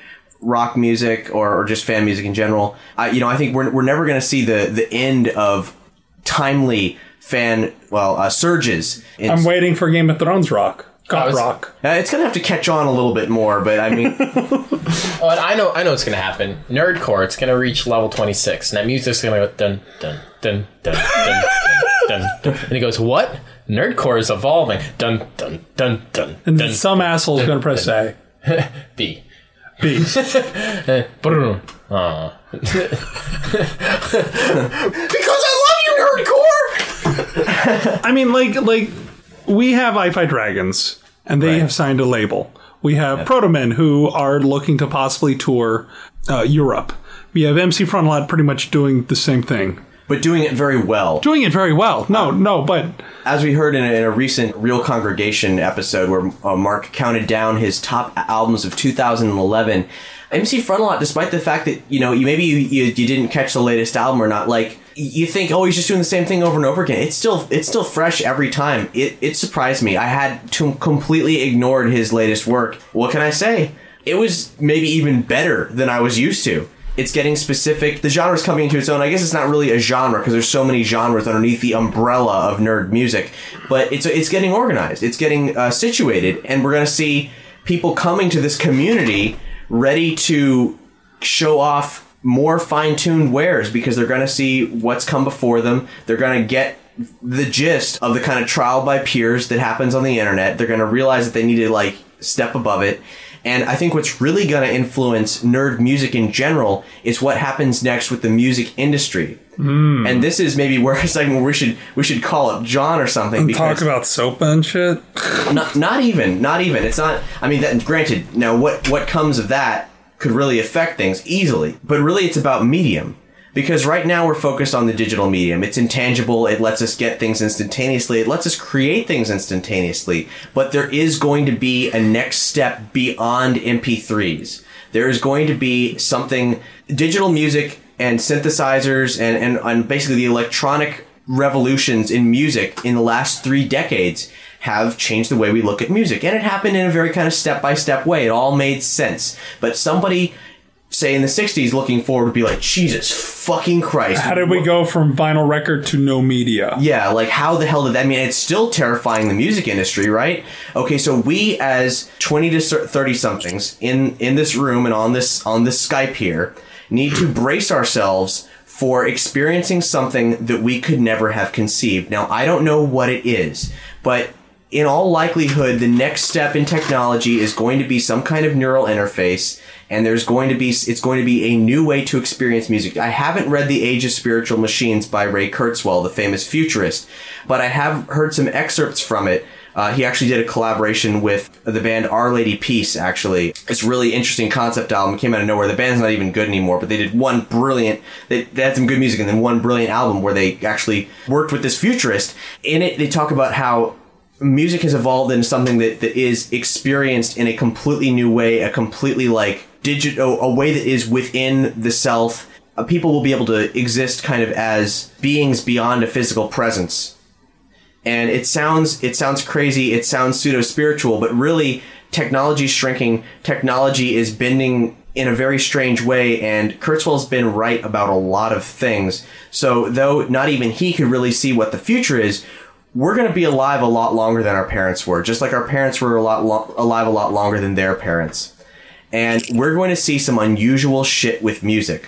Speaker 2: rock music or, or just fan music in general. I, you know, I think we're we're never going to see the the end of timely fan well uh, surges. in
Speaker 1: I'm waiting for Game of Thrones rock. God
Speaker 25: was-
Speaker 1: rock.
Speaker 2: uh, it's gonna have to catch on a little bit more, but I mean,
Speaker 25: Oh, and I know, I know what's gonna happen. Nerdcore, it's gonna reach level twenty six, and that music's gonna go dun dun dun dun dun dun dun, dun. and he goes, "What? Nerdcore is evolving." Dun dun dun dun.
Speaker 1: And
Speaker 25: dun,
Speaker 1: some asshole's going to press A.
Speaker 25: B.
Speaker 1: B.
Speaker 25: Brr. Aw.
Speaker 2: because I love you, nerdcore.
Speaker 1: I mean, like, like we have I Fight Dragons, and they have signed a label. We have Proto Men who are looking to possibly tour uh, Europe. We have MC Frontalot pretty much doing the same thing,
Speaker 2: but doing it very well.
Speaker 1: Doing it very well. No, no, but
Speaker 2: as we heard in a, in a recent Real Congregation episode where uh, Mark counted down his top albums of 2011, MC Frontalot, despite the fact that you know you maybe you, you, you didn't catch the latest album or not, like you think, oh, he's just doing the same thing over and over again. It's still it's still fresh every time. It it surprised me. I had to completely ignored his latest work. What can I say? It was maybe even better than I was used to. It's getting specific. The genre's coming into its own. I guess it's not really a genre because there's so many genres underneath the umbrella of nerd music. But it's it's getting organized. It's getting uh, situated, and we're gonna see people coming to this community ready to show off more fine-tuned wares because they're going to see what's come before them. They're going to get the gist of the kind of trial by peers that happens on the internet. They're going to realize that they need to like step above it. And I think what's really going to influence nerd music in general is what happens next with the music industry.
Speaker 1: Mm.
Speaker 2: And this is maybe where it's like we should we should call up John or something.
Speaker 1: and talk about soap and shit.
Speaker 2: not not even not even it's not i mean that granted now what what comes of that could really affect things easily but really it's about medium because right now we're focused on the digital medium it's intangible it lets us get things instantaneously it lets us create things instantaneously but there is going to be a next step beyond mp3s there is going to be something digital music and synthesizers and, and, and basically the electronic revolutions in music in the last three decades have changed the way we look at music. And it happened in a very kind of step by step way. It all made sense. But somebody, say in the 60s, looking forward would be like, Jesus fucking Christ.
Speaker 1: How did we go from vinyl record to no media?
Speaker 2: Yeah, like how the hell did that I mean? It's still terrifying the music industry, right? Okay, so we as 20 to 30 somethings in in this room and on this on this Skype here need to brace ourselves for experiencing something that we could never have conceived. Now, I don't know what it is, but in all likelihood, the next step in technology is going to be some kind of neural interface, and there's going to be it's going to be a new way to experience music. I haven't read The Age of Spiritual Machines by Ray Kurzweil, the famous futurist, but I have heard some excerpts from it. Uh, he actually did a collaboration with the band Our Lady Peace. Actually, it's really interesting concept album. It came out of nowhere. The band's not even good anymore, but they did one brilliant. They, they had some good music, and then one brilliant album where they actually worked with this futurist. In it, they talk about how music has evolved into something that, that is experienced in a completely new way, a completely like a way that is within the self. Uh, people will be able to exist kind of as beings beyond a physical presence. And it sounds, it sounds crazy. It sounds pseudo spiritual, but really technology shrinking. Technology is bending in a very strange way, and Kurzweil's been right about a lot of things. So though not even he could really see what the future is, we're going to be alive a lot longer than our parents were, just like our parents were a lot lo- alive a lot longer than their parents. And we're going to see some unusual shit with music.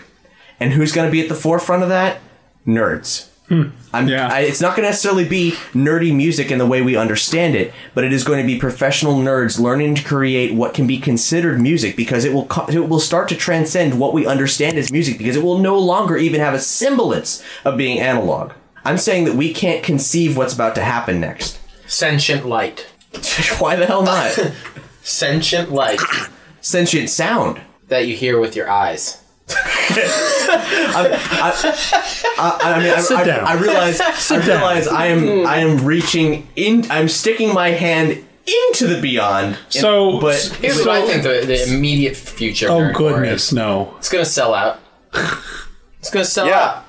Speaker 2: And who's going to be at the forefront of that? Nerds. Hmm. I'm, I, it's not going to necessarily be nerdy music in the way we understand it, but it is going to be professional nerds learning to create what can be considered music because it will co- it will start to transcend what we understand as music because it will no longer even have a semblance of being analog. I'm saying that we can't conceive what's about to happen next.
Speaker 25: Sentient light.
Speaker 2: Why the hell not?
Speaker 25: Sentient light.
Speaker 2: Sentient sound.
Speaker 25: That you hear with your eyes.
Speaker 2: I, I, I mean, I,
Speaker 25: Sit
Speaker 2: I,
Speaker 25: down.
Speaker 2: I realize,
Speaker 25: Sit
Speaker 2: I
Speaker 25: down.
Speaker 2: realize, I am, I am reaching in. I'm sticking my hand into the beyond.
Speaker 1: So-
Speaker 2: but
Speaker 25: Here's what I think the, the immediate future.
Speaker 1: Oh goodness, no.
Speaker 25: It's gonna sell out. It's gonna sell out.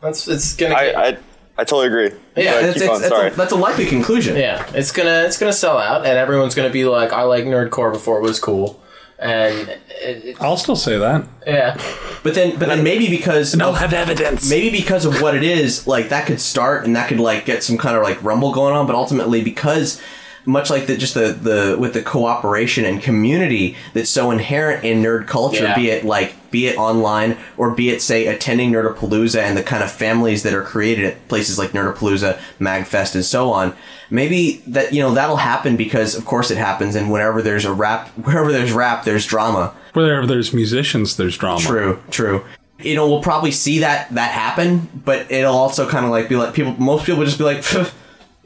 Speaker 25: That's it's gonna.
Speaker 34: I,
Speaker 25: Get,
Speaker 34: I I totally agree.
Speaker 2: Yeah,
Speaker 34: But
Speaker 2: that's, it's,
Speaker 34: on,
Speaker 2: that's, a, that's a likely conclusion.
Speaker 25: Yeah, it's gonna it's gonna sell out, and everyone's gonna be like, "I like nerdcore before it was cool," and it, it,
Speaker 1: I'll still say that.
Speaker 25: yeah,
Speaker 2: But then, but then maybe because
Speaker 1: And I'll
Speaker 2: of-
Speaker 1: have evidence.
Speaker 2: Maybe because of what it is, like that could start and that could like get some kind of like rumble going on. But ultimately, because much like the just the the with the cooperation and community that's so inherent in nerd culture,
Speaker 25: Yeah.
Speaker 2: be it like be it online or be it say attending Nerdapalooza and the kind of families that are created at places like Nerdapalooza, Magfest, and so on. Maybe that you know that'll happen because of course it happens, and whenever there's a rap, wherever there's rap, there's drama.
Speaker 1: Wherever there's musicians, there's drama.
Speaker 2: True, true. You know, we'll probably see that that happen, but it'll also kind of like be like people. Most people just be like, "Pff,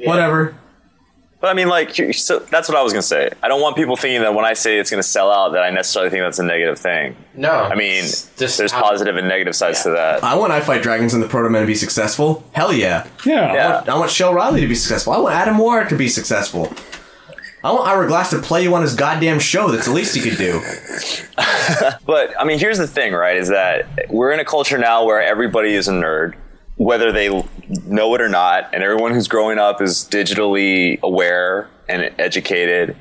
Speaker 2: whatever.
Speaker 4: But I mean, like, so that's what I was gonna say. I don't want people thinking that when I say it's gonna sell out, that I necessarily think that's a negative thing.
Speaker 25: No,
Speaker 4: I mean, there's positive and negative sides to that.
Speaker 2: I want I Fight Dragons and the Proto Men to be successful. Hell yeah.
Speaker 1: Yeah.
Speaker 2: I want, I want Shael Riley to be successful. I want Adam WarRock to be successful. I want Ira Glass to play you on his goddamn show. That's the least he could do.
Speaker 4: But I mean, here's the thing, right? Is that we're in a culture now where everybody is a nerd, whether they know it or not, and everyone who's growing up is digitally aware and educated.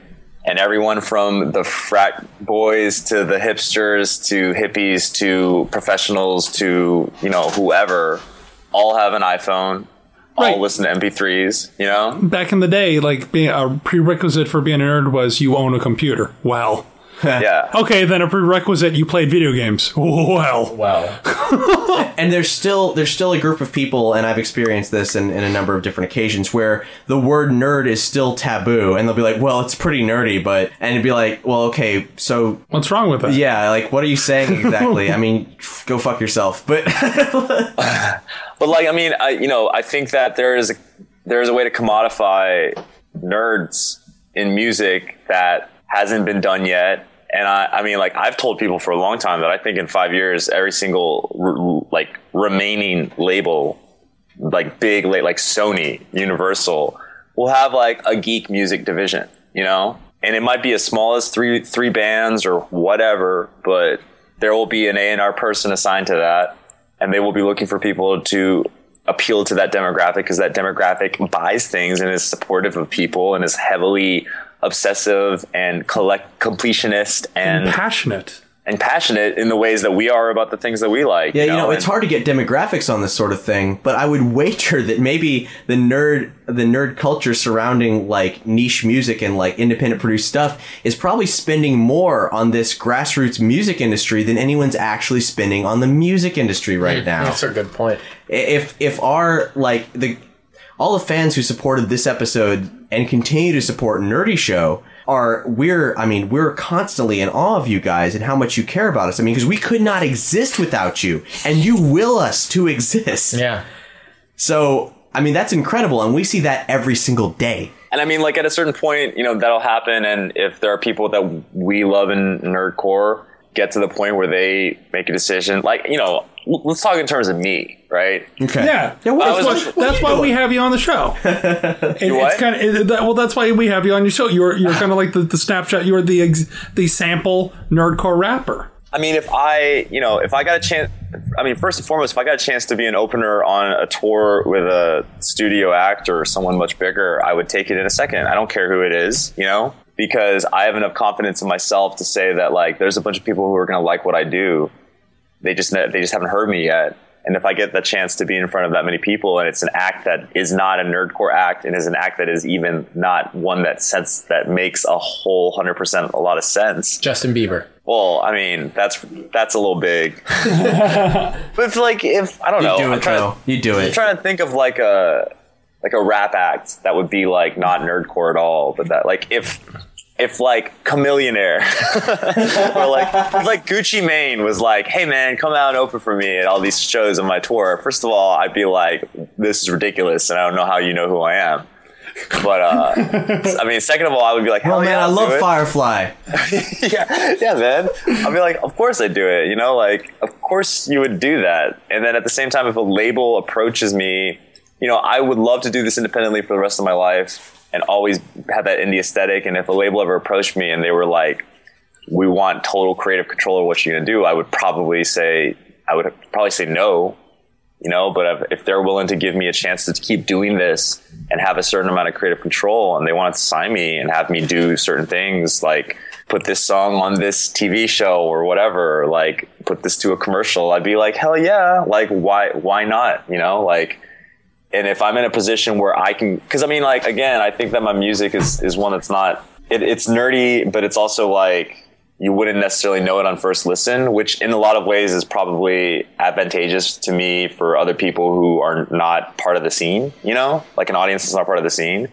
Speaker 4: And everyone from the frat boys to the hipsters to hippies to professionals to you know whoever, all have an iPhone, all listen to MP3s. You know,
Speaker 1: Back in the day, like being a prerequisite for being a nerd was you own a computer. Well,
Speaker 4: yeah.
Speaker 1: Okay, then a prerequisite you played video games. Well,
Speaker 25: well.
Speaker 2: and there's still there's still a group of people, and I've experienced this in, in a number of different occasions where the word nerd is still taboo, and they'll be like, "Well, it's pretty nerdy," but and it'd be like, "Well, okay, so
Speaker 1: what's wrong with that?"
Speaker 2: Yeah, like what are you saying exactly? I mean, go fuck yourself. But
Speaker 4: But like, I mean, I you know, I think that there is a, there is a way to commodify nerds in music that hasn't been done yet. And I, I mean, like I've told people for a long time that I think in five years, every single like remaining label, like big, la- like Sony, Universal, will have like a geek music division, you know, and it might be as small as three three bands or whatever, but there will be an A and R person assigned to that, and they will be looking for people to appeal to that demographic because that demographic buys things and is supportive of people and is heavily obsessive and collect completionist and,
Speaker 1: And passionate
Speaker 4: and passionate in the ways that we are about the things that we like.
Speaker 2: Yeah, you know,
Speaker 4: and-
Speaker 2: it's hard to get demographics on this sort of thing, but I would wager that maybe the nerd the nerd culture surrounding like niche music and like independent produced stuff is probably spending more on this grassroots music industry than anyone's actually spending on the music industry right hmm, now.
Speaker 25: That's a good point.
Speaker 2: If if our like the all the fans who supported this episode and continue to support Nerdy Show are we're I mean we're constantly in awe of you guys and how much you care about us. I mean because we could not exist without you and you will us to exist.
Speaker 25: Yeah.
Speaker 2: So I mean that's incredible and we see that every single day.
Speaker 4: And I mean, like at a certain point, you know, that'll happen. And if there are people that we love in nerdcore get to the point where they make a decision, like, you know, l- let's talk in terms of me, right?
Speaker 2: Okay.
Speaker 1: Yeah,
Speaker 4: I
Speaker 1: that's,
Speaker 4: was-
Speaker 1: why, that's why we have you on the show. And
Speaker 4: You
Speaker 1: it's
Speaker 4: what?
Speaker 1: kind of that, well. That's why we have you on your show. You're you're kind of like the, the snapshot. You're the ex, the sample nerdcore rapper.
Speaker 4: I mean, if I, you know, if I got a chance, I mean, first and foremost, if I got a chance to be an opener on a tour with a studio act or someone much bigger, I would take it in a second. I don't care who it is, you know, because I have enough confidence in myself to say that like there's a bunch of people who are going to like what I do. They just they just haven't heard me yet. And if I get the chance to be in front of that many people, and it's an act that is not a nerdcore act, and is an act that is even not one that sense that makes a whole hundred percent a lot of sense.
Speaker 25: Justin Bieber.
Speaker 4: Well, I mean, that's that's a little big. but it's like if I don't know.
Speaker 2: You
Speaker 4: know,
Speaker 2: do
Speaker 4: I'm
Speaker 2: it,
Speaker 4: trying
Speaker 2: though. You do it.
Speaker 4: I'm
Speaker 2: it.
Speaker 4: trying to think of like a like a rap act that would be like not nerdcore at all, but that like if if like Chamillionaire or like if like Gucci Mane was like, hey man, come out and open for me at all these shows on my tour. First of all, I'd be like, this is ridiculous, and I don't know how you know who I am. But uh, I mean, second of all, I would be like, hell
Speaker 2: Oh man,
Speaker 4: yeah,
Speaker 2: I love
Speaker 4: it.
Speaker 2: Firefly.
Speaker 4: yeah, yeah, man. I'd be like, of course I'd do it. You know, like, of course you would do that. And then at the same time, if a label approaches me, you know, I would love to do this independently for the rest of my life and always have that indie aesthetic. And if a label ever approached me and they were like, we want total creative control of what you're going to do, I would probably say, I would probably say no, you know, but if, they're willing to give me a chance to keep doing this and have a certain amount of creative control and they want to sign me and have me do certain things like put this song on this TV show or whatever, like put this to a commercial, I'd be like, hell yeah. Like, why, why not? You know, like, and if I'm in a position where I can, because I mean, like again, I think that my music is is one that's not it, it's nerdy, but it's also like you wouldn't necessarily know it on first listen, which in a lot of ways is probably advantageous to me for other people who are not part of the scene. You know, like an audience that's not part of the scene.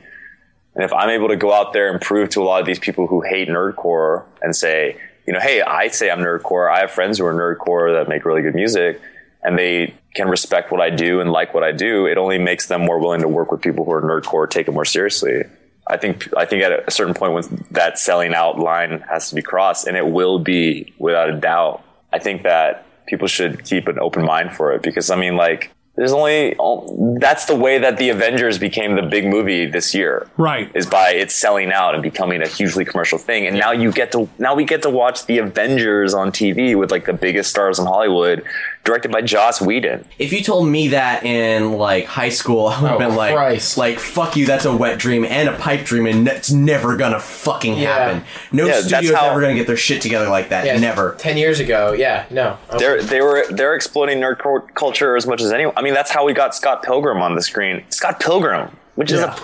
Speaker 4: And if I'm able to go out there and prove to a lot of these people who hate nerdcore and say, you know, hey, I say I'm nerdcore. I have friends who are nerdcore that make really good music, and they can respect what I do and like what I do. It only makes them more willing to work with people who are nerdcore, take it more seriously. I think I think at a certain point when that selling out line has to be crossed, and it will be without a doubt. I think that people should keep an open mind for it because I mean, like, there's only oh, that's the way that the Avengers became the big movie this year.
Speaker 1: Right.
Speaker 4: Is by it's selling out and becoming a hugely commercial thing. And now you get to now we get to watch the Avengers on TV with like the biggest stars in Hollywood, directed by Joss Whedon.
Speaker 2: If you told me that in like high school, I would have
Speaker 25: Oh,
Speaker 2: been like,
Speaker 25: Christ.
Speaker 2: like fuck you, that's a wet dream and a pipe dream, and it's never gonna fucking
Speaker 25: Yeah.
Speaker 2: happen. No
Speaker 4: Yeah, that's
Speaker 2: studio's
Speaker 4: how-
Speaker 2: ever gonna get their shit together like that.
Speaker 25: Yeah,
Speaker 2: Never.
Speaker 25: Ten years ago, yeah, no.
Speaker 4: They're they were they're exploiting nerd culture as much as anyone. I mean, that's how we got Scott Pilgrim on the screen. Scott Pilgrim, which is a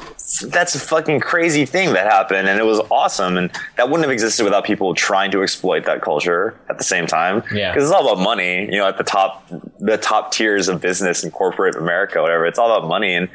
Speaker 4: that's a fucking crazy thing that happened, and it was awesome. And that wouldn't have existed without people trying to exploit that culture at the same time.
Speaker 25: Yeah.
Speaker 4: because it's all about money. You know, at the top the top tiers of business in corporate America, whatever. It's all about money and.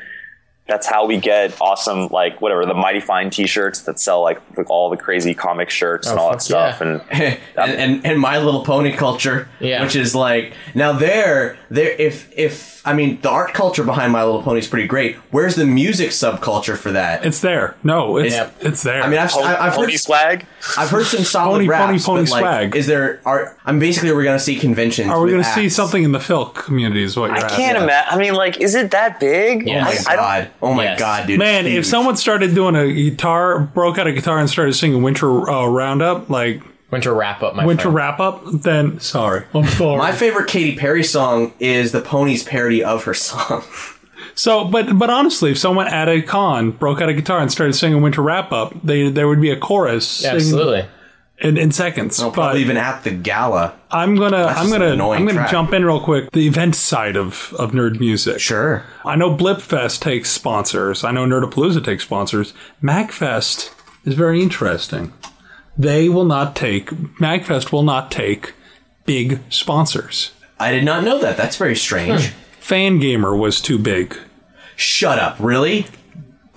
Speaker 4: That's how we get awesome, like whatever the Mighty Fine T-shirts that sell like all the crazy comic shirts and
Speaker 2: Oh,
Speaker 4: all that stuff.
Speaker 2: yeah.
Speaker 4: And
Speaker 2: and, and and My Little Pony culture,
Speaker 25: Yeah.
Speaker 2: which is like now there there if if I mean the art culture behind My Little Pony is pretty great. Where's the music subculture for that?
Speaker 1: It's there. No, it's
Speaker 2: Yeah.
Speaker 1: it's there.
Speaker 2: I mean, I've,
Speaker 4: Pony-
Speaker 2: I- I've
Speaker 4: pony
Speaker 2: heard
Speaker 4: swag.
Speaker 2: I've heard some solid
Speaker 1: Pony, pony,
Speaker 2: raps,
Speaker 1: pony
Speaker 2: but, like,
Speaker 1: swag.
Speaker 2: Is there? Are I'm basically are we're gonna see conventions?
Speaker 1: Are we going to see something in the Phil community? Is what you're
Speaker 4: I
Speaker 1: asking?
Speaker 4: can't imagine. I mean, like, is it that big?
Speaker 2: Oh my
Speaker 4: I, I don't.
Speaker 2: god! Oh my
Speaker 25: Yes.
Speaker 2: god, dude!
Speaker 1: Man, if someone started doing a guitar, broke out a guitar and started singing Winter uh, Roundup, like
Speaker 25: Winter wrap up, my
Speaker 1: Winter
Speaker 25: friend.
Speaker 1: Wrap Up, then sorry. I'm sorry.
Speaker 2: my favorite Katy Perry song is the Ponies parody of her song.
Speaker 1: so, but but honestly, if someone at a con broke out a guitar and started singing Winter Wrap Up, they there would be a chorus singing
Speaker 25: absolutely.
Speaker 1: in, in seconds.
Speaker 2: No,
Speaker 1: but
Speaker 2: probably even at the gala.
Speaker 1: I'm gonna
Speaker 2: That's
Speaker 1: I'm
Speaker 2: just an
Speaker 1: gonna
Speaker 2: annoying
Speaker 1: I'm gonna
Speaker 2: track.
Speaker 1: jump in real quick. The event side of of nerd music.
Speaker 2: Sure.
Speaker 1: I know Blipfest takes sponsors. I know Nerdapalooza takes sponsors. Magfest is very interesting. They will not take Magfest will not take big sponsors.
Speaker 2: I did not know that. That's very strange. Hmm.
Speaker 1: Fangamer was too big.
Speaker 2: Shut up! Really?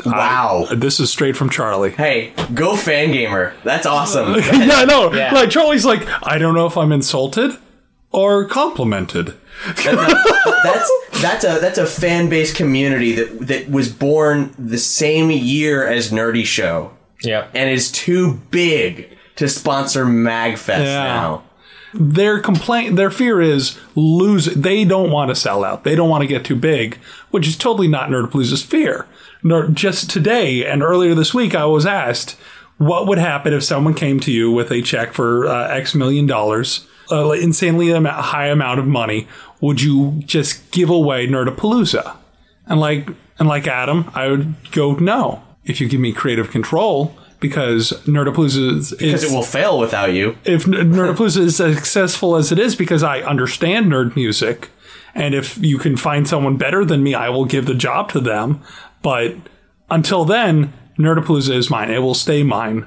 Speaker 2: Wow.
Speaker 1: This is straight from Charlie.
Speaker 2: Hey, go Fangamer. That's awesome.
Speaker 1: yeah, I know.
Speaker 25: Yeah.
Speaker 1: Like Charlie's like, I don't know if I'm insulted or complimented.
Speaker 2: that's that's a that's a fan base community that that was born the same year as Nerdy Show
Speaker 25: Yeah.
Speaker 2: and is too big to sponsor Magfest
Speaker 1: Yeah.
Speaker 2: now.
Speaker 1: Their complaint, their fear is lose. They don't want to sell out. They don't want to get too big, which is totally not Nerdapalooza's fear. Nor, just today and earlier this week, I was asked what would happen if someone came to you with a check for uh, X million dollars, uh, insanely am- high amount of money. Would you just give away Nerdapalooza? And like and like Adam, I would go no. If you give me creative control, because Nerdapalooza is
Speaker 2: Because it will fail without you.
Speaker 1: if N- Nerdapalooza is as successful as it is because I understand nerd music, and if you can find someone better than me, I will give the job to them. But until then, Nerdapalooza is mine. It will stay mine.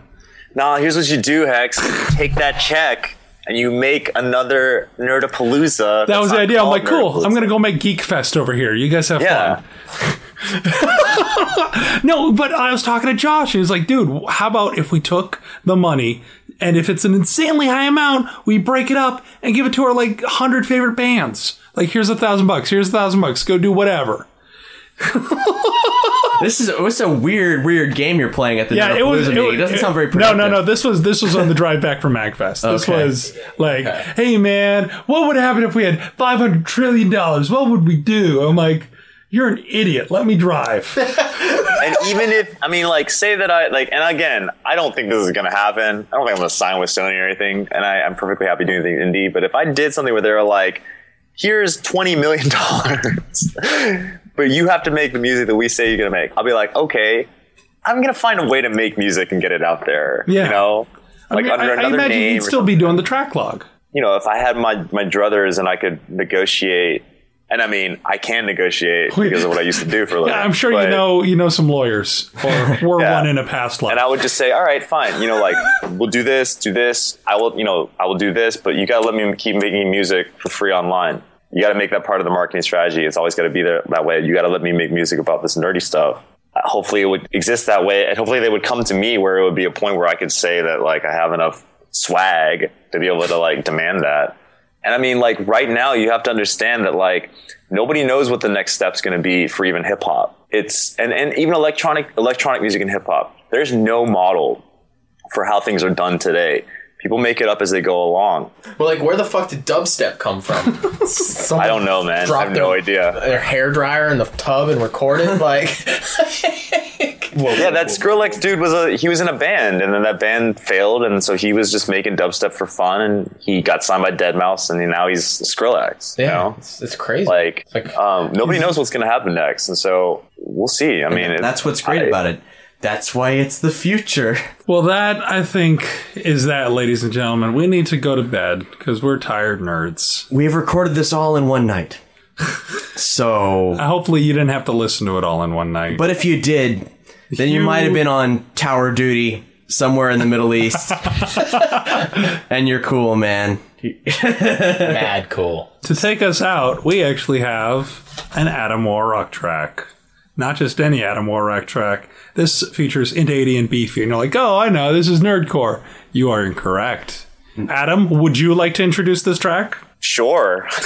Speaker 4: Nah, here's what you do, Hex. Take that check and you make another Nerdapalooza.
Speaker 1: That was the idea. I'm like, cool. I'm gonna go make Geek Fest over here. You guys have
Speaker 4: Yeah.
Speaker 1: fun. no, but I was talking to Josh. He was like, dude, how about if we took the money and if it's an insanely high amount, we break it up and give it to our like hundred favorite bands. Like, here's a thousand bucks. Here's a thousand bucks. Go do whatever.
Speaker 2: This is it's a weird, weird game you're playing at the
Speaker 1: yeah, it was. It.
Speaker 2: It doesn't sound very
Speaker 1: No,
Speaker 2: productive.
Speaker 1: no, no. This was this was on the drive back from Magfest. This
Speaker 2: Okay.
Speaker 1: was like, hey man, what would happen if we had five hundred trillion dollars? What would we do? I'm like, you're an idiot. Let me drive.
Speaker 4: and even if I mean, like, say that I like, and again, I don't think this is gonna happen. I don't think I'm gonna sign with Sony or anything, and I, I'm perfectly happy doing things indie. But if I did something where they're like, "Here's twenty million dollars, but you have to make the music that we say you're gonna make," I'll be like, "Okay, I'm gonna find a way to make music and get it out there."
Speaker 1: Yeah.
Speaker 4: you know,
Speaker 1: I,
Speaker 4: like
Speaker 1: mean,
Speaker 4: under
Speaker 1: I, I
Speaker 4: another
Speaker 1: imagine
Speaker 4: name.
Speaker 1: you'd
Speaker 4: or
Speaker 1: still be doing the track log.
Speaker 4: you know, if I had my my druthers and I could negotiate, and I mean, I can negotiate because of what I used to do for a living.
Speaker 1: Yeah, I'm sure you know you know some lawyers or were
Speaker 4: Yeah.
Speaker 1: one in a past life.
Speaker 4: And I would just say, all right, fine. You know, like we'll do this, do this. I will, you know, I will do this, but you gotta let me keep making music for free online. You gotta make that part of the marketing strategy. It's always gotta be there that way. You gotta let me make music about this nerdy stuff. Uh, Hopefully, it would exist that way, and hopefully, they would come to me where it would be a point where I could say that like I have enough swag to be able to like demand that. And I mean, like right now, you have to understand that like nobody knows what the next step's going to be for even hip hop. It's and and even electronic electronic music and hip hop. There's no model for how things are done today. People make it up as they go along.
Speaker 25: Well, like, where the fuck did dubstep come from?
Speaker 4: I don't know, man. I
Speaker 25: dropped
Speaker 4: have no
Speaker 25: their-
Speaker 4: idea.
Speaker 25: Their hair dryer in the tub and recorded like.
Speaker 4: yeah, that Skrillex dude was a he was in a band, and then that band failed, and so he was just making dubstep for fun, and he got signed by deadmau5, and now he's Skrillex. you
Speaker 25: Yeah,
Speaker 4: know?
Speaker 25: it's, it's crazy.
Speaker 4: Like, um, nobody knows what's going to happen next, and so we'll see. I mean, it-
Speaker 2: That's what's great
Speaker 4: I-
Speaker 2: about it. That's why it's the future.
Speaker 1: Well, that I think is that, ladies and gentlemen. We need to go to bed because we're tired nerds.
Speaker 2: We've recorded this all in one night. So,
Speaker 1: hopefully, you didn't have to listen to it all in one night.
Speaker 2: but if you did, then you,
Speaker 1: You-
Speaker 2: might have been on tower duty somewhere in the Middle East. and you're cool, man.
Speaker 25: Mad cool.
Speaker 1: To take us out, we actually have an Adam WarRock track. Not just any Adam WarRock track. This features Int80 and Beefy. And you're like, oh, I know, this is Nerdcore. You are incorrect. Adam, would you like to introduce this track?
Speaker 4: Sure.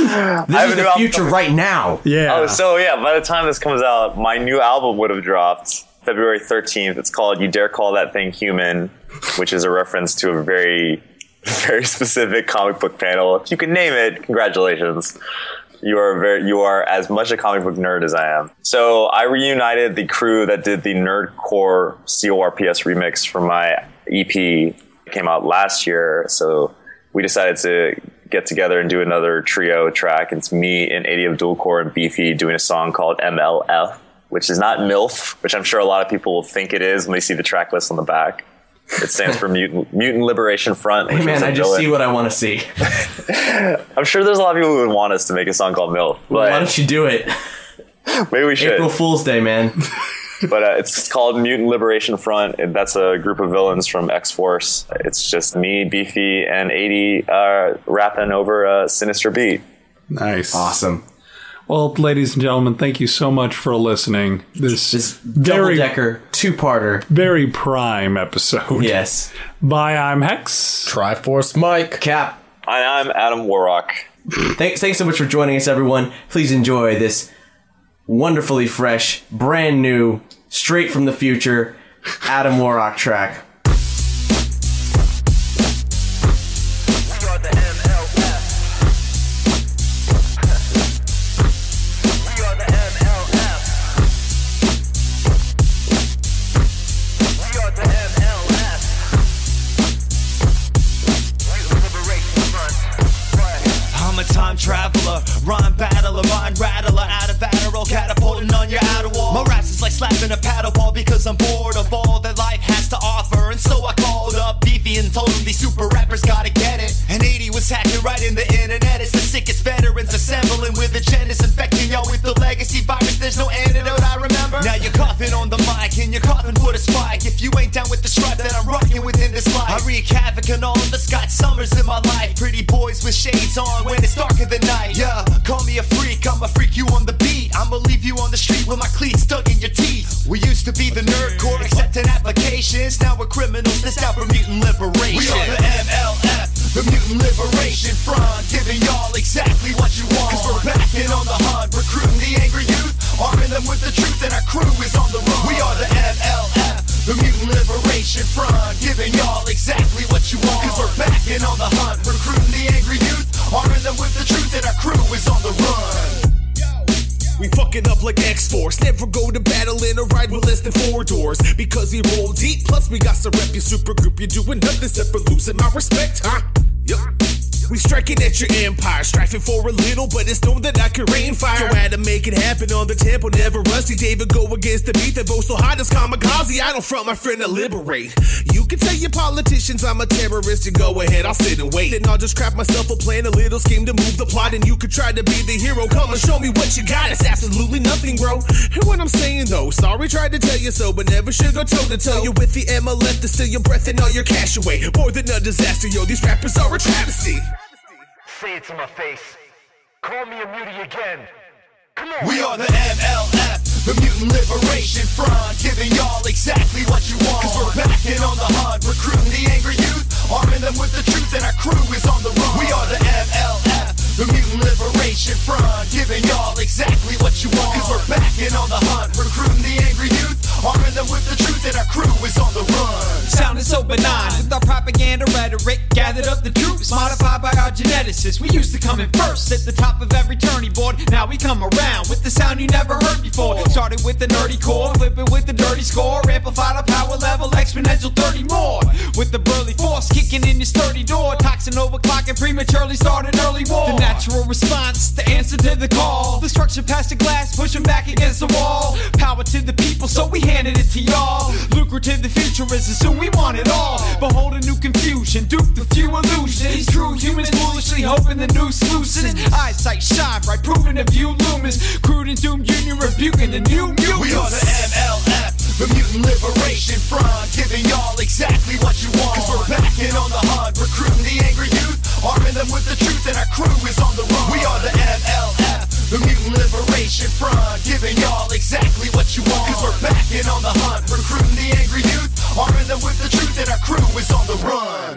Speaker 2: This is the future right now.
Speaker 1: Yeah.
Speaker 4: Oh, so yeah, by the time this comes out, my new album would have dropped February 13th. It's called You Dare Call That Thing Human, which is a reference to a very, very specific comic book panel. If you can name it, congratulations. You are very, you are as much a comic book nerd as I am. So I reunited the crew that did the Nerdcore CORPS remix for my EP. It came out last year. So we decided to get together and do another trio track. It's me and 80 of Dual Core and Beefy doing a song called MLF, which is not MILF, which I'm sure a lot of people will think it is when they see the track list on the back. It stands for Mutant, Mutant Liberation Front.
Speaker 2: Hey, man, I just
Speaker 4: villain.
Speaker 2: see what I want to see.
Speaker 4: I'm sure there's a lot of people who would want us to make a song called MILF. But
Speaker 2: Why don't you do it?
Speaker 4: maybe we should.
Speaker 2: April Fool's Day, man.
Speaker 4: but uh, it's called Mutant Liberation Front. That's a group of villains from X Force. It's just me, Beefy, and 80 uh, rapping over a sinister beat.
Speaker 1: Nice.
Speaker 2: Awesome.
Speaker 1: Well, ladies and gentlemen, thank you so much for listening. This,
Speaker 2: Double
Speaker 1: very,
Speaker 2: decker, two parter.
Speaker 1: very prime episode.
Speaker 2: Yes.
Speaker 1: Bye, I'm Hex.
Speaker 25: Triforce Mike.
Speaker 2: Cap.
Speaker 4: I, I'm Adam WarRock.
Speaker 2: Thanks, thanks so much for joining us, everyone. Please enjoy this wonderfully fresh, brand new, straight from the future Adam WarRock track.
Speaker 16: Slapping a paddle ball because I'm bored of all that life has to offer. And so I called up Beefy and told him these super rappers gotta get it. And 80 was hacking right in the internet. It's the sickest veterans assembling with agendas, infecting y'all with the legacy virus. There's no antidote, I remember. Now you're coughing on the mic and you're coughing for a spike. If you ain't down with the stripe that I'm rocking within this life, I wreak havoc on all the Scott Summers in my life. Pretty boys with shades on when it's darker than night. Yeah, call me a freak, I'ma freak you on the beat. I'ma leave you on the street with my cleats stuck in your teeth. We used to be the nerd core accepting applications. Now we're criminals, this out for mutant liberation. We are the MLF, the Mutant Liberation Front, giving y'all exactly what you want. Cause we're backing on the hunt, recruiting the angry youth, arming them with the truth, and our crew is on the run. We are the MLF. The Mutant Liberation Front, giving y'all exactly what you want. Cause we're backing on the hunt, recruiting the angry youth, arming them with the truth, and our crew is on the run.
Speaker 31: We fucking up like X-Force. Never go to battle in a ride with less than four doors. Because we roll deep, plus we got some rep your super group. You're doing nothing except for losing my respect, huh? Yup. We striking at your empire, striving for a little, but it's known that I can rain fire. Go at to make it happen on the tempo, never rusty. David go against the beat that boasts so hot as kamikaze. I don't front my friend to liberate. You can tell your politicians I'm a terrorist and go ahead, I'll sit and wait. Then I'll just craft myself a plan, a little scheme to move the plot, and you could try to be the hero. Come and show me what you got. It's absolutely nothing, bro. And what I'm saying though, sorry tried to tell you so, but never should go toe to toe. You with the MLF to steal your breath and all your cash away. More than a disaster, yo. These rappers are a travesty.
Speaker 35: Say it to my face. Call me a mutie again. Come on.
Speaker 16: We are the MLF, the Mutant Liberation Front, giving y'all exactly what you want. Cause we're back and on the hunt, recruiting the angry youth, arming them with the truth, and our crew is on the run. We are the MLF, the Mutant Liberation Front, giving y'all exactly what you want. Cause we're back and on the hunt, recruiting the angry youth, arming them with the truth, and our crew is on the run.
Speaker 6: Sounding so benign with our propaganda rhetoric. Gathered up the troops, modified by our geneticists. We used to come in first at the top of every tourney board. Now we come around with the sound you never heard before. Started with the nerdy core, flip it with the dirty score. Amplified our power level, exponential 30 more. With the burly force kicking in your sturdy door. Toxin overclocking, prematurely started early war. The natural response, the answer to the call. Destruction past the glass, pushing back against the wall. Power to the people, so we handed it to y'all. Lucrative the future is, and soon we want it all. Behold a new confusion, dupe the few illusions. True humans foolishly hoping the new loosens. Eyesight shine bright, proving the view lumens. Crude and doomed union rebuking the new mutants.
Speaker 16: We are the MLF, the Mutant Liberation Front, giving y'all exactly what you want. Cause we're back and on the hunt, recruiting the angry youth, arming them with the truth, and our crew is on the run. We are the MLF, the Mutant Liberation Front, giving y'all exactly what you want. Cause we're back and on the hunt, recruiting the angry youth, arming them with the truth, and our crew is on the run.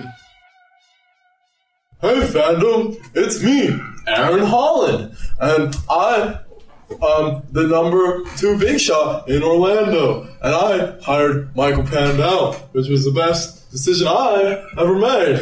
Speaker 36: Hey fandom, it's me, Aaron Holland, and I am the number two big shot in Orlando, and I hired Michael Pandel, which was the best decision I ever made.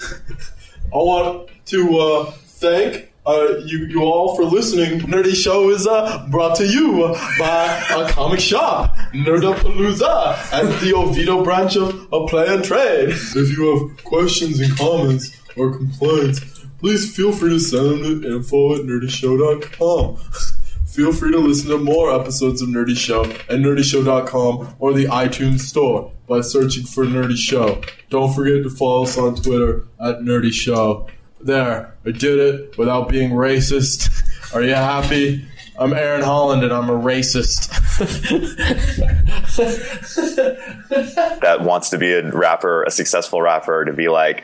Speaker 36: I want to uh, thank uh, you, you all for listening. Nerdy Show is uh, brought to you by a comic shop, Nerdapalooza, at the Oviedo branch of, of Play and Trade. If you have questions and comments or complaints, please feel free to send them to info at nerdyshow.com. Feel free to listen to more episodes of Nerdy Show at nerdyshow.com or the iTunes Store by searching for Nerdy Show. Don't forget to follow us on Twitter at Nerdy Show. There, I did it without being racist. Are you happy? I'm Aaron Holland and I'm a racist.
Speaker 4: that wants to be a rapper, a successful rapper, to be like,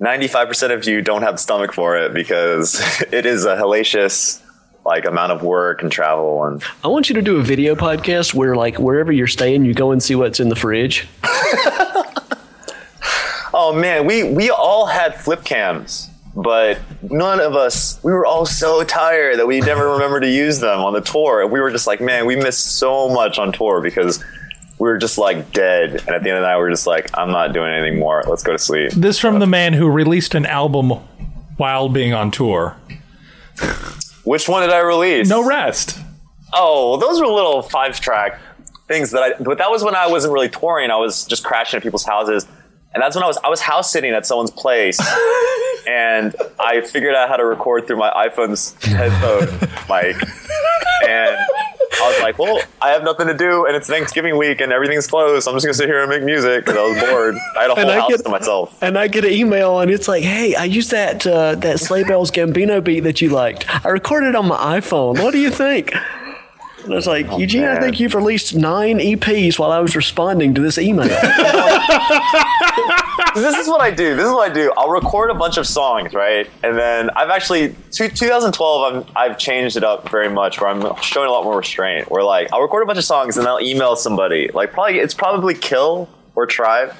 Speaker 4: 95% of you don't have the stomach for it because it is a hellacious like amount of work and travel and
Speaker 12: I want you to do a video podcast where, like, wherever you're staying, you go and see what's in the fridge.
Speaker 4: oh man we we all had flip cams but none of us we were all so tired that we never remember to use them on the tour we were just like man we missed so much on tour because we were just like dead and at the end of the night we were just like i'm not doing anything more let's go to sleep
Speaker 1: This from the man who released an album while being on tour.
Speaker 4: which one did i release
Speaker 1: No rest.
Speaker 4: Oh, those were little five track things that I. But that was when I wasn't really touring. I was just crashing at people's houses, and that's when I was I was house sitting at someone's place, and I figured out how to record through my iPhone's headphone mic, and I was like, well, I have nothing to do, and it's Thanksgiving week, and everything's closed. So I'm just gonna sit here and make music because I was bored. I had a whole
Speaker 12: And
Speaker 4: house
Speaker 12: get-
Speaker 4: to myself.
Speaker 12: And I get an email, and it's like, "Hey, I used that uh, that Sleigh Bells Gambino beat that you liked. I recorded it on my iPhone. What do you think?" And I was like, oh, Eugene, I think you've released nine EPs while I was responding to this email.
Speaker 4: this is what I do. This is what I do. I'll record a bunch of songs, right? And then I've actually, two, 2012, I'm, I've changed it up very much where I'm showing a lot more restraint. Where like, I'll record a bunch of songs and I'll email somebody. Like, probably, it's probably kHill or Tribe.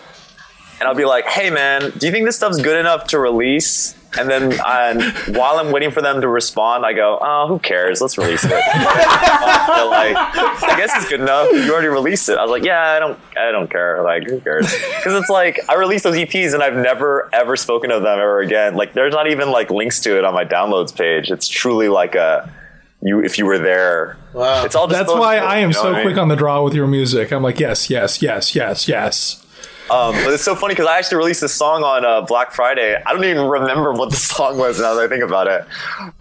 Speaker 4: And I'll be like, hey man, do you think this stuff's good enough to release? And then and while I'm waiting for them to respond, I go, oh, who cares? Let's release it. They're like, I guess it's good enough. You already released it. I was like, yeah, I don't, I don't care. Like, who cares? Because it's like I released those EPs and I've never ever spoken of them ever again. Like, there's not even like links to it on my downloads page. It's truly like a you if you were there. Wow. It's all.
Speaker 1: That's why I am
Speaker 4: you know
Speaker 1: so
Speaker 4: what I
Speaker 1: quick
Speaker 4: mean?
Speaker 1: on the draw with your music. I'm like, yes, yes, yes, yes, yes.
Speaker 4: Um, but it's so funny because I actually released a song on uh, Black Friday. I don't even remember what the song was now that I think about it.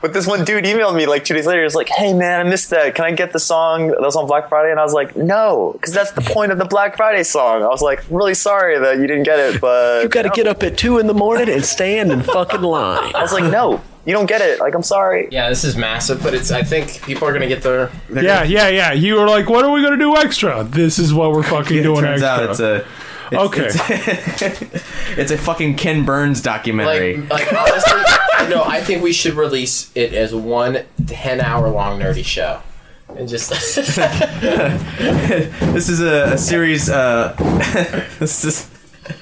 Speaker 4: But this one dude emailed me like two days later. He's like, "Hey man, I missed that. Can I get the song that was on Black Friday?" And I was like, "No, because that's the point of the Black Friday song." I was like, "Really sorry that you didn't get it, but
Speaker 12: you got to get up at two in the morning and stand in fucking line.
Speaker 4: I was like, "No, you don't get it. Like, I'm sorry."
Speaker 25: Yeah, this is massive, but it's. I think people are gonna get their.
Speaker 1: Yeah,
Speaker 25: gonna-
Speaker 1: yeah, yeah. You were like, what are we going to do extra? This is what we're fucking doing
Speaker 2: turns
Speaker 1: extra.
Speaker 2: out it's a. It's,
Speaker 1: Okay.
Speaker 2: It's, it's a fucking Ken Burns documentary.
Speaker 25: Like, like honestly, no. I think we should release it as one 10 hour long nerdy show. And just
Speaker 2: this is a, a series. Uh, this is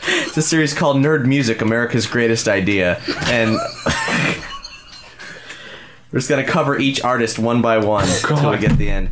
Speaker 2: it's a series called Nerd Music: America's Greatest Idea, and we're just gonna cover each artist one by one until we get to the end.